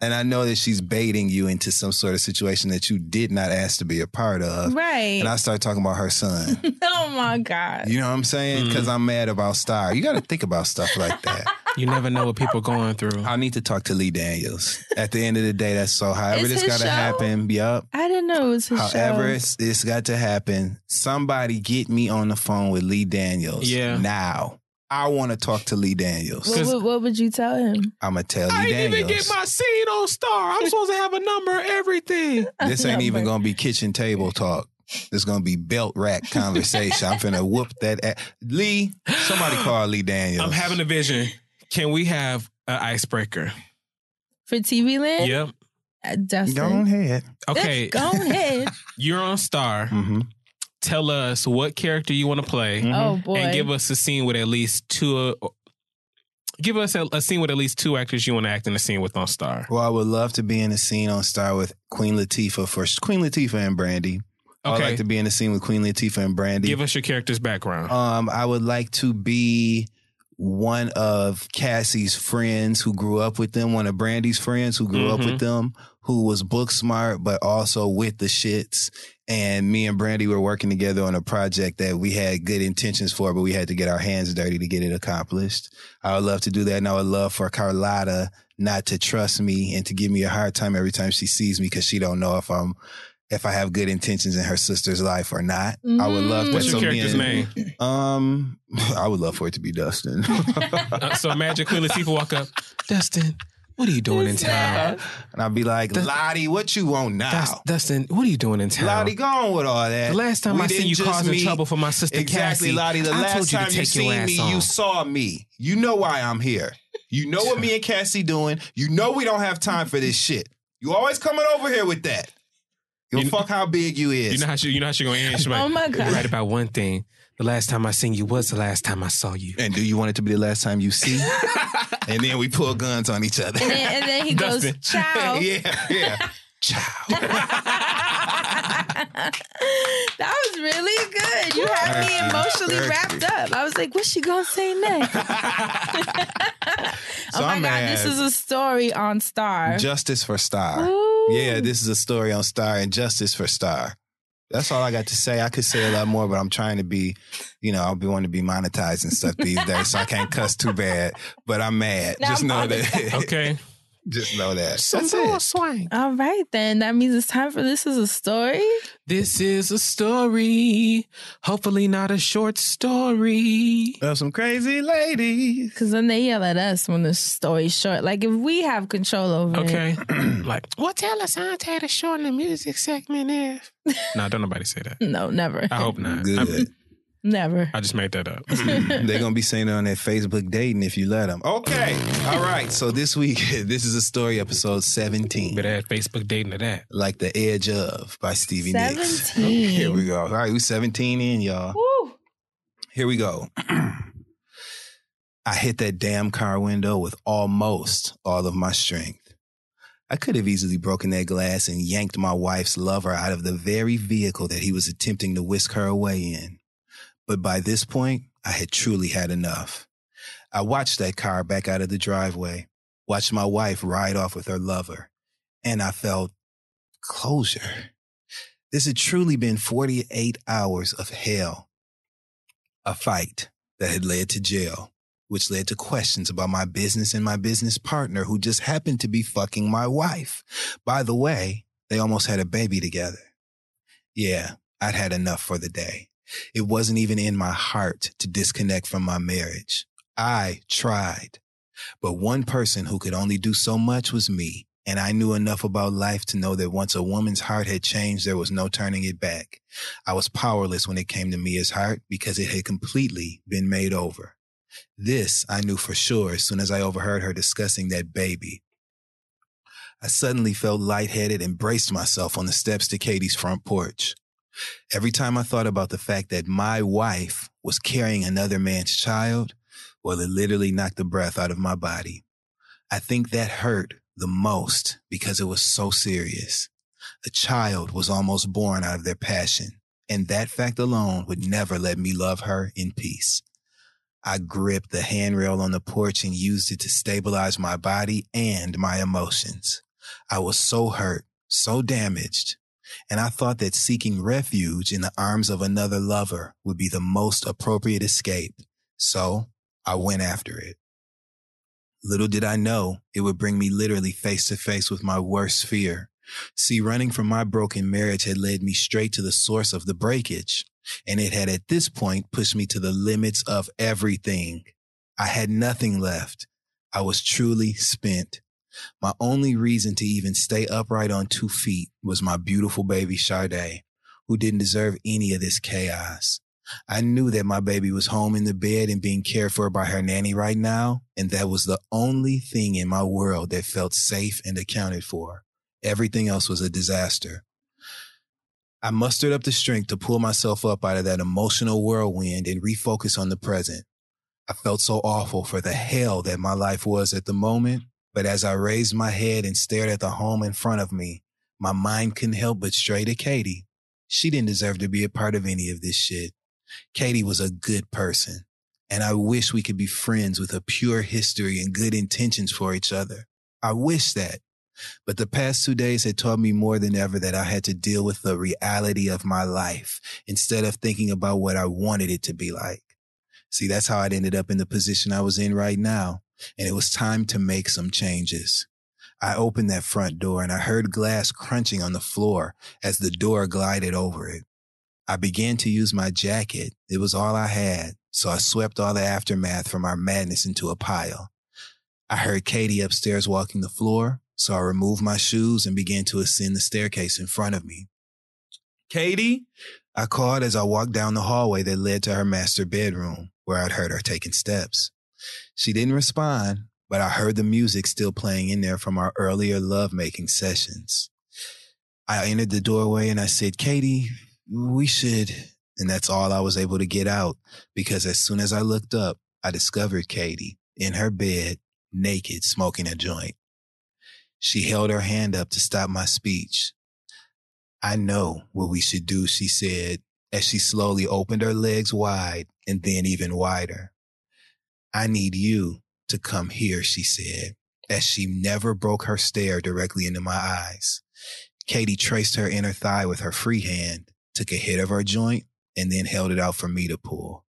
and I know that she's baiting you into some sort of situation that you did not ask to be a part of, right. and I start talking about her son. oh my God. You know what I'm saying? Mm-hmm. Because I'm mad about Star. You got to think about stuff like that. You never know what people going through. I need to talk to Lee Daniels. At the end of the day, that's so. However, It's this got to happen. Yup. I didn't know it was his However, show. it's, it's got to happen. Somebody get me on the phone with Lee Daniels. Yeah. Now. I want to talk to Lee Daniels. What, what, what would you tell him? I'm gonna tell I Lee didn't Daniels. even get my scene on Star. I'm supposed to have a number, everything. this ain't even gonna be kitchen table talk. It's gonna be belt rack conversation. I'm finna whoop that. A- Lee, somebody call Lee Daniels. I'm having a vision. Can we have an icebreaker? For TV land? Yep. Uh, Dustin. Go ahead. Okay. Go ahead. You're on Star. Mm-hmm. Tell us what character you want to play. Oh boy. And give us a scene with at least two. Uh, give us a, a scene with at least two actors you want to act in a scene with on Star. Well, I would love to be in a scene on Star with Queen Latifah for Queen Latifah and Brandy. Okay. I would Okay. like to be in a scene with Queen Latifah and Brandy. Give us your character's background. Um, I would like to be one of Cassie's friends who grew up with them, one of Brandy's friends who grew up Mhm. with them, who was book smart but also with the shits. And me and Brandy were working together on a project that we had good intentions for, but we had to get our hands dirty to get it accomplished. I would love to do that, and I would love for Carlotta not to trust me and to give me a hard time every time she sees me because she don't know if I'm if I have good intentions in her sister's life or not. I would love that. What's your So character's being- name? um, I would love for it to be Dustin. Uh, so imagine Queen Latifah walk up. Dustin, what are you doing in town? and I'd be like, Dust- Lottie, what you want now? Dust- Dustin, what are you doing in town? Lottie, gone with all that. The last time We I seen didn't you causing meet- trouble for my sister Exactly, Cassie, Lottie. The I last told you time you take your seen ass me, on. you saw me. You know why I'm here. You know what me and Cassie doing. You know we don't have time for this shit. You always coming over here with that. Give a You- fuck how big you is. You know how she, you know how she gonna end. She like, Oh my God. You're right about one thing. The last time I seen you was the last time I saw you. and do you want it to be the last time you see? and then we pull guns on each other. And then, and then he goes, ciao. yeah, yeah. Ciao. that was really good. You had me emotionally wrapped up. I was like, what's she gonna say next? So oh my I'm god, this is a story on Star. Justice for Star. Ooh. Yeah, this is a story on Star and Justice for Star. That's all I got to say. I could say a lot more, but I'm trying to be, you know, I'll be wanting to be monetized and stuff these days, so I can't cuss too bad. But I'm mad. Not Just know that. Okay. Just know that. Some That's more it. All right, then. That means it's time for this is a story. This is a story. Hopefully not a short story. Of some crazy ladies. Because then they yell at us when the story's short. Like if we have control over it. Okay. like, what tell us Asante to shorten the music segment is? no, don't nobody say that. No, never. I hope not. I'm- Good. Never. I just made that up. They're gonna be saying it on their Facebook dating if you let them. Okay. All right. So this week, this is a story episode 17. Better add Facebook dating to that. Like the Edge of by Stevie Nicks. 17. Here we go. All right, we 17 in, y'all. Woo. Here we go. I hit that damn car window with almost all of my strength. I could have easily broken that glass and yanked my wife's lover out of the very vehicle that he was attempting to whisk her away in. But by this point, I had truly had enough. I watched that car back out of the driveway, watched my wife ride off with her lover, and I felt closure. This had truly been 48 hours of hell. A fight that had led to jail, which led to questions about my business and my business partner who just happened to be fucking my wife. By the way, they almost had a baby together. Yeah, I'd had enough for the day. It wasn't even in my heart to disconnect from my marriage. I tried. But one person who could only do so much was me. And I knew enough about life to know that once a woman's heart had changed, there was no turning it back. I was powerless when it came to Mia's heart because it had completely been made over. This I knew for sure as soon as I overheard her discussing that baby. I suddenly felt lightheaded and braced myself on the steps to Katie's front porch. Every time I thought about the fact that my wife was carrying another man's child, well, it literally knocked the breath out of my body. I think that hurt the most because it was so serious. A child was almost born out of their passion, and that fact alone would never let me love her in peace. I gripped the handrail on the porch and used it to stabilize my body and my emotions. I was so hurt, so damaged, and I thought that seeking refuge in the arms of another lover would be the most appropriate escape. So I went after it. Little did I know it would bring me literally face to face with my worst fear. See, running from my broken marriage had led me straight to the source of the breakage, and it had at this point pushed me to the limits of everything. I had nothing left. I was truly spent. My only reason to even stay upright on two feet was my beautiful baby Sade, who didn't deserve any of this chaos. I knew that my baby was home in the bed and being cared for by her nanny right now, and that was the only thing in my world that felt safe and accounted for. Everything else was a disaster. I mustered up the strength to pull myself up out of that emotional whirlwind and refocus on the present. I felt so awful for the hell that my life was at the moment, but as I raised my head and stared at the home in front of me, my mind couldn't help but stray to Katie. She didn't deserve to be a part of any of this shit. Katie was a good person, and I wish we could be friends with a pure history and good intentions for each other. I wish that. But the past two days had taught me more than ever that I had to deal with the reality of my life instead of thinking about what I wanted it to be like. See, that's how I'd ended up in the position I was in right now. And it was time to make some changes. I opened that front door and I heard glass crunching on the floor as the door glided over it. I began to use my jacket. It was all I had. So I swept all the aftermath from our madness into a pile. I heard Katie upstairs walking the floor. So I removed my shoes and began to ascend the staircase in front of me. Katie, I called as I walked down the hallway that led to her master bedroom, where I'd heard her taking steps. She didn't respond, but I heard the music still playing in there from our earlier lovemaking sessions. I entered the doorway and I said, Katie, we should. And that's all I was able to get out because as soon as I looked up, I discovered Katie in her bed, naked, smoking a joint. She held her hand up to stop my speech. I know what we should do, she said, as she slowly opened her legs wide and then even wider. I need you to come here, she said, as she never broke her stare directly into my eyes. Katie traced her inner thigh with her free hand, took a hit of her joint, and then held it out for me to pull.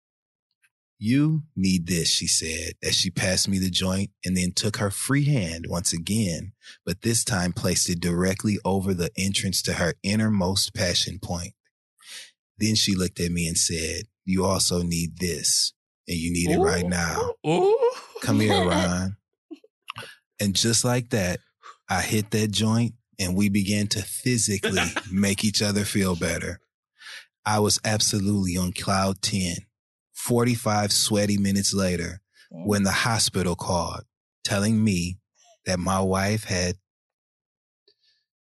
You need this, she said, as she passed me the joint and then took her free hand once again, but this time placed it directly over the entrance to her innermost passion point. Then she looked at me and said, You also need this, and you need it right now. Come here, Ron. And just like that, I hit that joint and we began to physically make each other feel better. I was absolutely on cloud 10. 45 sweaty minutes later, when the hospital called, telling me that my wife had.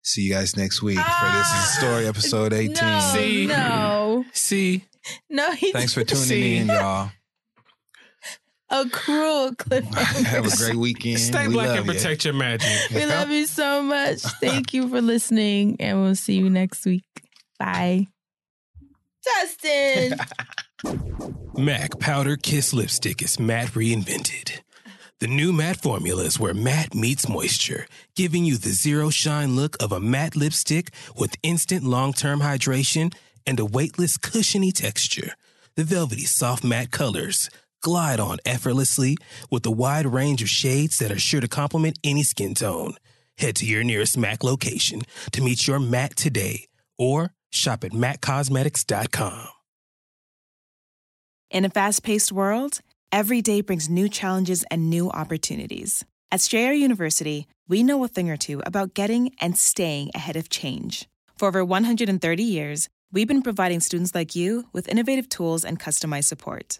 See you guys next week for this is ah, story episode 18. No, See? no, See, no. He Thanks for tuning See. in, y'all. A cruel cliffhanger. Have a great weekend. Stay We black and ya. protect your magic. We love you so much. Thank you for listening, and we'll see you next week. Bye. Justin. MAC Powder Kiss Lipstick is matte reinvented. The new matte formula is where matte meets moisture, giving you the zero shine look of a matte lipstick with instant long term hydration and a weightless, cushiony texture. The velvety, soft matte colors glide on effortlessly with a wide range of shades that are sure to complement any skin tone. Head to your nearest MAC location to meet your MAC today or shop at MACCosmetics.com. In a fast paced world, every day brings new challenges and new opportunities. At Strayer University, we know a thing or two about getting and staying ahead of change. For over 130 years, we've been providing students like you with innovative tools and customized support